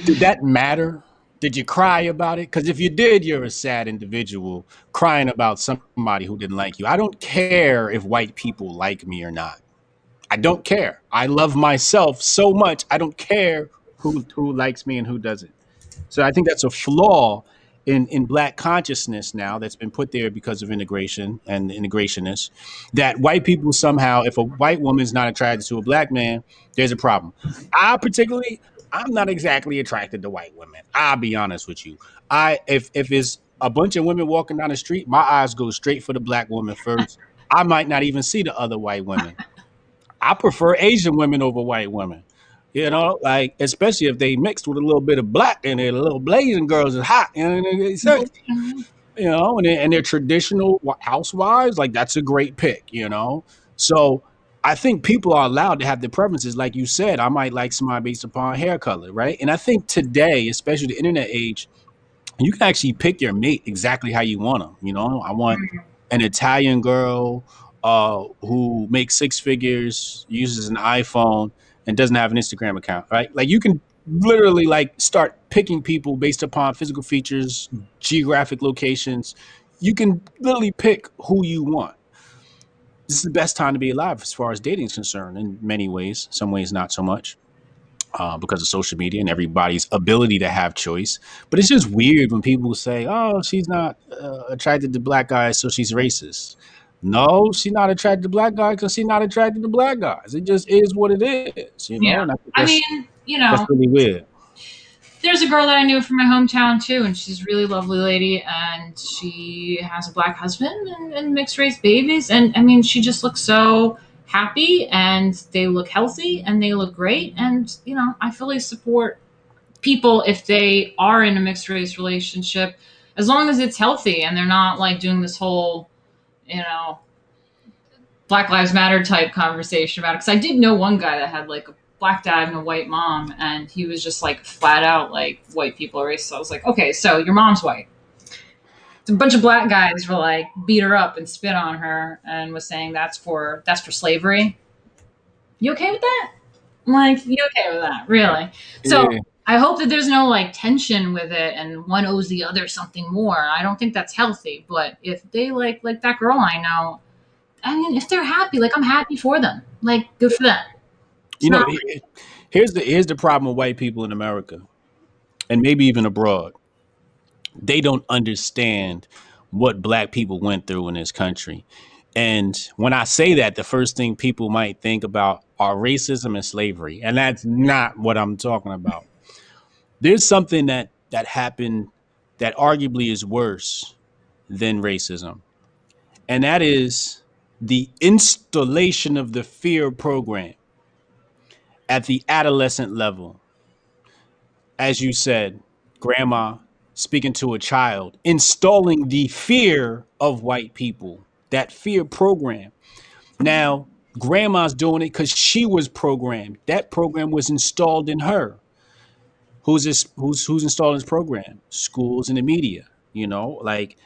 did that matter did you cry about it because if you did you're a sad individual crying about somebody who didn't like you i don't care if white people like me or not I don't care. I love myself so much. I don't care who who likes me and who doesn't. So I think that's a flaw in in black consciousness now that's been put there because of integration and integrationists that white people somehow if a white woman is not attracted to a black man there's a problem i particularly i'm not exactly attracted to white women i'll be honest with you i if if it's a bunch of women walking down the street my eyes go straight for the black woman first i might not even see the other white women I prefer Asian women over white women. You know, like especially if they mixed with a little bit of black it, a little Blasian girls is hot. You know, you know, and, they, and they're traditional housewives. Like that's a great pick. You know, so I think people are allowed to have their preferences. Like you said, I might like somebody based upon hair color, right? And I think today, especially the internet age, you can actually pick your mate exactly how you want them. You know, I want mm-hmm. an Italian girl uh, who makes six figures, uses an iPhone, and doesn't have an Instagram account, right? Like you can literally like start picking people based upon physical features, geographic locations. You can literally pick who you want. This is the best time to be alive as far as dating is concerned in many ways, some ways not so much. Uh, because of social media and everybody's ability to have choice. But it's just weird when people say, "Oh, she's not uh, attracted to black guys, so she's racist." No, she's not attracted to black guys because she's not attracted to black guys. It just is what it is. You know? Yeah. I, I mean, you know, that's really weird. There's a girl that I knew from my hometown too, and she's a really lovely lady, and she has a black husband and, and mixed race babies, and I mean, she just looks so happy, and they look healthy, and they look great, and you know, I fully support people if they are in a mixed race relationship, as long as it's healthy and they're not like doing this whole you know, Black Lives Matter type conversation about it. Because I did know one guy that had like a black dad and a white mom, and he was just like flat out like white people are racist. So I was like, okay, so your mom's white. A bunch of black guys were like beat her up and spit on her and was saying that's for that's for slavery. You okay with that? I'm like, you okay with that? Really? So yeah. I hope that there's no like tension with it and one owes the other something more. I don't think that's healthy. But if they like like that girl I know, I mean, if they're happy, like I'm happy for them. Like good for them. You know, not here's the here's the problem with white people in America, and maybe even abroad. They don't understand what black people went through in this country. And when I say that, the first thing people might think about are racism and slavery, and that's not what I'm talking about. There's something that that happened that arguably is worse than racism, and that is the installation of the fear program at the adolescent level. As you said, grandma speaking to a child, installing the fear of white people, that fear program. Now, grandma's doing it because she was programmed. That program was installed in her. Who's this? Who's who's installing this program? Schools and the media. You know, like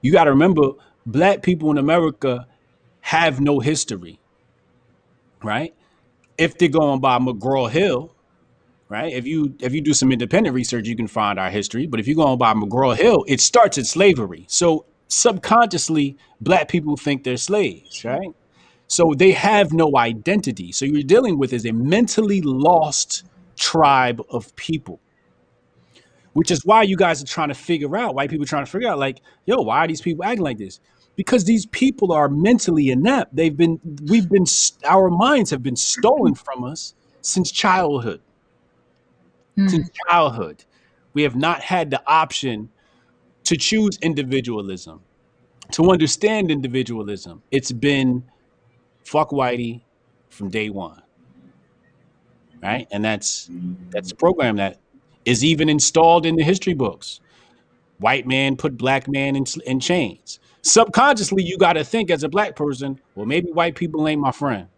you got to remember, black people in America have no history, right? If they're going by McGraw Hill, right? If you if you do some independent research, you can find our history. But if you go on by McGraw Hill, it starts at slavery. So subconsciously, black people think they're slaves, right? So they have no identity. So you're dealing with is a mentally lost tribe of people, which is why you guys are trying to figure out, white people trying to figure out, like, yo, why are these people acting like this? Because these people are mentally inept. They've been, we've been, our minds have been stolen from us since childhood Hmm. since childhood. We have not had the option to choose individualism, to understand individualism. It's been fuck whitey from day one, right? And that's that's a program that is even installed in the history books. White man put black man in, in chains. Subconsciously, you got to think as a black person, well, maybe white people ain't my friend.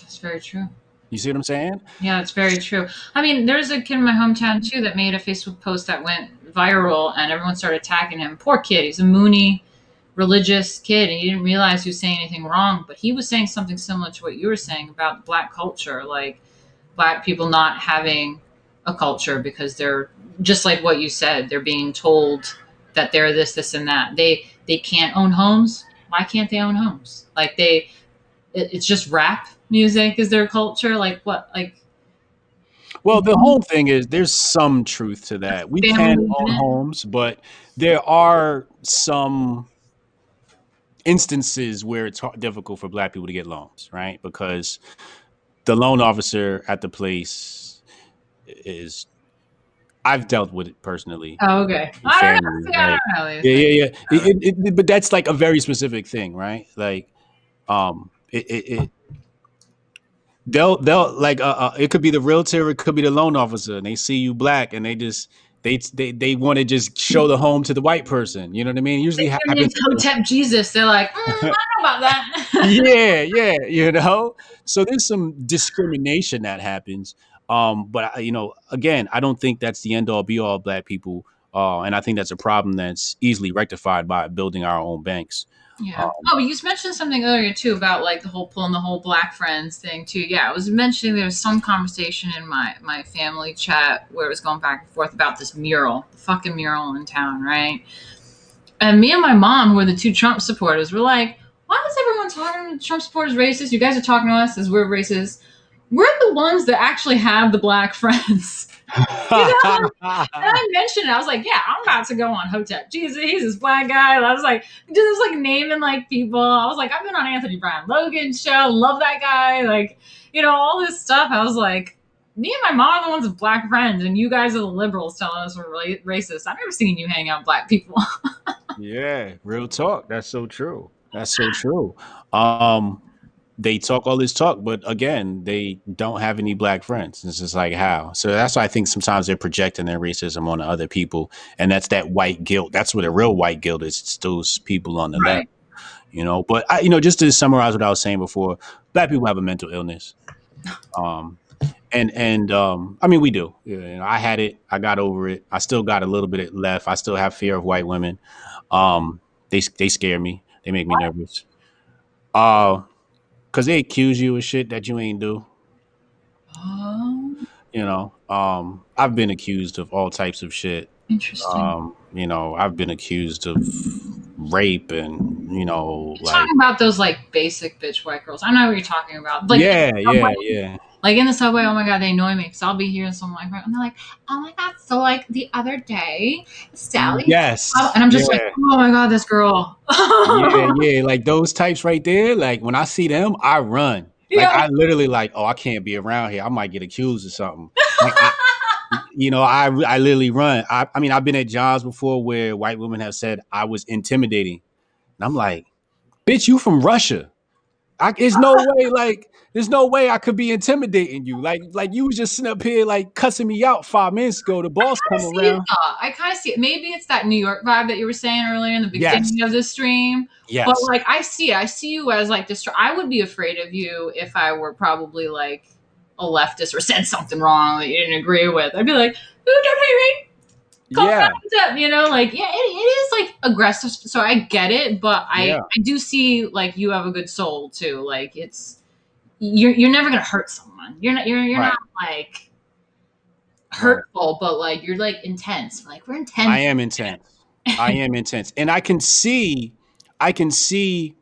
That's very true. You see what I'm saying? Yeah, it's very true. I mean, there's a kid in my hometown too that made a Facebook post that went viral, and everyone started attacking him. Poor kid. He's a Mooney religious kid, and he didn't realize he was saying anything wrong. But he was saying something similar to what you were saying about black culture, like black people not having a culture because they're just like what you said. They're being told that they're this, this, and that. They they can't own homes. Why can't they own homes? Like they, it, it's just rap music is their culture. Like what? Like Well, the whole thing is there's some truth to that. We can family own homes, but there are some instances where it's hard, difficult for black people to get loans, right? Because the loan officer at the place is I've dealt with it personally. Oh, okay. I don't know. See, I don't know. Yeah, yeah, yeah. It, it, it, but that's like a very specific thing, right? Like, um, it, it, it they'll they'll like uh, uh, it could be the realtor, it could be the loan officer, and they see you black, and they just they they they want to just show the home to the white person. You know what I mean? Usually They ha- turn happens. Hotep Jesus. They're like, mm, I don't know about that. yeah, yeah, you know. So there's some discrimination that happens. Um, but I- you know, again, I don't think that's the end all be all black people. Uh, and I think that's a problem that's easily rectified by building our own banks. yeah. Um, Oh, you mentioned something earlier too about like the whole pulling the whole black friends thing too. Yeah, I was mentioning there was some conversation in my my family chat where it was going back and forth about this mural, the fucking mural in town, right? And me and my mom, who are the two Trump supporters, were like, why is everyone talking to Trump supporters racist? You guys are talking to us as we're racist. We're the ones that actually have the black friends. you know? And I mentioned it. I was like, yeah, I'm about to go on Hotep. Jesus, he's this black guy. And I was like, just like naming like people. I was like, I've been on Anthony Brian Logan's show. Love that guy. Like, you know, all this stuff. I was like, me and my mom are the ones with black friends, and you guys are the liberals telling us we're ra- racist. I've never seen you hang out with black people. yeah, real talk. That's so true. That's so true. Um, they talk all this talk, but again, they don't have any black friends. It's just like how. So that's why I think sometimes they're projecting their racism on other people, and that's that white guilt. That's what the real white guilt is. It's those people on the left. you know but I, you know just to summarize what i was saying before black people have a mental illness um and and um i mean we do you know, i had it i got over it i still got a little bit left i still have fear of white women um they they scare me they make me nervous uh because they accuse you of shit that you ain't do Oh, you know Um, I've been accused of all types of shit. Interesting. Um, you know, I've been accused of rape and you know, You're like talking about those like basic bitch white girls. I know what you're talking about. Like, yeah, yeah, yeah. Like in the subway, oh my god, they annoy me because I'll be hearing someone like, that. and they're like, oh my god, so like the other day, Sally, mm, Yes. and I'm just yeah. like, oh my god, this girl. yeah, yeah, like those types right there. Like when I see them, I run. Like Yeah. I literally like, oh, I can't be around here. I might get accused of something. Like, I, you know, I I literally run. I, I mean, I've been at jobs before where white women have said I was intimidating, and I'm like, bitch, you from Russia? I, there's no way, like, there's no way I could be intimidating you. Like, like you was just sitting up here like cussing me out five minutes ago. The boss come around. I kind of see it. Maybe it's that New York vibe that you were saying earlier in the beginning of the stream. Yes. But like, I see it. I see you as like this. I would be afraid of you if I were probably like a leftist or said something wrong that you didn't agree with. I'd be like, "Ooh, don't hate me." Yeah. You know, like yeah, it, it is like aggressive. So I get it, but I Yeah. I do see like you have a good soul too. Like it's you're you're never gonna hurt someone. You're not you're you're Right. not like hurtful, but like you're like intense. Like we're intense. I am intense. I am intense. And I can see, I can see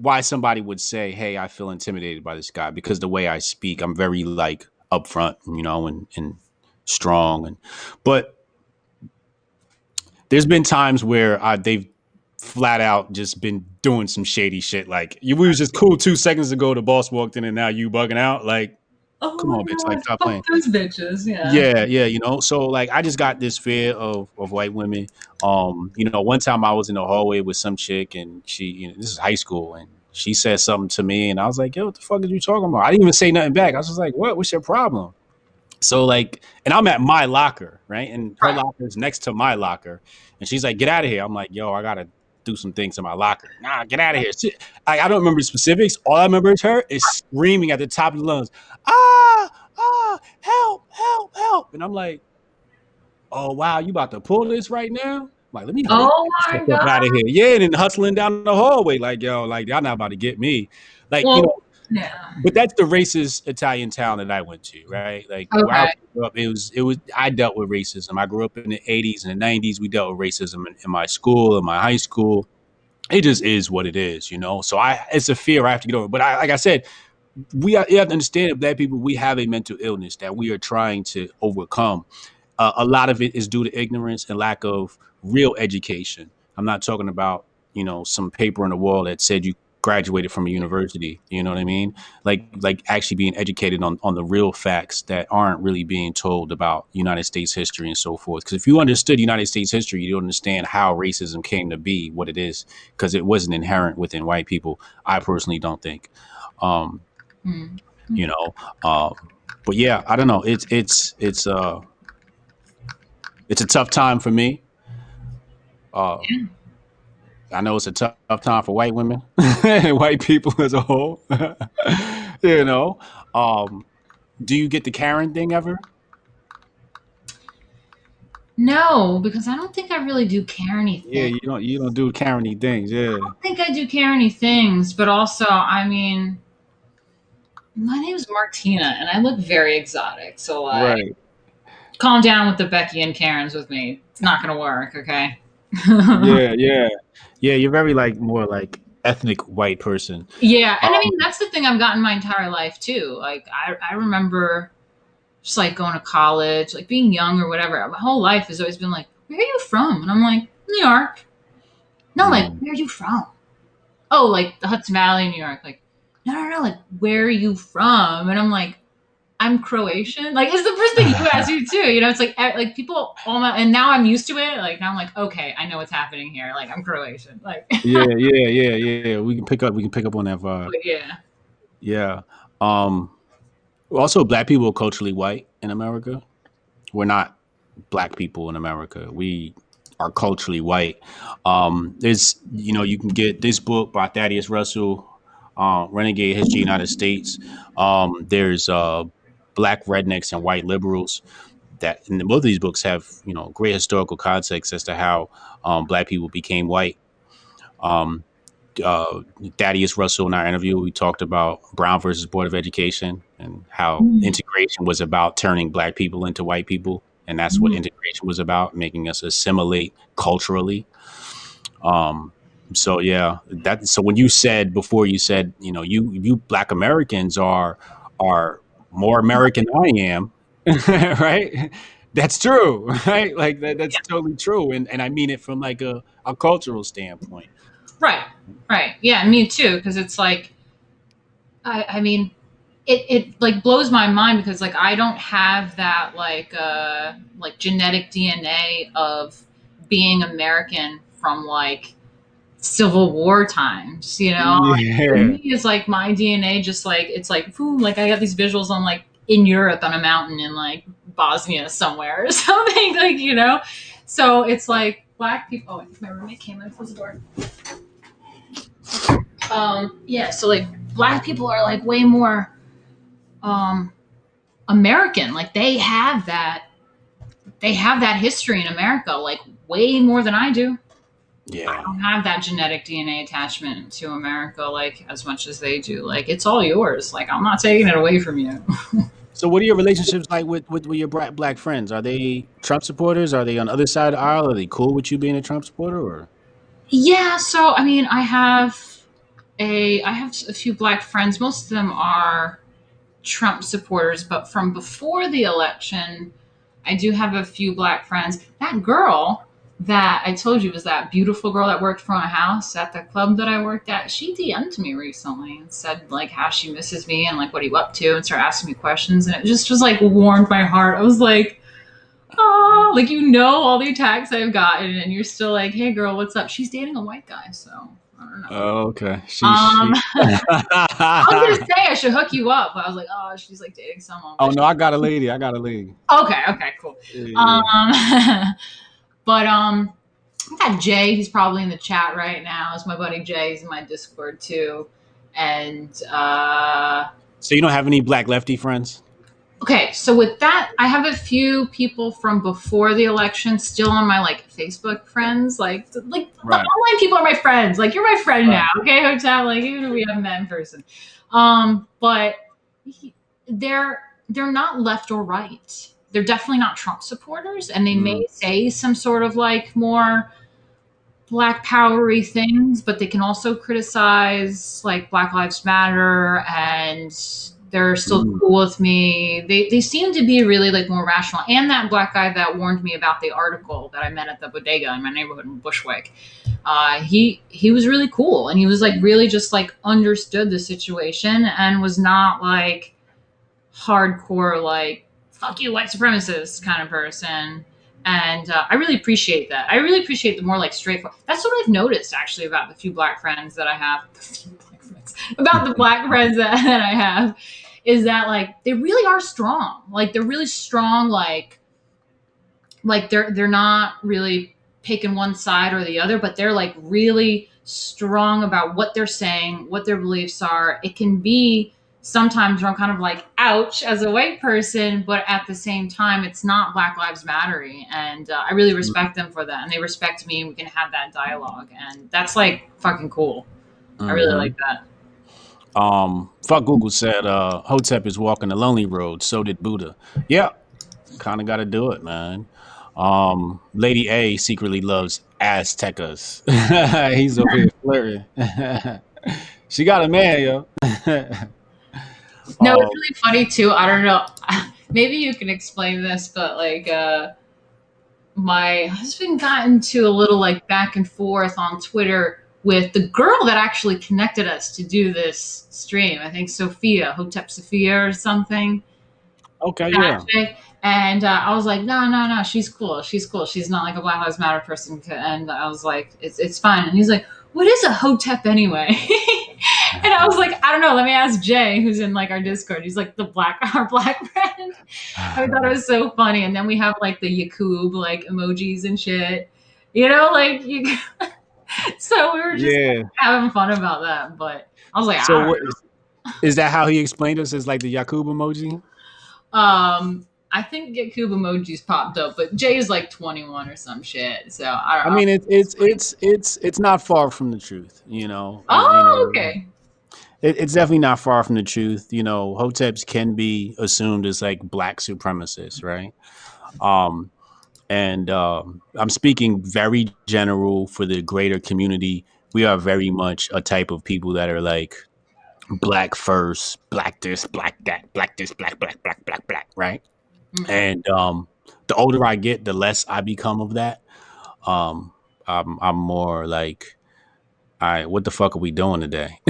why somebody would say, Hey, I feel intimidated by this guy because the way I speak, I'm very like upfront, you know, and, and strong. And, but there's been times where I, they've flat out just been doing some shady shit. Like you, we was just cool two seconds ago. The boss walked in and now you bugging out. Like, Oh Come on, my bitch, like, stop playing. Those bitches, yeah. yeah yeah you know so like i just got this fear of of white women um you know one time i was in the hallway with some chick and she you know this is high school and she said something to me and i was like yo what the fuck are you talking about i didn't even say nothing back i was just like what what's your problem so like and i'm at my locker right? And her locker is next to my locker. And she's like get out of here. I'm like yo i gotta do some things in my locker. Nah get out of here. She- I, I don't remember the specifics. All i remember is her is screaming at the top of the lungs ah ah help help help. And i'm like oh wow you about to pull this right now? I'm like let me Oh my the fuck god. out of here yeah and then hustling down the hallway like yo like y'all not about to get me. Like you know But that's the racist Italian town that I went to, right? Like where I grew up, it was it was I dealt with racism. I grew up in the '80s and the '90s. We dealt with racism in, in my school, in my high school. It just is what it is, you know. So I, it's a fear I have to get over. But I, like I said, we have, you have to understand that black people we have a mental illness that we are trying to overcome. Uh, a lot of it is due to ignorance and lack of real education. I'm not talking about you know some paper on the wall that said you graduated from a university. You know what I mean? Like like actually being educated on on the real facts that aren't really being told about United States history and so forth. Because if you understood United States history, you'd understand how racism came to be what it is. Because it wasn't inherent within white people. I personally don't think. Um, Hmm. you know, um, but yeah, I don't know. It's it's it's uh it's a tough time for me. Uh, Yeah. I know it's a tough, tough time for white women and white people as a whole. you know, um, do you get the Karen thing ever? No, because I don't think I really do care anything. Yeah, you don't you don't do Karen things. Yeah, I don't think I do care any things, but also, I mean, my name is Martina, and I look very exotic. So, like, right. calm down with the Becky and Karens with me. It's not gonna work, okay? Yeah, yeah, yeah. You're very like more like ethnic white person. Yeah, and I Um, mean that's the thing I've gotten my entire life too. Like I, I remember just like going to college, like being young or whatever. My whole life has always been like, "Where are you from?" And I'm like, "New York." No, like, Mm. where are you from? Oh, like the Hudson Valley, New York. Like, no, no, no. Like, where are you from? And I'm like, I'm Croatian. Like, it's the first thing you ask you too. You know, it's like like people all my, and now I'm used to it. Like now I'm like, okay, I know what's happening here. Like I'm Croatian. Like, yeah, yeah, yeah, yeah. We can pick up. We can pick up on that vibe. but yeah. Yeah. Um also black people are culturally white in America. We're not black people in America. We are culturally white. Um there's you know, you can get this book by Thaddeus Russell, uh, Renegade History United States. Um there's uh Black Rednecks and White Liberals that and both of these books have, you know, great historical context as to how um black people became white. Um uh, Thaddeus Russell in our interview, we talked about Brown versus Board of Education and how Mm. integration was about turning black people into white people. And that's what Mhm. integration was about, making us assimilate culturally. Um, so yeah, that so when you said before you said, you know, you you black Americans are are more American than I am, right? That's true, right? Like that, that's totally true. And and I mean it from like a, a cultural standpoint. Right, right. Yeah, me too. Because it's like, I, I mean, it, it like blows my mind because like I don't have that like uh like genetic DNA of being American from like Civil War times. You know, Like, Yeah. me, it's like my DNA just like it's like boom, like I got these visuals on like in Europe on a mountain in like Bosnia somewhere or something like you know. So it's like black people. Oh, I think my roommate came in. Close the door. Um, yeah, so like black people are like way more um American. Like they have that they have that history in America, like way more than I do. I don't have that genetic DNA attachment to America like as much as they do. Like it's all yours. Like I'm not taking it away from you. So what are your relationships like with, with, with your black black friends? Are they Trump supporters? Are they on the other side of the aisle? Are they cool with you being a Trump supporter or Yeah, so I mean, I have a I have a few black friends. Most of them are Trump supporters, but from before the election, I do have a few black friends. That girl that I told you was that beautiful girl that worked for my house at the club that I worked at. She DM'd me recently and said like how she misses me and like what are you up to and started asking me questions and it just was like warmed my heart. I was like, oh, like you know all the attacks I've gotten and you're still like, hey girl, what's up? She's dating a white guy, so I don't know. Oh, okay. She, Um, she. I was gonna say I should hook you up, but I was like, oh, she's like dating someone. oh no, I got a lady. I got a lady. okay, okay, cool. Yeah. Um, but um, I got Jay. He's probably in the chat right now. It's my buddy Jay. He's in my Discord too. And uh, so you don't have any black lefty friends? okay, so with that, I have a few people from before the election still on my like Facebook friends. Like, like the Right. online people are my friends. Like, you're my friend Right. now. Okay, hotel. Like, even if we haven't met in person. Um, but he- they're they're not left or right. They're definitely not Trump supporters, and they may say some sort of like more black powery things, but they can also criticize like Black Lives Matter and they're still Mm. cool with me. They they seem to be really like more rational. And that black guy that warned me about the article that I met at the bodega in my neighborhood in Bushwick, uh, he he was really cool and he was like really just like understood the situation and was not like hardcore like fuck you white supremacist kind of person. And uh, i really appreciate that. I really appreciate the more like straightforward that's what i've noticed actually about the few black friends that i have. About the black friends that, that i have is that like they really are strong. Like they're really strong like like they're they're not really picking one side or the other but they're like really strong about what they're saying what their beliefs are. It can be sometimes where I'm kind of like, ouch, as a white person, but at the same time, it's not Black Lives Matter. And uh, I really respect them for that. And they respect me, and we can have that dialogue. And that's like fucking cool. I really Mhm. like that. Um, fuck Google said uh, Hotep is walking the lonely road. So did Buddha. Yeah, kind of got to do it, man. Um, Lady A secretly loves Aztecas. He's over here flirting. she got a man, yo. No, Um, it's really funny too. I don't know. Maybe you can explain this, but like, uh, my husband got into a little like back and forth on Twitter with the girl that actually connected us to do this stream. I think Sophia, Hotep Sophia or something. okay, yeah. And uh, I was like, no, no, no, she's cool. She's cool. She's not like a Black Lives Matter person. And I was like, it's, it's fine. And he's like, what is a hotep anyway? and I was like, I don't know. Let me ask Jay, who's in like our Discord. He's like the black, our black friend. I thought it was so funny. And then we have like the Yakub like emojis and shit. You know, like you. so we were just Yeah. having fun about that. But I was like, I So don't what is, is that how he explained us as like the Yakub emoji? Um, I think Cube emojis popped up, but Jay is like 21 or some shit. So I I don't mean, know. it's it's it's it's it's not far from the truth, you know. Uh, you Oh, know, okay. It, it's definitely not far from the truth. You know, hoteps can be assumed as like black supremacists, right? Um, and um, I'm speaking very general for the greater community. We are very much a type of people that are like black first, black this, black that, black this, black, black, black, black, black, right? Mhm. And um, the older I get, the less I become of that. Um, I'm, I'm more like, all right, what the fuck are we doing today?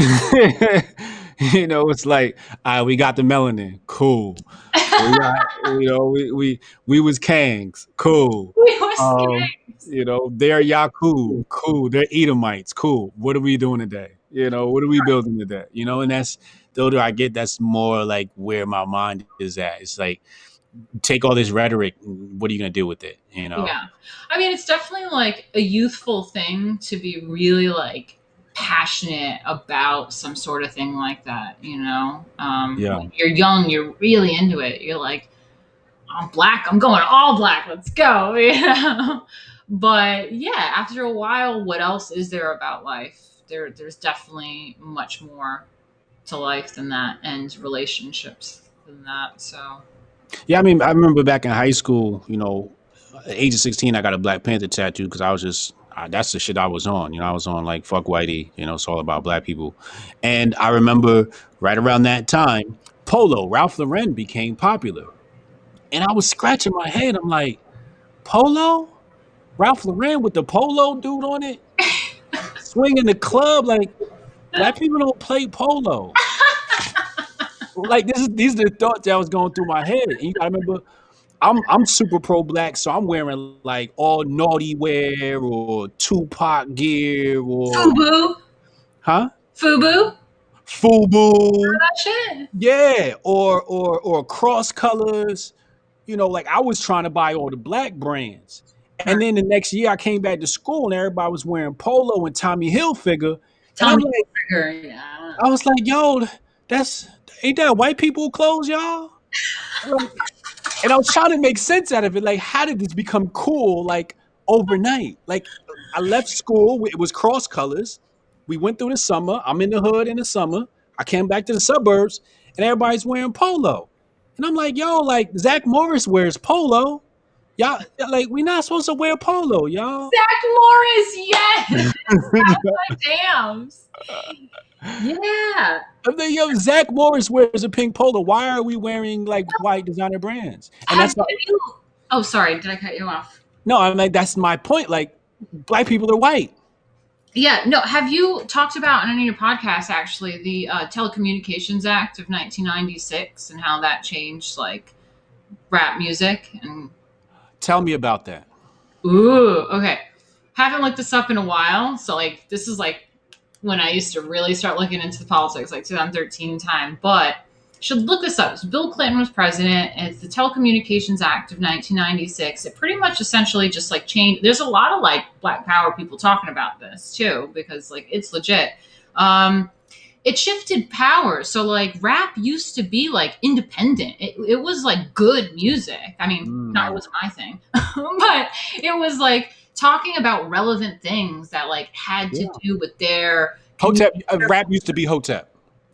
you know, it's like, all right, we got the melanin, cool. We got, you know, we we we was Kangs, cool. We was Um, kidding. you know, they're Yakub, cool. They're Edomites, cool. What are we doing today? You know, what are we building today? You know, and that's the older I get, that's more like where my mind is at. It's like take all this rhetoric, what are you gonna do with it? You know? Yeah. I mean, it's definitely like a youthful thing to be really like passionate about some sort of thing like that, you know? Um, Yeah. when you're young, you're really into it. You're like, I'm black, I'm going all black, let's go, you know? But yeah, after a while, what else is there about life? There, there's definitely much more to life than that and relationships than that. So, Yeah, I mean, I remember back in high school, you know, age of 16, I got a Black Panther tattoo because I was just, I, that's the shit I was on. You know, I was on like, fuck whitey, you know, it's all about black people. And I remember right around that time, Polo, Ralph Lauren became popular. And I was scratching my head. I'm like, Polo? Ralph Lauren with the Polo dude on it? Swinging the club? Like, black people don't play polo. like this is these are the thoughts that was going through my head. And you gotta remember, I'm I'm super pro black, so I'm wearing like all naughty wear or Tupac gear or Fubu, huh? Fubu, Fubu, yeah, or or or cross colors. You know, like I was trying to buy all the black brands. And then the next year I came back to school and everybody was wearing polo and Tommy Hilfiger. Tommy like, Hilfiger, yeah. I was like, yo, that's ain't that white people clothes, y'all? And I was trying to make sense out of it. Like, how did this become cool like overnight? Like, I left school, it was cross colors. We went through the summer. I'm in the hood in the summer. I came back to the suburbs, and everybody's wearing polo. And I'm like, yo, like Zach Morris wears polo. Y'all, like, we're not supposed to wear polo, y'all. Zach Morris, yes. My dams. Yeah. I'm like, yo, Zach Morris wears a pink polo. Why are we wearing like white designer brands? And that's not, you- oh, sorry. Did I cut you off? no, I'm like, that's my point. Like, black people are white. Yeah. No. Have you talked about on any of your podcasts actually the uh, Telecommunications Act of 1996 and how that changed like rap music and Tell me about that. Ooh, okay. Haven't looked this up in a while. So like this is like when I used to really start looking into the politics, like 2013 time. But should look this up. Bill Clinton was president. and It's the Telecommunications Act of 1996. It pretty much essentially just like changed. There's a lot of like Black Power people talking about this too because like it's legit. Um, it shifted power. So like rap used to be like independent. It, it was like good music. I mean, Mm. not it wasn't my thing, but it was like talking about relevant things that like had to Yeah. do with their Hotep, uh, rap used to be Hotep.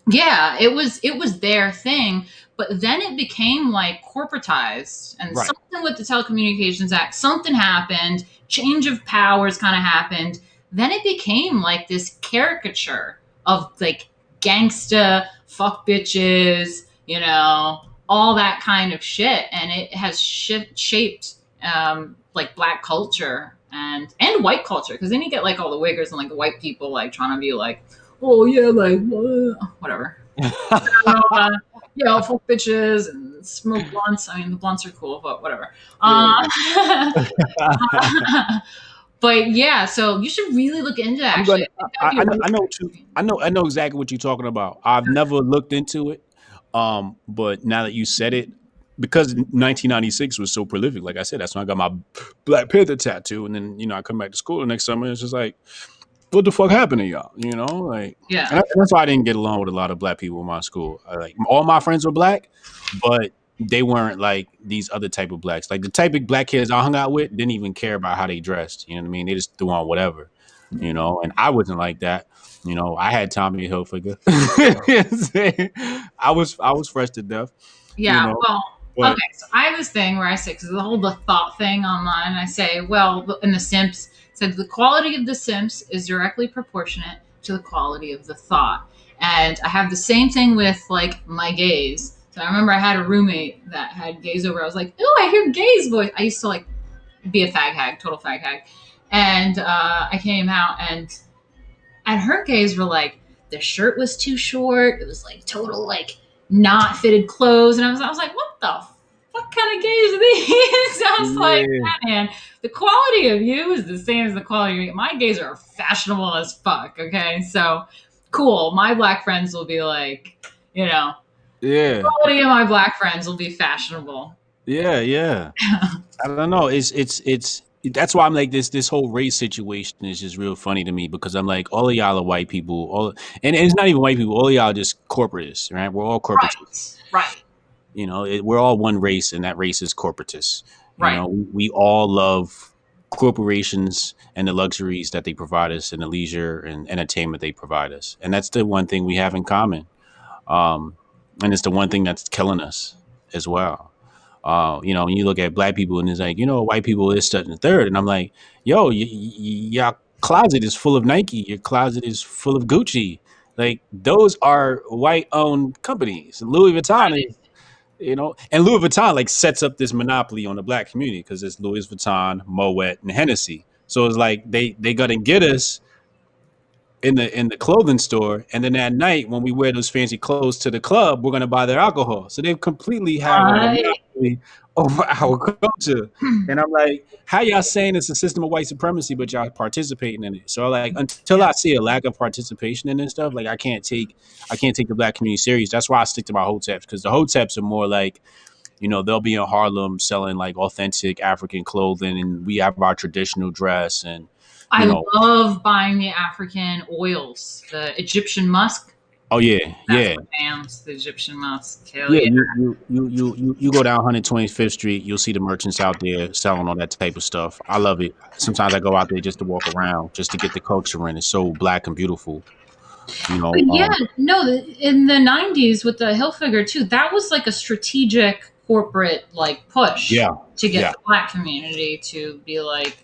yeah it was it was their thing but then it became like corporatized and Right. something with the telecommunications act something happened change of powers kind of happened then it became like this caricature of like gangsta fuck bitches you know all that kind of shit. And it has shi shaped um like black culture and and white culture. Because then you get like all the wiggers and like white people like trying to be like oh yeah like uh, whatever. Uh, you know, fuck bitches and smoke blunts. I mean, the blunts are cool, but whatever. Um, but yeah, so you should really look into that. Actually, gonna- I I, I, know, I know. I know I know exactly what you're talking about. I've never looked into it, um, but now that you said it, because 1996 was so prolific, like I said, that's when I got my Black Panther tattoo, and then you know I come back to school the next summer. It's just like, what the fuck happened to y'all? You know, like Yeah, and that's why I didn't get along with a lot of black people in my school. I, like all my friends were black, but they weren't like these other type of blacks. Like the type of black kids I hung out with didn't even care about how they dressed. You know what I mean? They just threw on whatever. You know, and I wasn't like that. You know, I had Tommy Hilfiger. I was I was fresh to death. Yeah. You know, well, but okay. So I have this thing where I say, because the whole the thought thing online, I say, well, in the Simps said the quality of the Simps is directly proportionate to the quality of the thought, and I have the same thing with like my gays. So I remember I had a roommate that had gays over. I was like, oh, I hear gays voice. I used to like be a fag hag, total fag hag, and uh, I came out and and her gays were like the shirt was too short. It was like total like not fitted clothes, and I was I was like, what the fuck kind of gays are these? I was like, yeah, man, the quality of you is the same as the quality of me. My gays are fashionable as fuck. Okay, so cool. My black friends will be like, you know, yeah, quality of my black friends will be fashionable. yeah, yeah. I don't know. It's it's it's that's why I'm like this this whole race situation is just real funny to me because I'm like all of y'all are white people, all and, and it's not even white people, all of y'all are just corporatists, right? We're all corporatists. right, right, You know, it, we're all one race, and that race is corporatists. You right. know, we, we all love corporations and the luxuries that they provide us, and the leisure and entertainment they provide us, and that's the one thing we have in common. Um, and it's the one thing that's killing us as well. Uh, you know, when you look at black people and it's like, you know, white people is such and third, and I'm like, yo, y- y- your closet is full of Nike, your closet is full of Gucci. Like those are white-owned companies. Louis Vuitton is you know and louis vuitton like sets up this monopoly on the black community because it's louis vuitton moet and hennessy so it's like they they gonna get us in the in the clothing store. And then at night when we wear those fancy clothes to the club we're gonna buy their alcohol. So they completely have a Right. monopoly over our culture. Hmm. And i'm like how y'all saying it's a system of white supremacy but y'all participating in it? So like until i see a lack of participation in this stuff like i can't take i can't take the black community serious. That's why i stick to my hoteps because the hoteps are more like you know they'll be in harlem selling like authentic african clothing and we have our traditional dress and I know love buying the African oils, the Egyptian musk. oh yeah That's yeah my jams, the Egyptian musk. Hell yeah yeah. you you you you, you you go down 125th street you'll see the merchants out there selling all that type of stuff i love it sometimes i go out there just to walk around just to get the culture in it's so black and beautiful you know But yeah, um no, in the 90s with the Hilfiger too, that was like a strategic corporate like push yeah to get yeah the black community to be like,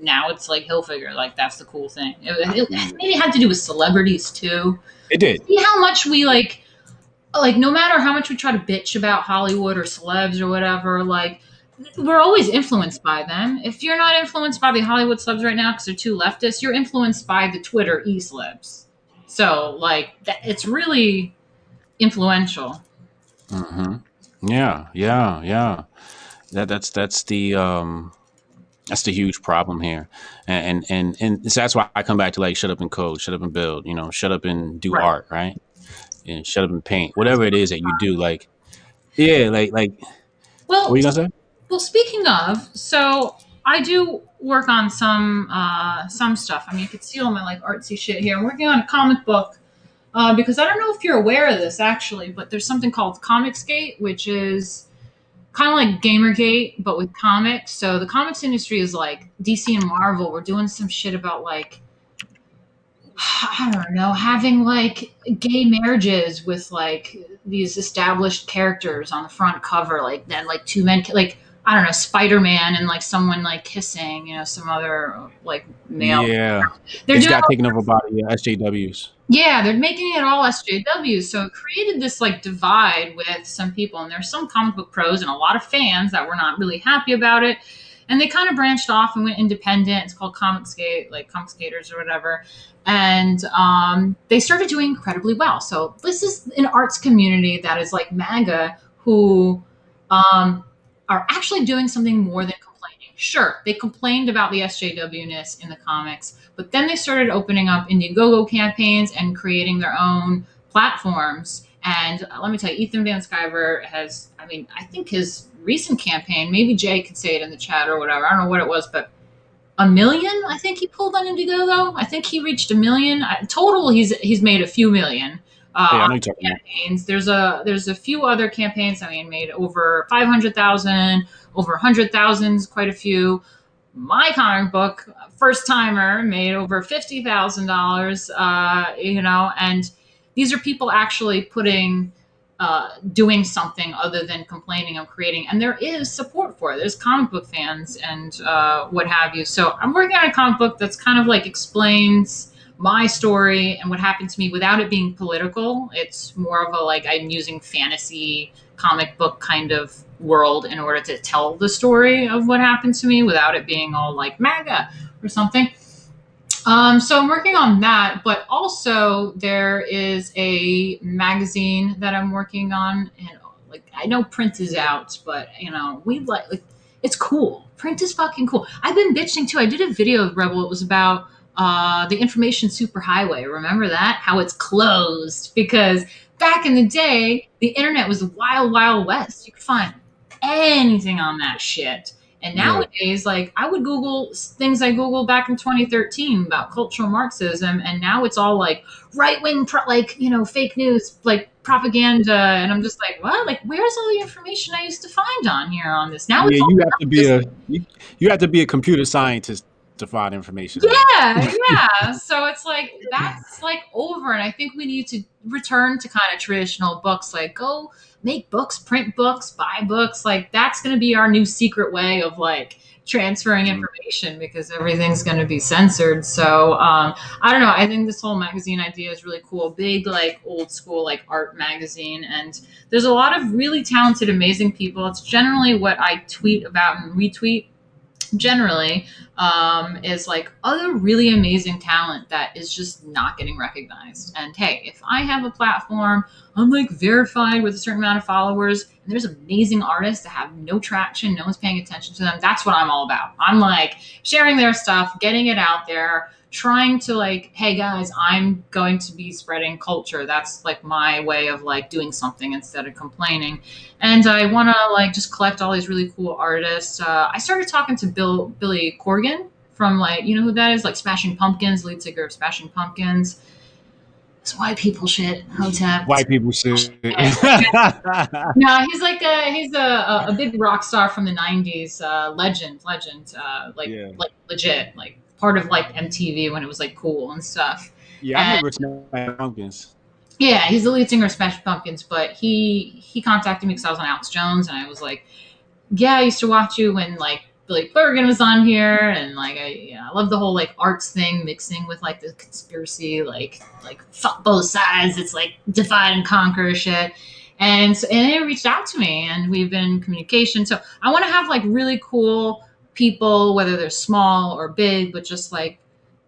now it's like Hilfiger, like that's the cool thing. It, it, Mm. maybe it had to do with celebrities too. it did See how much we like, like no matter how much we try to bitch about Hollywood or celebs or whatever, like we're always influenced by them. If you're not influenced by the Hollywood celebs right now because they're too leftist, you're influenced by the Twitter e celebs. So like that, it's really influential. hmm Yeah, yeah, yeah. That that's that's the um that's the huge problem here, and and and, and so that's why I come back to like shut up and code, shut up and build, you know, shut up and do Right. art, right? And shut up and paint, whatever it is that you do, like yeah, like like Well, what are you gonna say? well, speaking of, so I do work on some uh, some stuff. I mean, you can see all my like artsy shit here. I'm working on a comic book uh, because I don't know if you're aware of this actually, but there's something called Comicsgate, which is kind of like Gamergate, but with comics. So the comics industry is like DC and Marvel. We're doing some shit about like I don't know, having like gay marriages with like these established characters on the front cover, like then like two men, like I don't know, Spider Man and like someone like kissing, you know, some other like male. Yeah, They're it's got taken over by uh, SJWs. Yeah, they're making it all SJWs. So it created this like divide with some people. And there's some comic book pros and a lot of fans that were not really happy about it. And they kind of branched off and went independent. It's called Comicsgate, like Comicsgaters or whatever. And um, they started doing incredibly well. So this is an arts community that is like MAGA who um, are actually doing something more than. Sure, they complained about the SJW ness in the comics, but then they started opening up Indiegogo campaigns and creating their own platforms. And uh, let me tell you, Ethan Van Sciver has, I mean, I think his recent campaign, maybe Jay could say it in the chat or whatever. I don't know what it was, but a million, I think he pulled on Indiegogo. I think he reached a million. I, total, he's he's made a few million. uh, Yeah, I know you're talking about. campaigns. There's a there's a few other campaigns. I mean, made over five hundred thousand, over a hundred thousands, quite a few. My comic book first timer made over fifty thousand dollars. Uh, you know, and these are people actually putting. Uh, doing something other than complaining and creating, and there is support for it. There's comic book fans and uh, what have you. So I'm working on a comic book that's kind of like explains my story and what happened to me without it being political. It's more of a like I'm using fantasy comic book kind of world in order to tell the story of what happened to me without it being all like MAGA or something. Um, so I'm working on that, but also there is a magazine that I'm working on, and like I know print is out, but you know we like like it's cool. Print is fucking cool. I've been bitching too. I did a video with Rebel. It was about uh, the information superhighway. Remember that? How it's closed because back in the day, the internet was the wild, wild west. You could find anything on that shit. And Yeah. nowadays, like I would Google things I Googled back in 2013 about cultural Marxism, and now it's all like right wing, pro- like you know, fake news, like propaganda. And I'm just like, what? Like, where's all the information I used to find on here on this? Now it's Yeah, all you have to be a you, you have to be a computer scientist to find information. yeah yeah so it's like that's like over and i think we need to return to kind of traditional books like go make books print books buy books like that's going to be our new secret way of like transferring Mhm. information because everything's going to be censored. So um, i don't know i think this whole magazine idea is really cool. Big like old school like art magazine and there's a lot of really talented amazing people. It's generally what i tweet about and retweet generally um, is like other really amazing talent that is just not getting recognized. And hey, if I have a platform, I'm like verified with a certain amount of followers, and there's amazing artists that have no traction, no one's paying attention to them. That's what I'm all about. I'm like sharing their stuff, getting it out there, trying to like, hey guys, I'm going to be spreading culture. That's like my way of like doing something instead of complaining and I want to like just collect all these really cool artists. Uh, I started talking to Bill Billy Corgan from like you know who that is, like Smashing Pumpkins, lead singer of Smashing Pumpkins. It's white people shit. Hotep. White people should. No, he's like a he's a, a, a big rock star from the '90s, uh, legend, legend, uh, like Yeah. like legit, like part of like MTV when it was like cool and stuff. yeah, I remember Smashing Pumpkins. Yeah, he's the lead singer of Smash Pumpkins, but he he contacted me because I was on Alex Jones, and I was like, "Yeah, I used to watch you when like Billy Corgan was on here, and like I yeah, I love the whole like arts thing mixing with like the conspiracy, like like fuck both sides. It's like divide and conquer shit." And so, and they reached out to me, and we've been in communication. So I want to have like really cool people, whether they're small or big, but just like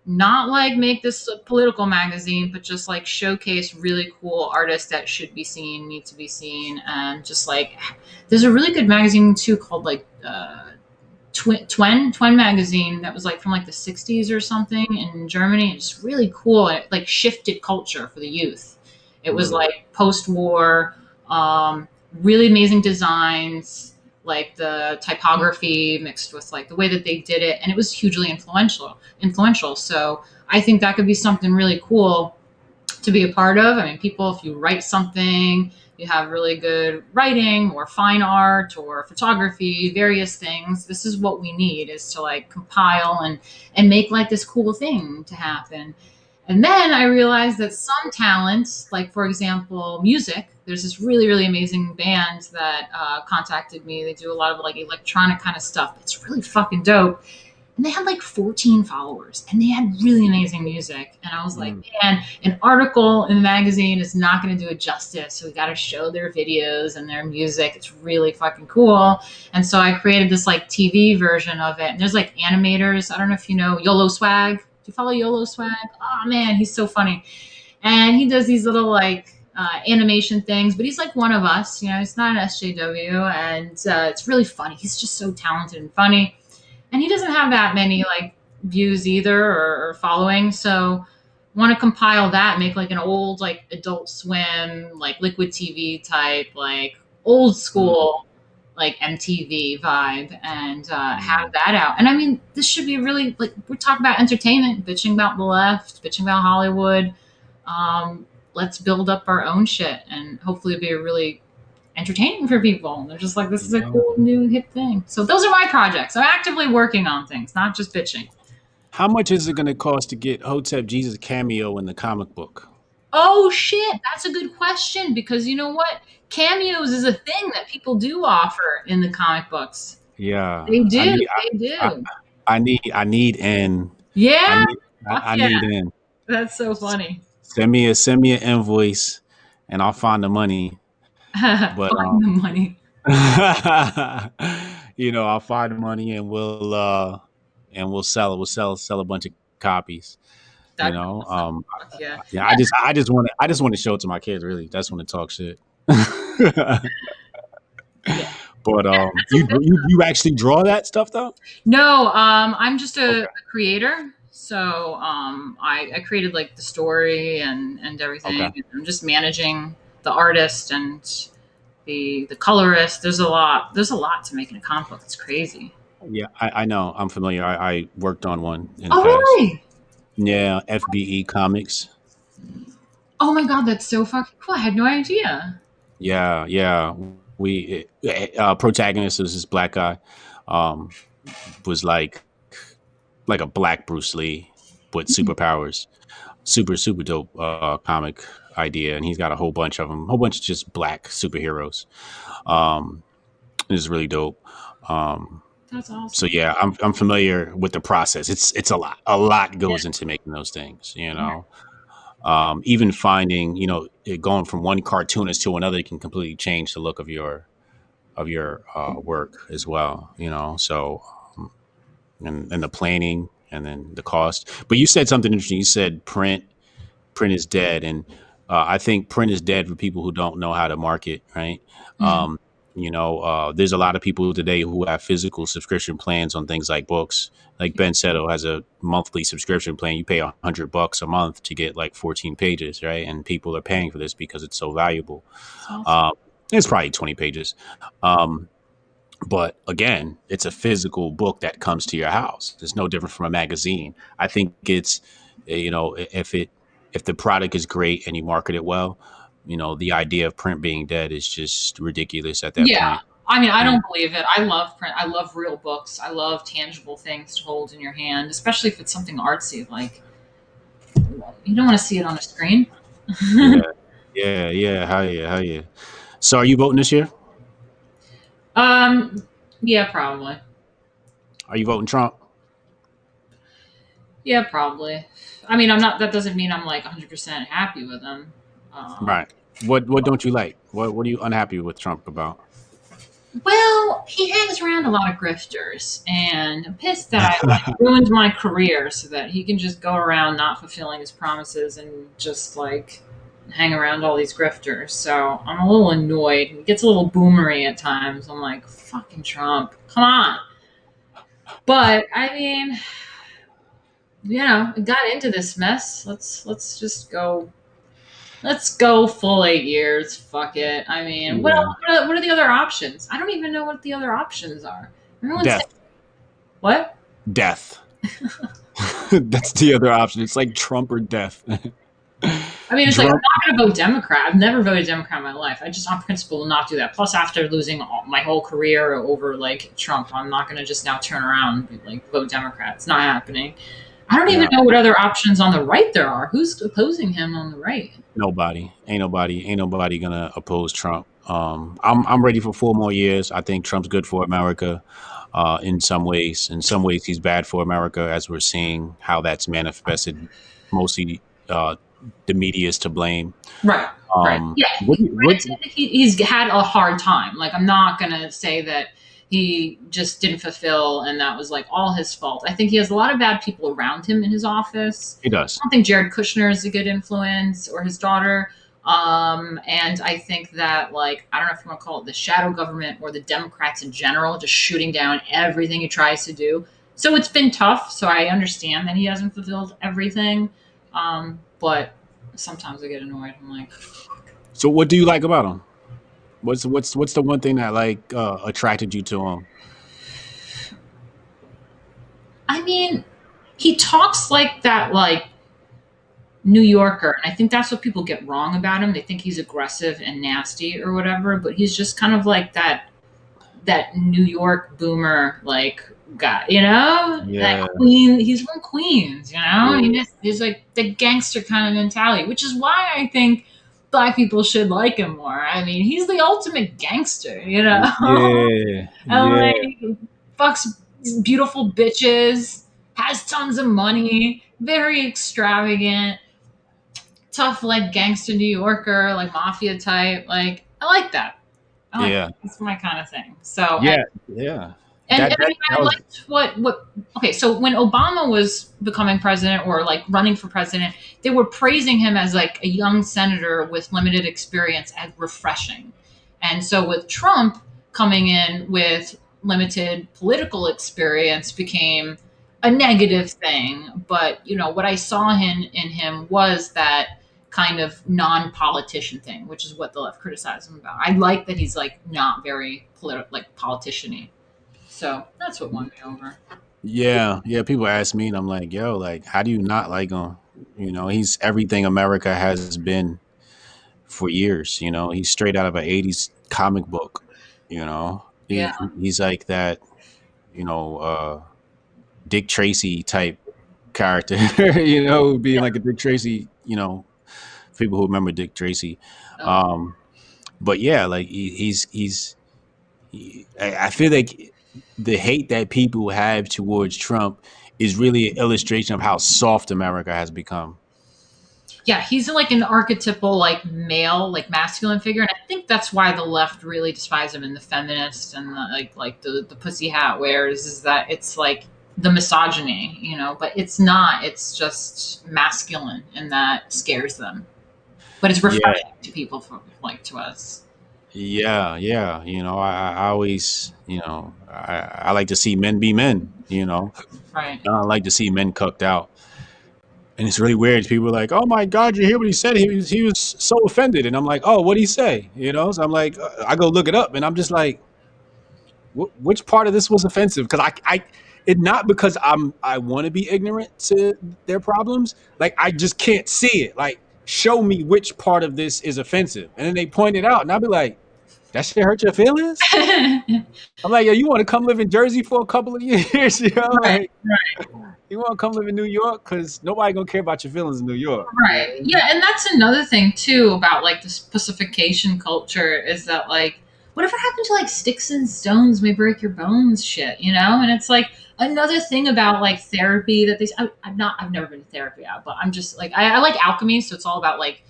not like make this a political magazine, but just like showcase really cool artists that should be seen, need to be seen, and just like there's a really good magazine too called like uh, Twen Twen Twen magazine that was like from like the 60s or something in Germany. It's really cool. It like shifted culture for the youth. It was Mhm. like post-war, um, really amazing designs, like the typography mixed with like the way that they did it, and it was hugely influential. Influential. So I think that could be something really cool to be a part of. I mean, people, if you write something, you have really good writing or fine art or photography, various things. This is what we need is to like compile and and make like this cool thing to happen. And then I realized that some talents, like for example, music, there's this really, really amazing band that uh, contacted me. They do a lot of like electronic kind of stuff. It's really fucking dope. And they had like 14 followers and they had really amazing music. And I was like, Mm. man, an article in the magazine is not going to do it justice. So we got to show their videos and their music. It's really fucking cool. And so I created this like TV version of it. And there's like animators. I don't know if you know YOLO Swag. You follow YOLO Swag? Oh man, he's so funny. And he does these little like uh, animation things, but he's like one of us. You know, he's not an SJW, and uh, it's really funny. He's just so talented and funny, and he doesn't have that many like views either or, or following. So, want to compile that, make like an old like Adult Swim, like Liquid TV type, like old school. Like MTV vibe, and uh, have that out. And I mean, this should be really like we're talking about entertainment, bitching about the left, bitching about Hollywood. Um, let's build up our own shit and hopefully it'll be a really entertaining for people. And They're just like, this is a cool new hip thing. So those are my projects. I'm actively working on things, not just bitching. How much is it going to cost to get Hotep Jesus cameo in the comic book? Oh shit, that's a good question because you know what? Cameos is a thing that people do offer in the comic books. Yeah, They do. I need, they do. I, I need, I need in. I yeah, need, I, I yeah. need in. That's so funny. Send me a, send me an invoice, and I'll find the money. But Find um, the money. you know, I'll find the money, and we'll uh, and we'll sell it. We'll sell sell a bunch of copies. You That'd be know, um, yeah. yeah. I just, I just want to, I just want to show it to my kids. Really, that's when to talk shit. Yeah. But um, you, you you actually draw that stuff though? No, um, I'm just a, Okay. a creator. So um, I, I created like the story and, and everything. Okay. I'm just managing the artist and the the colorist. There's a lot. There's a lot to making a comic book. It's crazy. Yeah, I, I know. I'm familiar. I, I worked on one in the Oh past. really? Yeah, FBE Comics. Oh my god, that's so fucking cool. I had no idea. Yeah, yeah. We uh, protagonist is this black guy. Um, was like like a black Bruce Lee with superpowers. Super super dope uh, comic idea, and he's got a whole bunch of them. A whole bunch of just black superheroes. Um, it's really dope. Um, That's awesome. so yeah, I'm I'm familiar with the process. It's it's a lot. A lot goes into making those things. You know, um, even finding you know it going from one cartoonist to another can completely change the look of your of your uh, work as well. You know, so um, and and the planning and then the cost. But you said something interesting. You said print print is dead, and uh, I think print is dead for people who don't know how to market. Right. Mhm. Um, you know, uh, there's a lot of people today who have physical subscription plans on things like books. Like Ben Settle has a monthly subscription plan. You pay a hundred bucks a month to get like 14 pages, right? And people are paying for this because it's so valuable. Awesome. Um, it's probably 20 pages. Um, but again, it's a physical book that comes to your house. It's no different from a magazine. I think it's, eh, you know, if it, if the product is great and you market it well, you know, the idea of print being dead is just ridiculous at that yeah. point. I mean, I don't believe it. I love print. I love real books. I love tangible things to hold in your hand, especially if it's something artsy. Like, you don't want to see it on a screen. Yeah, yeah, yeah. How yeah, how yeah. So, are you voting this year? um, yeah, probably. Are you voting Trump? Yeah, probably. I mean, I'm not. That doesn't mean I'm like 100 percent happy with him. Um, Right. What What don't you like? What What are you unhappy with Trump about? Well, he hangs around a lot of grifters, and I'm pissed that I like, ruined my career so that he can just go around not fulfilling his promises and just like hang around all these grifters. So I'm a little annoyed. He gets a little boomery at times. I'm like, fucking Trump, come on. But I mean, you know, got into this mess. Let's let's just go. Let's go full eight years. Fuck it. I mean, what, Yeah. else, what, are, what are the other options? I don't even know what the other options are. Everyone's Death. saying- what? Death. That's the other option. It's like Trump or death. I mean, it's like I'm not going to vote Democrat. I've never voted Democrat in my life. I just, on principle, will not do that. Plus, after losing all, my whole career over like Trump, I'm not going to just now turn around and like vote Democrat. It's not happening. I don't even Yeah. know what other options on the right there are. Who's opposing him on the right? Nobody. Ain't nobody. Ain't nobody gonna oppose Trump. Um, I'm I'm ready for four more years. I think Trump's good for America. Uh, in some ways, in some ways, he's bad for America, as we're seeing how that's manifested. Mostly, uh, the media is to blame. Right. right. Um, Yeah. what, what, he's had a hard time. Like, I'm not to say that he just didn't fulfill and that was like all his fault. I think he has a lot of bad people around him in his office. he does. I don't think Jared Kushner is a good influence or his daughter. Um, and I think that, like, I don't know if you want to call it the shadow government or the Democrats in general, just shooting down everything he tries to do. So it's been tough. So I understand that he hasn't fulfilled everything. Um, but sometimes I get annoyed. I'm like, So, what do you like about him? What's what's what's the one thing that like uh, attracted you to him? I mean, he talks like that, like New Yorker. And I think that's what people get wrong about him. They think he's aggressive and nasty or whatever, but he's just kind of like that that New York boomer like guy, you know? Yeah. That Queen he's from Queens, you know? Yeah. He just he's like the gangster kind of mentality, which is why I think black people should like him more. I mean, he's the ultimate gangster, you know? Yeah. and yeah. like fucks beautiful bitches, has tons of money, very extravagant, tough like gangster New Yorker, like mafia type. Like I like that. I like Yeah. It's my kind of thing. So Yeah. Yeah. And, That- and I, mean, that I was- liked what what okay. So when Obama was becoming president or like running for president, they were praising him as like a young senator with limited experience as refreshing. And so with Trump coming in with limited political experience became a negative thing. But you know what I saw in in him was that kind of non-politician thing, which is what the left criticized him about. I like that he's like not very political, like politician-y. So that's what won me over. Yeah, yeah. People ask me, and I'm like, "Yo, like, how do you not like him? You know, he's everything America has been for years. You know, he's straight out of an '80s comic book. You know, He- Yeah. he's like that. You know, uh, Dick Tracy type character. you know, being like a Dick Tracy. You know, people who remember Dick Tracy. Oh, Um, but yeah, like he, he's he's. He, I, I feel like the hate that people have towards Trump is really an illustration of how soft America has become. yeah, he's like an archetypal like male, like masculine figure, and I think that's why the left really despise him and the feminists and the, like like the the pussy hat wears is that it's like the misogyny, you know, but it's not. It's just masculine, and that scares them. But it's Yeah, refreshing to people, for, like to us. yeah, yeah. You know, I, I always, you know, I, I like to see men be men. You know, Right. I like to see men cucked out. And it's really weird. People are like, "Oh my God, you hear what he said? He was he was so offended." And I'm like, "Oh, what would he say?" You know. So I'm like, uh, I go look it up, and I'm just like, "Which part of this was offensive?" Because I, I, it not because I'm I want to be ignorant to their problems. Like I just can't see it. Like show me which part of this is offensive, and then they point it out, and I'll be like, "That shit hurt your feelings?" I'm like, "Yo, you want to come live in Jersey for a couple of years? You know, right. like." Right. You want to come live in New York because nobody gonna care about your feelings in New York. Right. Yeah, and that's another thing too about like the specification culture is that like whatever happened to like sticks and stones may break your bones shit, you know? And it's like another thing about like therapy that they I, I'm not I've never been to therapy but I'm just like I, I like alchemy, so it's all about like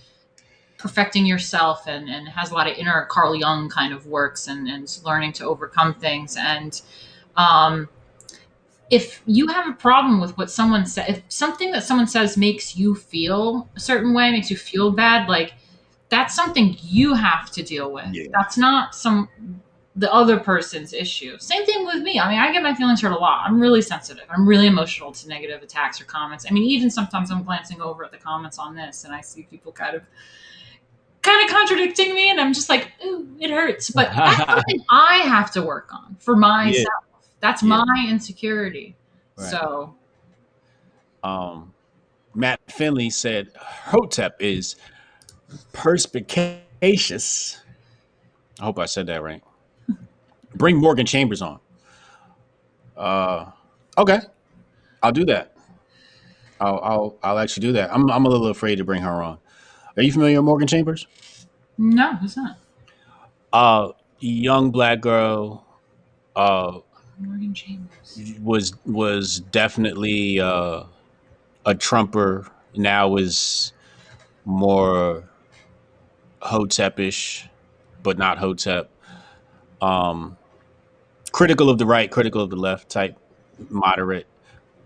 perfecting yourself and and has a lot of inner Carl Jung kind of works and and learning to overcome things and um if you have a problem with what someone said, if something that someone says makes you feel a certain way, makes you feel bad, like that's something you have to deal with. Yeah. That's not some the other person's issue. Same thing with me. I mean, I get my feelings hurt a lot. I'm really sensitive. I'm really emotional to negative attacks or comments. I mean, even sometimes I'm glancing over at the comments on this and I see people kind of kind of contradicting me and I'm just like, ooh, it hurts. But that's something I have to work on for myself. Yeah, That's yeah, my insecurity. right. So Um, Matt Finley said Hotep is perspicacious. I hope I said that right. Bring Morgan Chambers on. Uh, okay, I'll do that. I'll I'll I'll actually do that. I'm I'm a little afraid to bring her on. Are you familiar with Morgan Chambers? no, who's not. Uh, young black girl. Uh, Morgan Chambers. was was definitely uh, a Trumper. Now is more Hotepish, but not Hotep. Um, critical of the right, critical of the left type, moderate.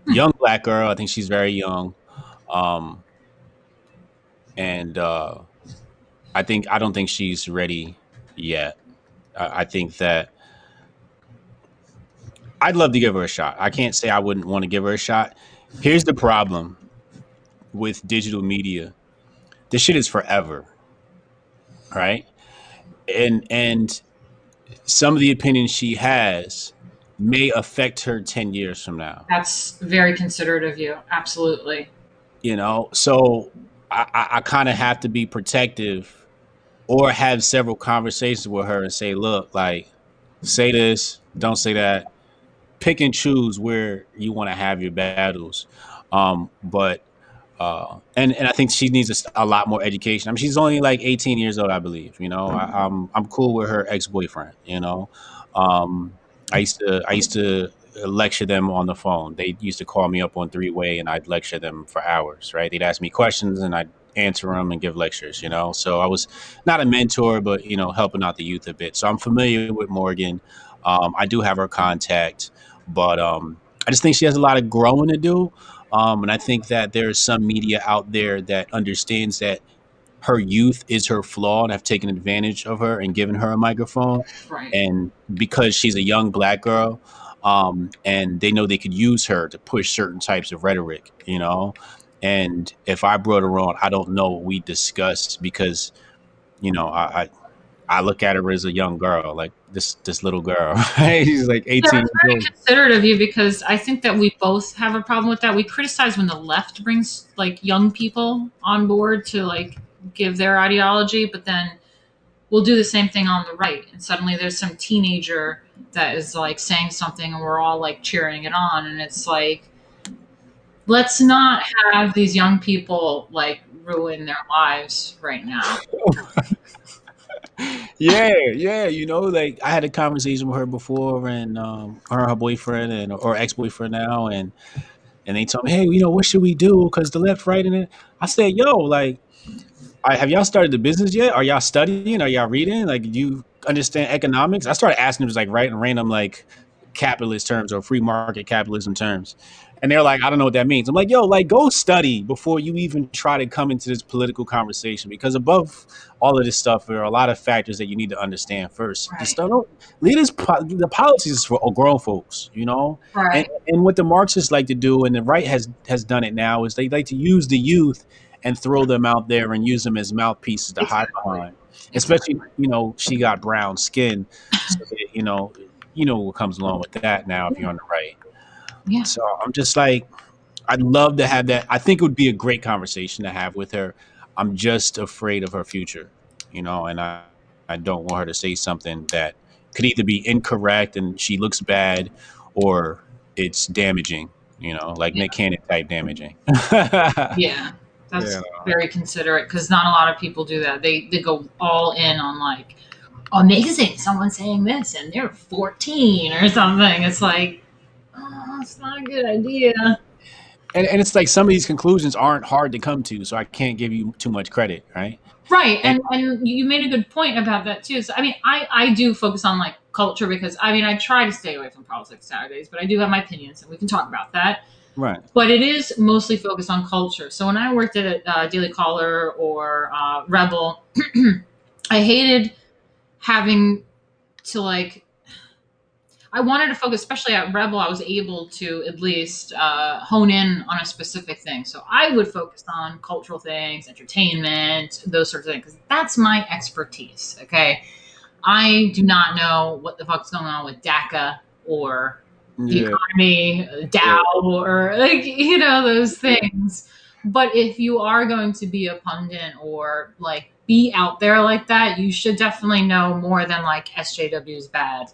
Young black girl. I think she's very young. Um, and uh, I think I don't think she's ready yet. I, I think that I'd love to give her a shot. I can't say I wouldn't want to give her a shot. Here's the problem with digital media. This shit is forever. Right? And and some of the opinions she has may affect her 10 years from now. That's very considerate of you. Absolutely. You know? So I, I, kind of have to be protective or have several conversations with her and say, look, like, say this, don't say that. Pick and choose where you want to have your battles. Um, but uh, and and I think she needs a, a lot more education. I mean, she's only like 18 years old, I believe. You know, I, I'm I'm cool with her ex boyfriend. You know, um, I used to I used to lecture them on the phone. They used to call me up on three way, and I'd lecture them for hours. Right? They'd ask me questions, and I'd answer them and give lectures. You know, so I was not a mentor, but you know, helping out the youth a bit. So I'm familiar with Morgan. Um, I do have her contact, but um, I just think she has a lot of growing to do. Um, and I think that there's some media out there that understands that her youth is her flaw and have taken advantage of her and given her a microphone. Right. And because she's a young black girl, um, and they know they could use her to push certain types of rhetoric, you know. And if I brought her on, I don't know what we discussed because, you know, I, I I look at her as a young girl, like this this little girl. Right? She's like 18 Yeah, years very old. considerate of you because I think that we both have a problem with that. We criticize when the left brings like young people on board to like give their ideology, but then we'll do the same thing on the right. And suddenly there's some teenager that is like saying something and we're all like cheering it on. And it's like, let's not have these young people like ruin their lives right now. yeah, yeah. You know, like I had a conversation with her before, and um, her her boyfriend and or ex boyfriend now, and and they told me, hey, you know, what should we do? Because the left, right, and. I said, yo, like, I, have y'all started the business yet? Are y'all studying? Are y'all reading? Like, do you understand economics? I started asking them just like writing random like capitalist terms or free market capitalism terms. And they're like, I don't know what that means. I'm like, yo, like go study before you even try to come into this political conversation because above all of this stuff, there are a lot of factors that you need to understand first. The Right. stuff, don't, leaders, the politics is for grown folks, you know. And, Right. and what the Marxists like to do, and the right has has done it now, is they like to use the youth and throw them out there and use them as mouthpieces to hide Exactly. behind. Especially, you know, she got brown skin, so that, you know, you know what comes along with that now if you're on the right. Yeah. So I'm just like, I'd love to have that. I think it would be a great conversation to have with her. I'm just afraid of her future, you know, and I, I don't want her to say something that could either be incorrect and she looks bad or it's damaging, you know, like Yeah. Nick Cannon type damaging. Yeah, that's Yeah. very considerate because not a lot of people do that. They they go all in on like amazing someone saying this and they're 14 or something. It's like, oh, it's not a good idea. And, and it's like some of these conclusions aren't hard to come to, so I can't give you too much credit, right? Right, and and you made a good point about that too. So I mean, I I do focus on like culture because I mean I try to stay away from politics nowadays, but I do have my opinions and we can talk about that. Right. but it is mostly focused on culture. So when I worked at uh, Daily Caller or uh, Rebel, I hated having to like. I wanted to focus, especially at Rebel. I was able to at least uh, hone in on a specific thing. So I would focus on cultural things, entertainment, those sorts of things, because that's my expertise. Okay, I do not know what the fuck's going on with DACA or Yeah. economy, Dow, or like you know those things. But if you are going to be a pundit or like be out there like that, you should definitely know more than like SJW is bad.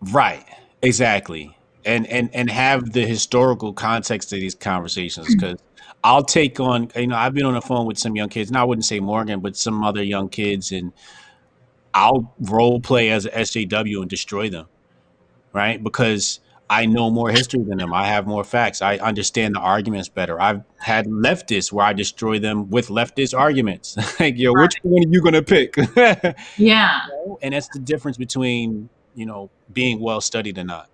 Right. Exactly. And and and have the historical context of these conversations mm. because I'll take on you know I've been on the phone with some young kids and I wouldn't say Morgan but some other young kids and I'll role play as a SJW and destroy them right? Because I know more history than them. I have more facts. I understand the arguments better. I've had leftists where I destroy them with leftist arguments. Like yo which one are you gonna pick? Yeah, and that's the difference between you know being well studied or not.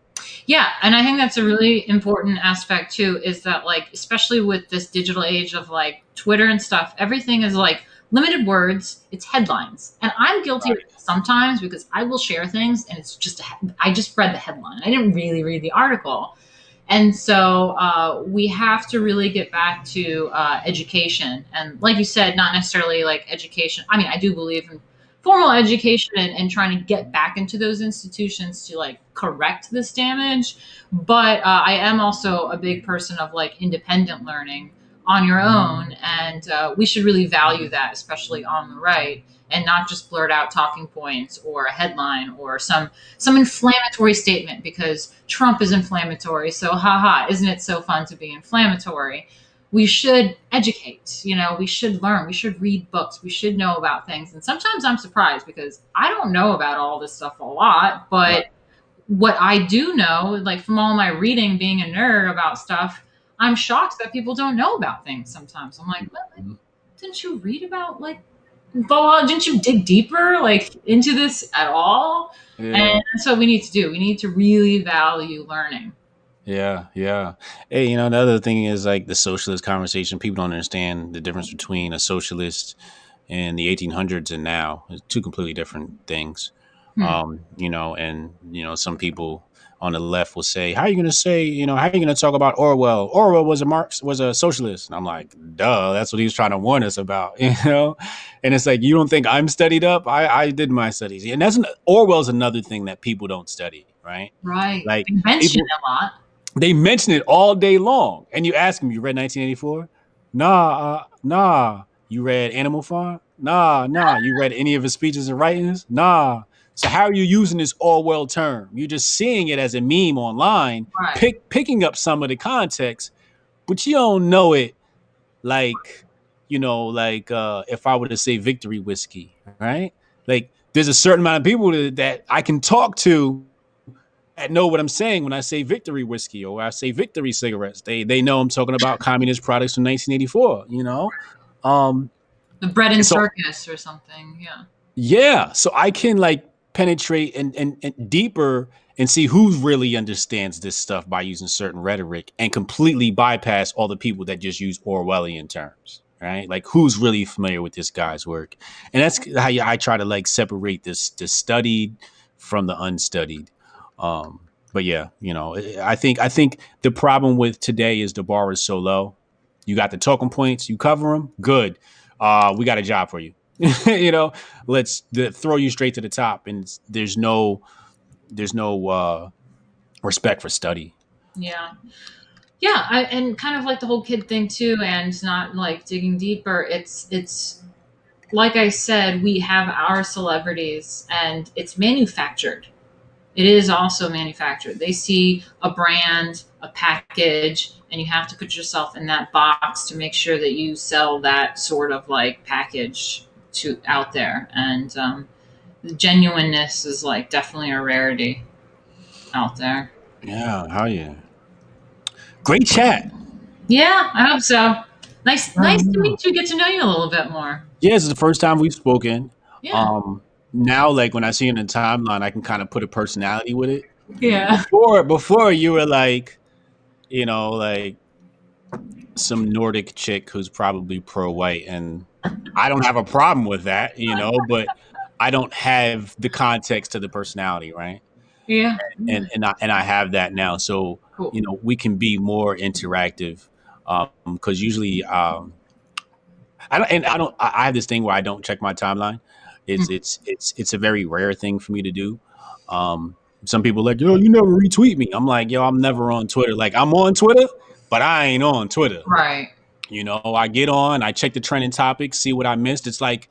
Yeah, and I think that's a really important aspect too. Is that like especially with this digital age of like Twitter and stuff, everything is like limited words. It's headlines, and I'm guilty of it sometimes because I will share things and it's just I just read the headline. I didn't really read the article. And so uh, we have to really get back to uh, education. And like you said, not necessarily like education. I mean, I do believe in formal education and, and trying to get back into those institutions to like correct this damage. But uh, I am also a big person of like independent learning on your own, and uh, we should really value that, especially on the right, and not just blurt out talking points or a headline or some some inflammatory statement because Trump is inflammatory. So, haha, isn't it so fun to be inflammatory? We should educate. You know, we should learn. We should read books. We should know about things. And sometimes I'm surprised because I don't know about all this stuff a lot, but. What I do know, like from all my reading, being a nerd about stuff, I'm shocked that people don't know about things sometimes. I'm like, well, mm-hmm. didn't you read about like blah, didn't you dig deeper like into this at all? Yeah. And that's what we need to do. We need to really value learning. Yeah, yeah. Hey, you know, the other thing is like the socialist conversation. People don't understand the difference between a socialist in the 1800s and now. It's two completely different things. Hmm. Um, you know, and you know, some people on the left will say, "How are you going to say, you know, how are you going to talk about Orwell? Orwell was a Marx, was a socialist." And I'm like, "Duh, that's what he was trying to warn us about," you know. And it's like, you don't think I'm studied up? I, I did my studies, and that's an, Orwell's another thing that people don't study, right? Right. Like they mention people, a lot. They mention it all day long, and you ask them, "You read 1984?" Nah, uh, nah. You read Animal Farm? Nah, nah. You read any of his speeches and writings? Nah. So how are you using this Orwell term? You're just seeing it as a meme online, right. pick, picking up some of the context, but you don't know it like, you know, like uh, if I were to say victory whiskey, right? Like there's a certain amount of people that, that I can talk to that know what I'm saying when I say victory whiskey or I say victory cigarettes. They they know I'm talking about communist products from 1984, you know? Um, the bread and so, circus or something, yeah. Yeah, so I can like penetrate and, and, and deeper and see who really understands this stuff by using certain rhetoric and completely bypass all the people that just use Orwellian terms, right? Like who's really familiar with this guy's work, and that's how I try to like separate this the studied from the unstudied. Um, but yeah, you know, I think I think the problem with today is the bar is so low. You got the talking points, you cover them, good. Uh, we got a job for you. you know, let's the, throw you straight to the top, and there's no there's no uh, respect for study. Yeah, yeah, I, and kind of like the whole kid thing too, and not like digging deeper. It's it's like I said, we have our celebrities, and it's manufactured. It is also manufactured. They see a brand, a package, and you have to put yourself in that box to make sure that you sell that sort of like package to out there, and um, the genuineness is like definitely a rarity out there. Yeah, how are you? Great chat. Yeah, I hope so. Nice, nice to meet you. Get to know you a little bit more. Yeah, this is the first time we've spoken. Yeah. Um, now, like when I see it in the timeline, I can kind of put a personality with it. Yeah. Before, before you were like, you know, like some Nordic chick who's probably pro-white, and I don't have a problem with that, you know, but I don't have the context to the personality, right? Yeah. And and I and I have that now. So cool. you know, we can be more interactive. Um, because usually um I don't and I don't I have this thing where I don't check my timeline. It's mm-hmm. it's it's it's a very rare thing for me to do. Um some people like, yo, you never retweet me. I'm like, yo, I'm never on Twitter. Like I'm on Twitter, but I ain't on Twitter. Right. You know, I get on, I check the trending topics, see what I missed. It's like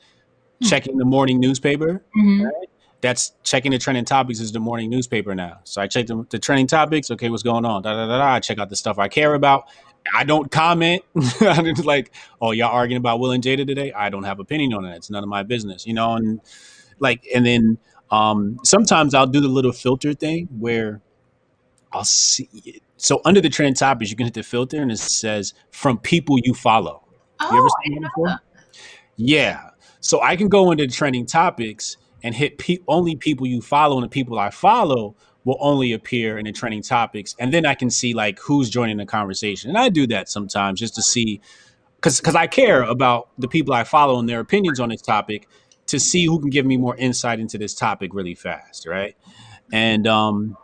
hmm. checking the morning newspaper. Mm-hmm. Right? That's checking the trending topics is the morning newspaper now. So I check the, the trending topics. Okay, what's going on? Da, da, da, da. I check out the stuff I care about. I don't comment. I'm just like, oh, y'all arguing about Will and Jada today? I don't have opinion on it. It's none of my business, you know. And like, and then um, sometimes I'll do the little filter thing where I'll see so under the trend topics, you can hit the filter and it says from people you follow. Oh, you ever oh, seen that before? Yeah. So I can go into trending topics and hit pe- only people you follow, and the people I follow will only appear in the trending topics, and then I can see like who's joining the conversation. And I do that sometimes just to see, because because I care about the people I follow and their opinions on this topic, to see who can give me more insight into this topic really fast, right? And um,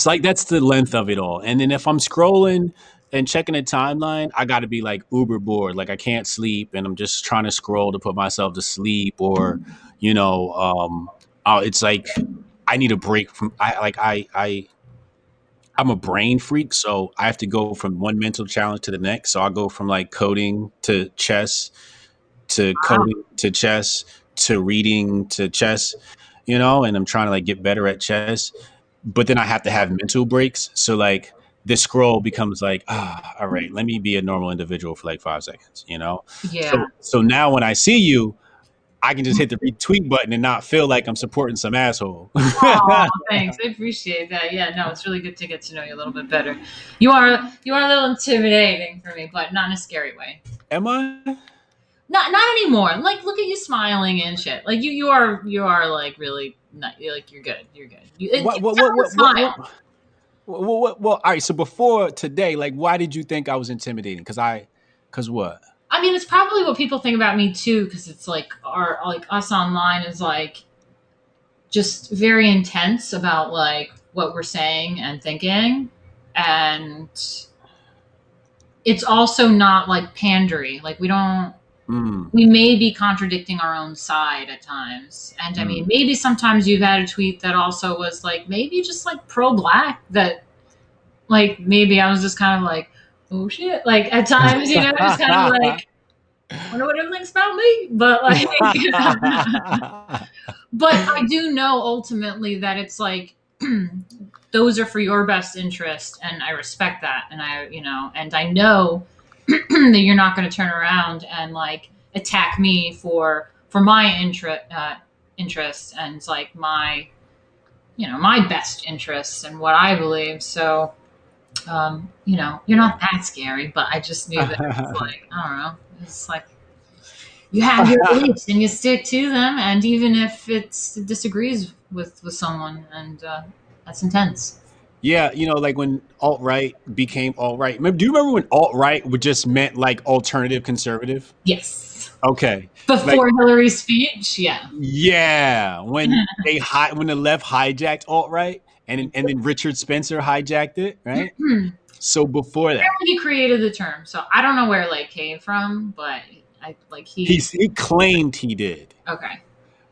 it's like that's the length of it all. And then if I'm scrolling and checking the timeline, I got to be like uber bored, like I can't sleep, and I'm just trying to scroll to put myself to sleep, or you know, um, uh, it's like I need a break from. I like I I I'm a brain freak, so I have to go from one mental challenge to the next. So I'll go from like coding to chess to Wow. coding to chess to reading to chess, you know, and I'm trying to like get better at chess. But then I have to have mental breaks. So like this scroll becomes like, ah, all right, let me be a normal individual for like five seconds, you know? Yeah. So so now when I see you, I can just hit the retweet button and not feel like I'm supporting some asshole. Aw, thanks. I appreciate that. Yeah, no, it's really good to get to know you a little bit better. You are you are a little intimidating for me, but not in a scary way. Am I? Not not anymore. Like look at you smiling and shit. Like you you are you are like really not like you're good. You're good. You, it, What what what what what, what, what, what, well, all right. So before today, like, why did you think I was intimidating? Because I, because what? I mean, it's probably what people think about me too, because it's like our like us online is like just very intense about like what we're saying and thinking, and it's also not like pandery. Like we don't Mm, we may be contradicting our own side at times. And I mean, mm. maybe sometimes you've had a tweet that also was like maybe just like pro black that like maybe I was just kind of like, oh shit. Like at times, you know, just kind of like, I wonder what everyone thinks about me. But like but I do know ultimately that it's like those are for your best interest and I respect that and I you know and I know that you're not going to turn around and like attack me for for my interest uh, interests and like my you know my best interests and what I believe. So um you know you're not that scary but I just knew that it's like I don't know it's like you have your beliefs and you stick to them and even if it's, it disagrees with with someone and uh, that's intense yeah, you know, like when alt right became alt right. Do you remember when alt right would just meant like alternative conservative? yes. Okay, before hillary's speech? Yeah. Yeah, when they hi- when the left hijacked alt right, and and then Richard Spencer hijacked it, right? Mm-hmm. So before that, he created the term. So i don't know where like came from but i like he he he claimed he did. okay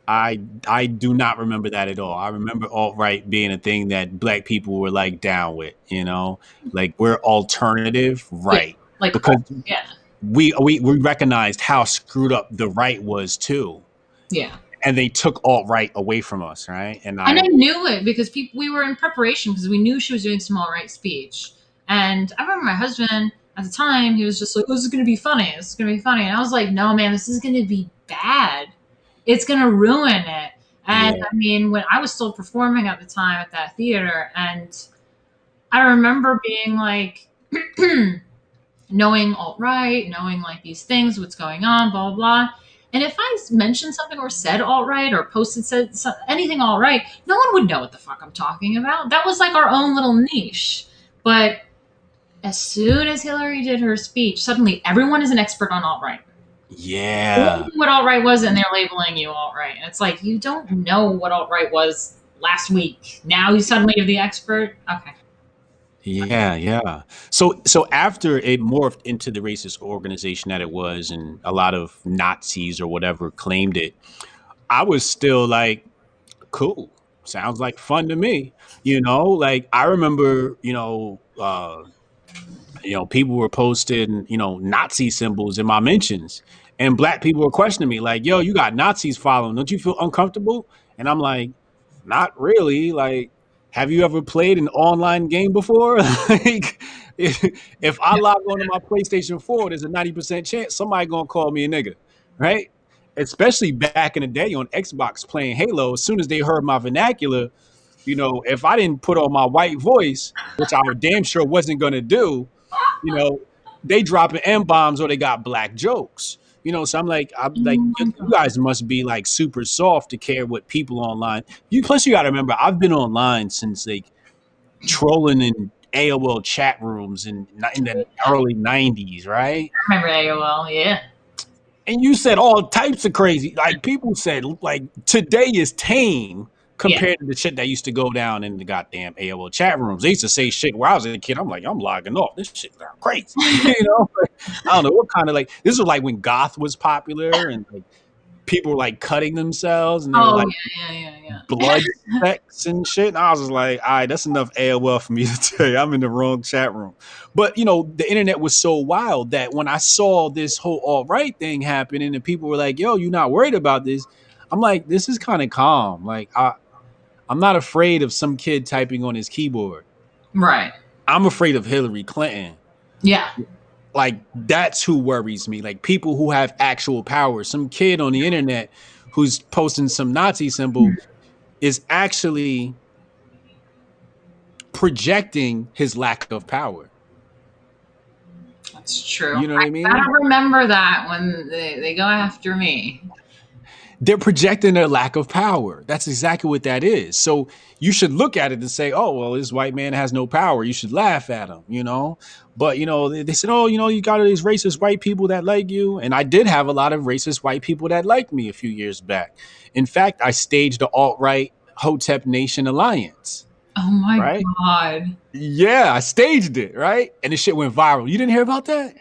I I do not remember that at all. I remember alt right being a thing that black people were like down with, you know, like we're alternative, right? like Because yeah. we we we recognized how screwed up the right was too, yeah. And they took alt right away from us, right? And I and i knew it because people we were in preparation because we knew she was doing some alt right speech. And i remember my husband at the time he was just like oh, this is going to be funny. This is going to be funny. And i was like no man this is going to be bad it's going to ruin it and Yeah. i mean when i was still performing at the time at that theater and i remember being like knowing alt right knowing like these things what's going on blah blah blah and if I mentioned something or said alt right or posted said so- anything alt right, no one would know what the fuck I'm talking about. That was like our own little niche. But as soon as Hillary did her speech, suddenly everyone is an expert on alt right. Yeah, What alt right was, and they're labeling you alt right. And it's like you don't know what alt right was last week. Now you suddenly are the expert. Okay. yeah, yeah. So so after it morphed into the racist organization that it was, and a lot of Nazis or whatever claimed it, I was still like, cool. Sounds like fun to me. You know, like I remember, you know, uh, you know, people were posting, you know, Nazi symbols in my mentions. And black people were questioning me, like, yo, you got Nazis following. Don't you feel uncomfortable? And I'm like, not really. Like, have you ever played an online game before? like, if, if I log onto my PlayStation 4, there's a 90% chance somebody gonna call me a nigga, right? Especially back in the day on Xbox playing Halo, as soon as they heard my vernacular, you know, if I didn't put on my white voice, which I was damn sure wasn't gonna do, you know, they dropping M bombs or they got black jokes. You know, so I'm like, I'm like, you mm-hmm. you guys must be like super soft to care what people online. You plus you got to remember, I've been online since like trolling in AOL chat rooms in in the early '90s, right? I remember AOL. Yeah. And you said all types of crazy. Like people said, like today is tame compared to the shit that used to go down in the goddamn AOL chat rooms. They used to say shit where I was a kid. I'm like, I'm logging off. This shit sound crazy. you know, I don't know what kind of like this was like when goth was popular and like people were like cutting themselves and they Oh were like yeah, yeah, yeah, yeah. blood specks and shit. And I was just like, all right, that's enough AOL for me to tell you I'm in the wrong chat room. But you know, the internet was so wild that when I saw this whole alt right thing happening and people were like, yo, you're not worried about this. I'm like, this is kind of calm. Like I I'm not afraid of some kid typing on his keyboard. Right. I'm afraid of Hillary Clinton. Yeah. Like that's who worries me. Like people who have actual power. Some kid on the internet who's posting some Nazi symbol is actually projecting his lack of power. That's true. You know what I mean? I remember that when they, they go after me. They're projecting their lack of power. That's exactly what that is. So you should look at it and say, "Oh, well, this white man has no power." You should laugh at him, you know. But you know, they, they said, "Oh, you know, you got all these racist white people that like you," and I did have a lot of racist white people that liked me a few years back. In fact, I staged the alt right Hotep Nation alliance. Oh my Right? god. Yeah, I staged it, right? And the shit went viral. You didn't hear about that?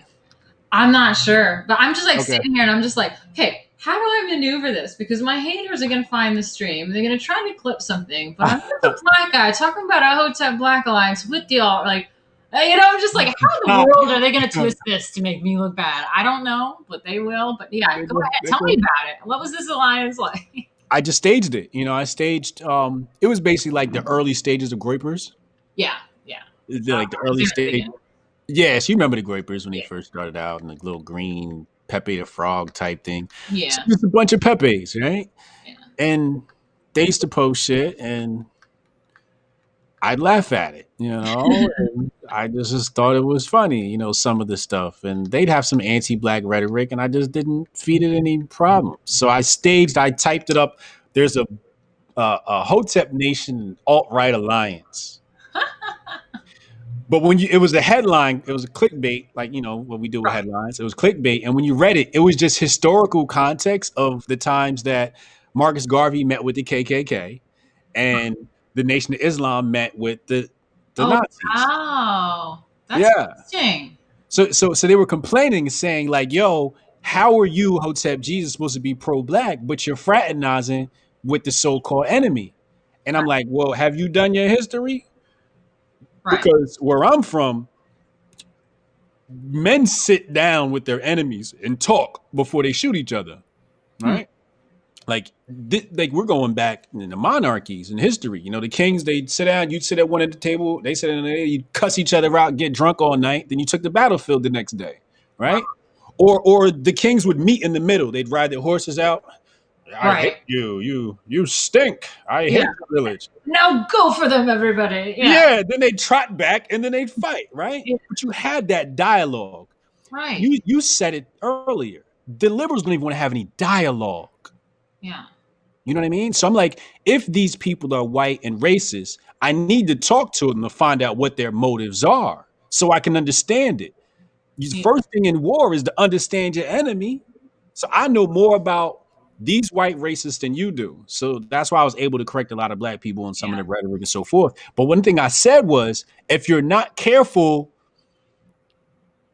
I'm not sure. But I'm just like Okay. sitting here and I'm just like, okay, how do I maneuver this? Because my haters are gonna find the stream. They're gonna try to clip something. But I'm just a black guy talking about a Hotep Black Alliance with the alt like uh, you know, I'm just like, how in the world are they gonna twist this to make me look bad? I don't know, but they will. But yeah, go ahead, tell me about it. What was this alliance like? I just staged it. You know, I staged. Um, it was basically like the early stages of Groypers. yeah, yeah. Like the early gonna stage. Yes, you remember the Groypers when they first started out and the little green Pepe the Frog type thing. Yeah. So just a bunch of Pepes, right? Yeah. And they used to post shit, and I'd laugh at it, you know. and I just, just thought it was funny, you know, some of the stuff, and they'd have some anti-black rhetoric, and I just didn't feed it any problem. So I staged, I typed it up. There's a uh, a Hotep Nation alt right alliance. But when you, it was a headline, it was a clickbait, like you know what we do with Right. headlines. It was clickbait, and when you read it, it was just historical context of the times that Marcus Garvey met with the KKK, and the Nation of Islam met with the the oh, Nazis. wow. That's Yeah. interesting. So so so they were complaining, saying like, "Yo, how are you, Hotep Jesus, supposed to be pro-black, but you're fraternizing with the so-called enemy?" And I'm like, "Well, have you done your history? Right. Because where I'm from, men sit down with their enemies and talk before they shoot each other, Hmm. right? Like, thi- like we're going back in the monarchies in history. You know, the kings they'd sit down, you'd sit at one at the table, they sit in there, you'd cuss each other out, get drunk all night, then you took the battlefield the next day, right? Or or the kings would meet in the middle. They'd ride their horses out. I Right. hate you. You you stink. I hate Yeah. the village. Now go for them, everybody. Yeah. Yeah. then they trot back and then they'd fight, right? Yeah. But you had that dialogue. Right. You you said it earlier. The liberals don't even want to have any dialogue. yeah. You know what I mean? So I'm like, if these people are white and racist, I need to talk to them to find out what their motives are so I can understand it. The first thing in war is to understand your enemy. So I know more about these white racists than you do. So that's why I was able to correct a lot of black people on some Yeah. of the rhetoric and so forth. But one thing I said was if you're not careful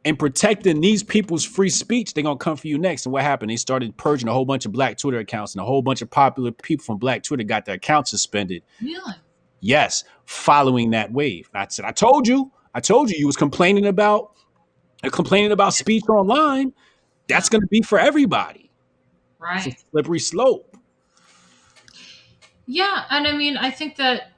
in protecting these people's free speech, they're gonna come for you next. And what happened? They started purging a whole bunch of black Twitter accounts, and a whole bunch of popular people from black Twitter got their accounts suspended. Really? Yes, following that wave. I said, I told you, I told you, you was complaining about complaining about speech online. That's gonna be for everybody. It's a Right. slippery slope. Yeah, and I mean, I think that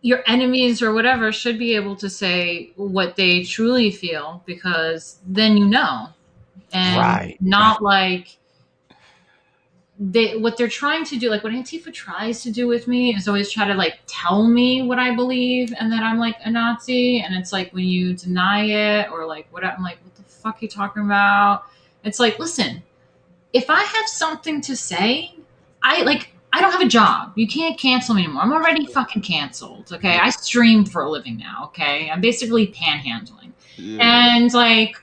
your enemies or whatever should be able to say what they truly feel because then you know, and Right. not like they what they're trying to do. Like what Antifa tries to do with me is always try to like tell me what I believe and that I'm like a Nazi, and it's like when you deny it or like what I'm like, what the fuck are you talking about? It's like, listen, if I have something to say, I like I don't have a job. You can't cancel me anymore. I'm already fucking canceled. Okay. I stream for a living now. Okay. I'm basically panhandling. And like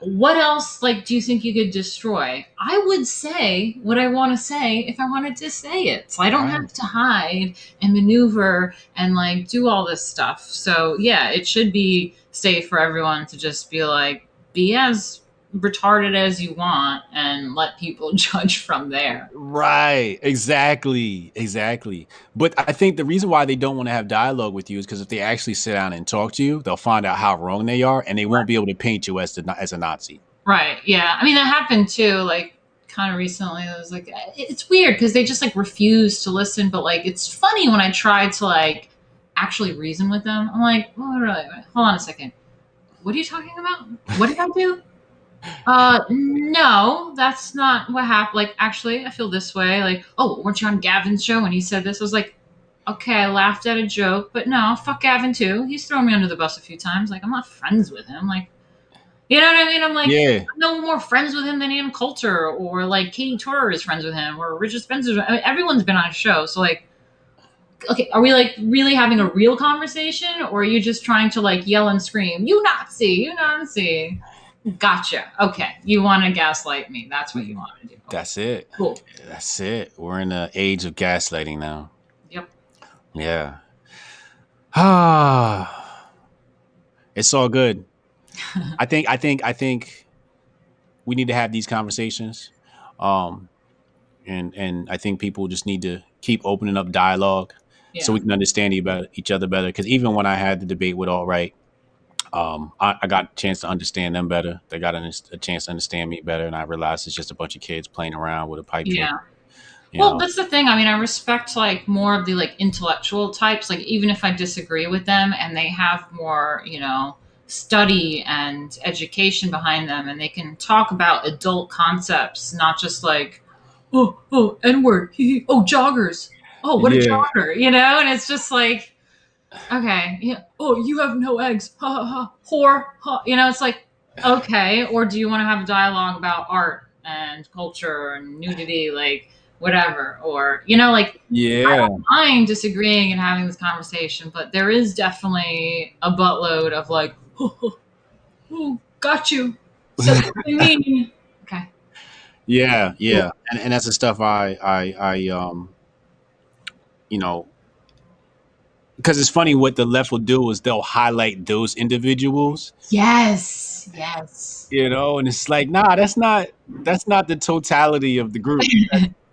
what else like do you think you could destroy? I would say what I want to say if I wanted to say it. So I don't Right. have to hide and maneuver and like do all this stuff. So yeah, it should be safe for everyone to just be like be as retarded as you want and let people judge from there. Right. Exactly. Exactly. But I think the reason why they don't want to have dialogue with you is because if they actually sit down and talk to you, they'll find out how wrong they are, and they won't be able to paint you as the as a Nazi. Right. Yeah. I mean, that happened too. Like, kind of recently, it was like eh, it's weird because they just like refuse to listen. But like, it's funny when I try to like actually reason with them. I'm like, oh, really? Hold on a second. What are you talking about? What did I do? Uh, no, that's not what happened. Like, actually, I feel this way. Like, oh, weren't you on Gavin's show when he said this? I was like, okay, I laughed at a joke, but no, fuck Gavin too. He's thrown me under the bus a few times. Like, I'm not friends with him. Like, you know what I mean? I'm like, Yeah. I'm no more friends with him than Ann Coulter or like Katie Torrer is friends with him or Richard Spencer. I mean, everyone's been on a show. So, like, okay, are we like really having a real conversation or are you just trying to like yell and scream, you Nazi, you Nazi? Gotcha. Okay. You want to gaslight me. That's what you want to do. Okay, That's it. cool. That's it. We're in the age of gaslighting now. Yep. Yeah. Ah. it's all good. I think I think I think we need to have these conversations. Um and and I think people just need to keep opening up dialogue Yeah. so we can understand each other, each other better. Because even when I had the debate with alt right, um, I, I got a chance to understand them better. They got a, a chance to understand me better, and I realized it's just a bunch of kids playing around with a pipe yeah. Well, know? that's the thing. I mean, I respect like more of the like intellectual types. Like even if I disagree with them and they have more, you know, study and education behind them, and they can talk about adult concepts, not just like, oh, oh, N word, oh, joggers, oh, what a Yeah. jogger, you know. And it's just like, okay, yeah, oh, you have no eggs, ha ha ha, whore, ha. you know. It's like, okay, or do you want to have a dialogue about art and culture and nudity, like whatever, or you know, like yeah, mind disagreeing and having this conversation, but there is definitely a buttload of like, oh, oh, oh, got you. Something mean. Okay. yeah, yeah, and and that's the stuff I I I um, you know. Because it's funny what the left will do is they'll highlight those individuals, Yes. Yes. you know, and it's like, nah, that's not that's not the totality of the group.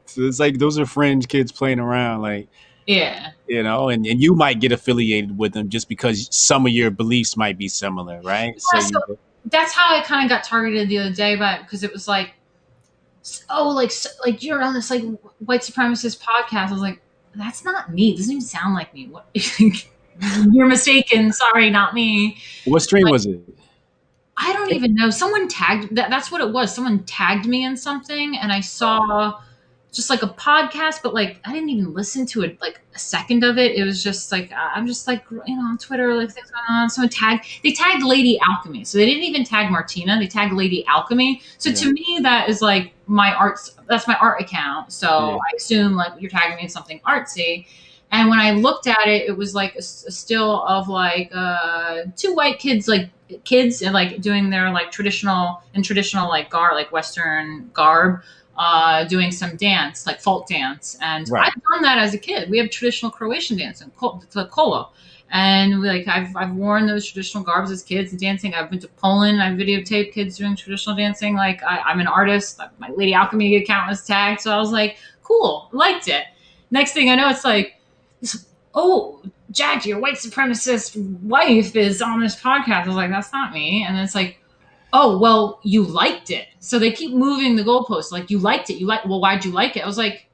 So it's like those are fringe kids playing around, like Yeah. you know, and, and you might get affiliated with them just because some of your beliefs might be similar, right? Yeah, So you, That's how I kind of got targeted the other day, but because it was like, oh, like s- like you're on this like white supremacist podcast. I was like, that's not me. It doesn't even sound like me. What? you're mistaken. Sorry, not me. what stream was it? I don't even know. Someone tagged that. That's what it was. Someone tagged me in something, and I saw just like a podcast, but like I didn't even listen to it. Like a second of it, it was just like I'm just like you know on Twitter, like things going on. Someone tagged. They tagged Lady Alchemy, so they didn't even tag Martina. They tagged Lady Alchemy. So Yeah. to me, that is like my arts. That's my art account. So Yeah. I assume like you're tagging me in something artsy. And when I looked at it, it was like a still of like uh, two white kids, like kids, and like doing their like traditional and traditional like garb, like Western garb, uh, doing some dance, like folk dance. And Right. I've done that as a kid. We have traditional Croatian dance and kol- the kolo. And like I've, I've worn those traditional garbs as kids and dancing. I've been to Poland. I've videotaped kids doing traditional dancing. Like I, I'm an artist. My Lady Alchemy account was tagged, so I was like, cool, liked it. Next thing I know, it's like, oh, Jack, your white supremacist wife is on this podcast. I was like, that's not me. And it's like, oh, well, you liked it. So they keep moving the goalposts. Like, you liked it. You like, well, why'd you like it? I was like,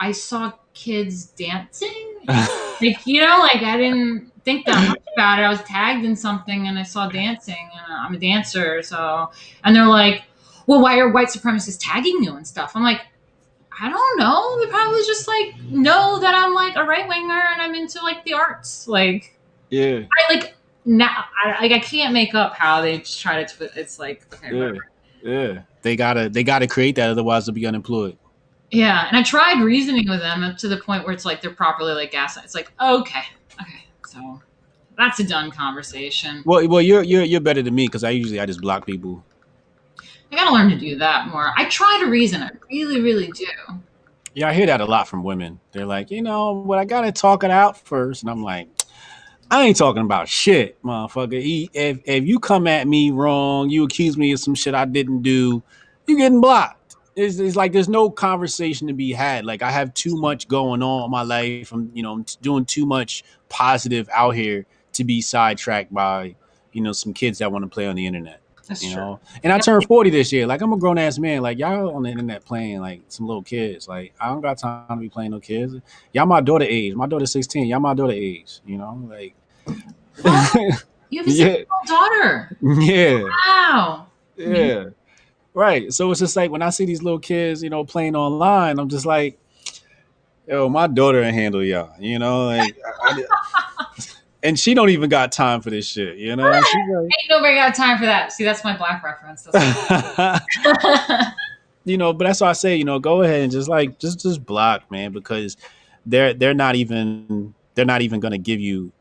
I saw kids dancing. Like, you know, like I didn't think that much about it. I was tagged in something and I saw dancing and uh, I'm a dancer. So, and they're like, well, why are white supremacists tagging you and stuff? I'm like, I don't know. They probably just like know that I'm like a right winger and I'm into like the arts. Like, yeah, I like now, I, like I can't make up how they just try to. Twi- it's like okay, yeah, whatever. yeah. They gotta they gotta create that, otherwise they'll be unemployed. yeah. And I tried reasoning with them up to the point where it's like they're properly like gas. It's like okay, okay, so that's a done conversation. Well, well, you're you're you're better than me because I usually I just block people. I gotta learn to do that more. I try to reason. I really, really do. Yeah, I hear that a lot from women. They're like, you know, but I gotta talk it out first, and I'm like, I ain't talking about shit, motherfucker. He, if if you come at me wrong, you accuse me of some shit I didn't do, you're getting blocked. It's, it's like there's no conversation to be had. Like I have too much going on in my life. I'm you know I'm doing too much positive out here to be sidetracked by you know some kids that want to play on the internet. That's You true. know, and I turned 40 this year. Like I'm a grown ass man. Like y'all on the internet playing like some little kids. Like I don't got time to be playing no kids. Y'all my daughter age. My daughter's 16. Y'all my daughter age. You know, like What? You have a Yeah. six-year-old daughter. yeah, Wow. yeah, right. So it's just like when I see these little kids, you know, playing online, I'm just like, yo, my daughter can handle y'all. You know, like, I, I- and she don't even got time for this shit. You know, She's Ain't nobody got time for that. See, that's my black reference. You know, but that's why I say, you know, go ahead and just like just just block, man, because they're they're not even they're not even gonna give you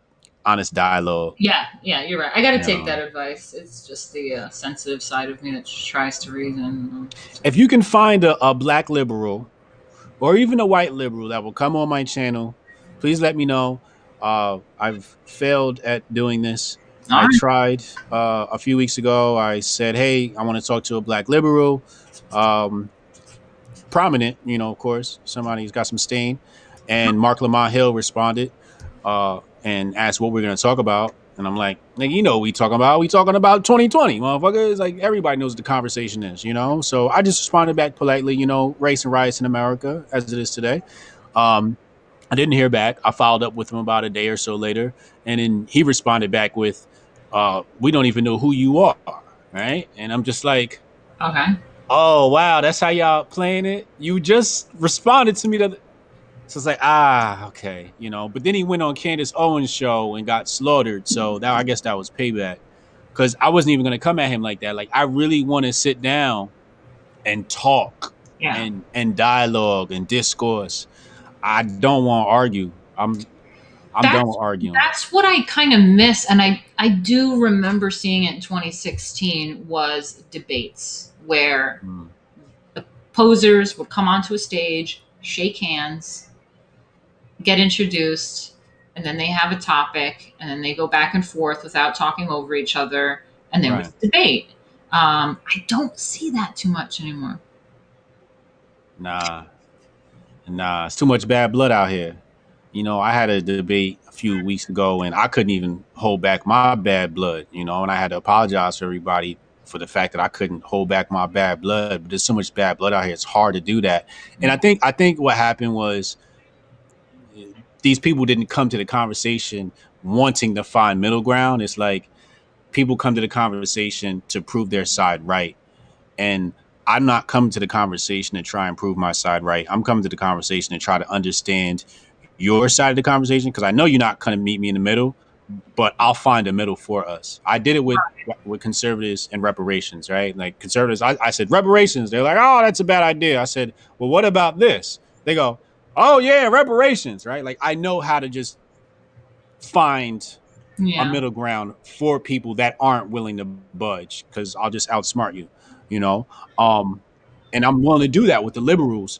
honest dialogue. yeah, yeah, you're right. I got to take that advice. It's just the uh, sensitive side of me that tries to reason. if you can find a, a black liberal or even a white liberal that will come on my channel, please let me know. Uh, I've failed at doing this. All I right. tried uh, a few weeks ago. I said, "Hey, I want to talk to a black liberal, um, prominent, you know, of course, somebody who's got some stain." And Marc Lamont Hill responded uh, and asked what we're going to talk about. And I'm like, "Nigga, you know what we talking about? We talking about 2020, motherfucker. It's like everybody knows what the conversation is, you know." So I just responded back politely, you know, race and riots in America as it is today. Um, I didn't hear back. I followed up with him about a day or so later, and then he responded back with, uh, "We don't even know who you are, right?" And I'm just like, Okay. "Oh wow, that's how y'all playing it." You just responded to me the. So it's like ah okay, you know. But then he went on Candace Owens' show and got slaughtered. So that I guess that was payback, because I wasn't even gonna come at him like that. Like I really want to sit down and talk Yeah. and and dialogue and discourse. I don't want to argue. I'm I'm That's- done with arguing. That's what I kind of miss, and I I do remember seeing it in 2016 was debates where Mm. posers would come onto a stage, shake hands, get introduced, and then they have a topic, and then they go back and forth without talking over each other, and then Right. debate. Um, I don't see that too much anymore. Nah, nah, it's too much bad blood out here. You know, I had a debate a few weeks ago, and I couldn't even hold back my bad blood. You know, and I had to apologize to everybody for the fact that I couldn't hold back my bad blood. But there's so much bad blood out here; it's hard to do that. And I think I think what happened was these people didn't come to the conversation wanting to find middle ground. It's like people come to the conversation to prove their side right, and I'm not coming to the conversation to try and prove my side right. I'm coming to the conversation to try to understand your side of the conversation because I know you're not going to meet me in the middle, but I'll find a middle for us. I did it with with conservatives and reparations, right? Like conservatives, I, I said reparations. They're like, oh, that's a bad idea. I said, well, what about this? They go, oh yeah, reparations, right? Like I know how to just find Yeah. a middle ground for people that aren't willing to budge because I'll just outsmart you, you know. Um, and I'm willing to do that with the liberals,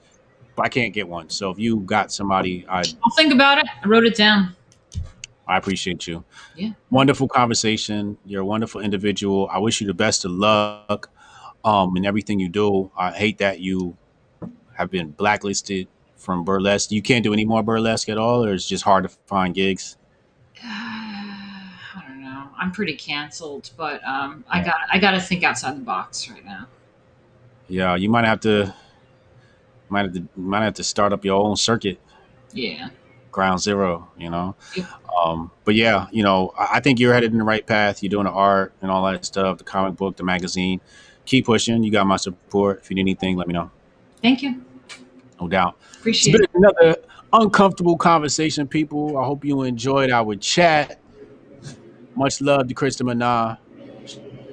but I can't get one. So if you got somebody, I I'll think about it. I wrote it down. I appreciate you. Yeah. Wonderful conversation. You're a wonderful individual. I wish you the best of luck um, in everything you do. I hate that you have been blacklisted from burlesque. You can't do any more burlesque at all, or it's just hard to find gigs. I don't know. I'm pretty canceled, but um, I got I got to think outside the box right now. Yeah, you might have to might have to might have to start up your own circuit. Yeah. ground zero, you know. Um, but yeah, you know, I I think you're headed in the right path. You're doing the art and all that stuff, the comic book, the magazine. Keep pushing. You got my support. If you need anything, let me know. Thank you. No doubt. It's been it. another uncomfortable conversation, people. I hope you enjoyed our chat. Much love to Krista Mana,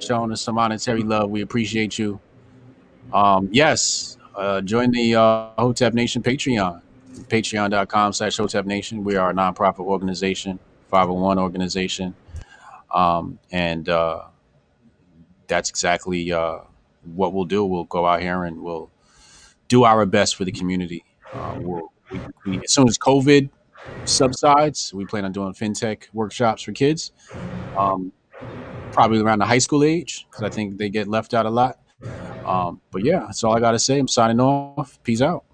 showing us some monetary love. We appreciate you. Um, yes, uh, join the uh, Hotep Nation Patreon, patreon.com slash Hotep Nation. We are a nonprofit organization, 501 organization. Um, and uh, that's exactly uh, what we'll do. We'll go out here and we'll do our best for the community. Uh, we, we, as soon as COVID subsides. We plan on doing fintech workshops for kids, um, probably around the high school age, because I think they get left out a lot. Um, but yeah, that's all I got to say. I'm signing off. Peace out.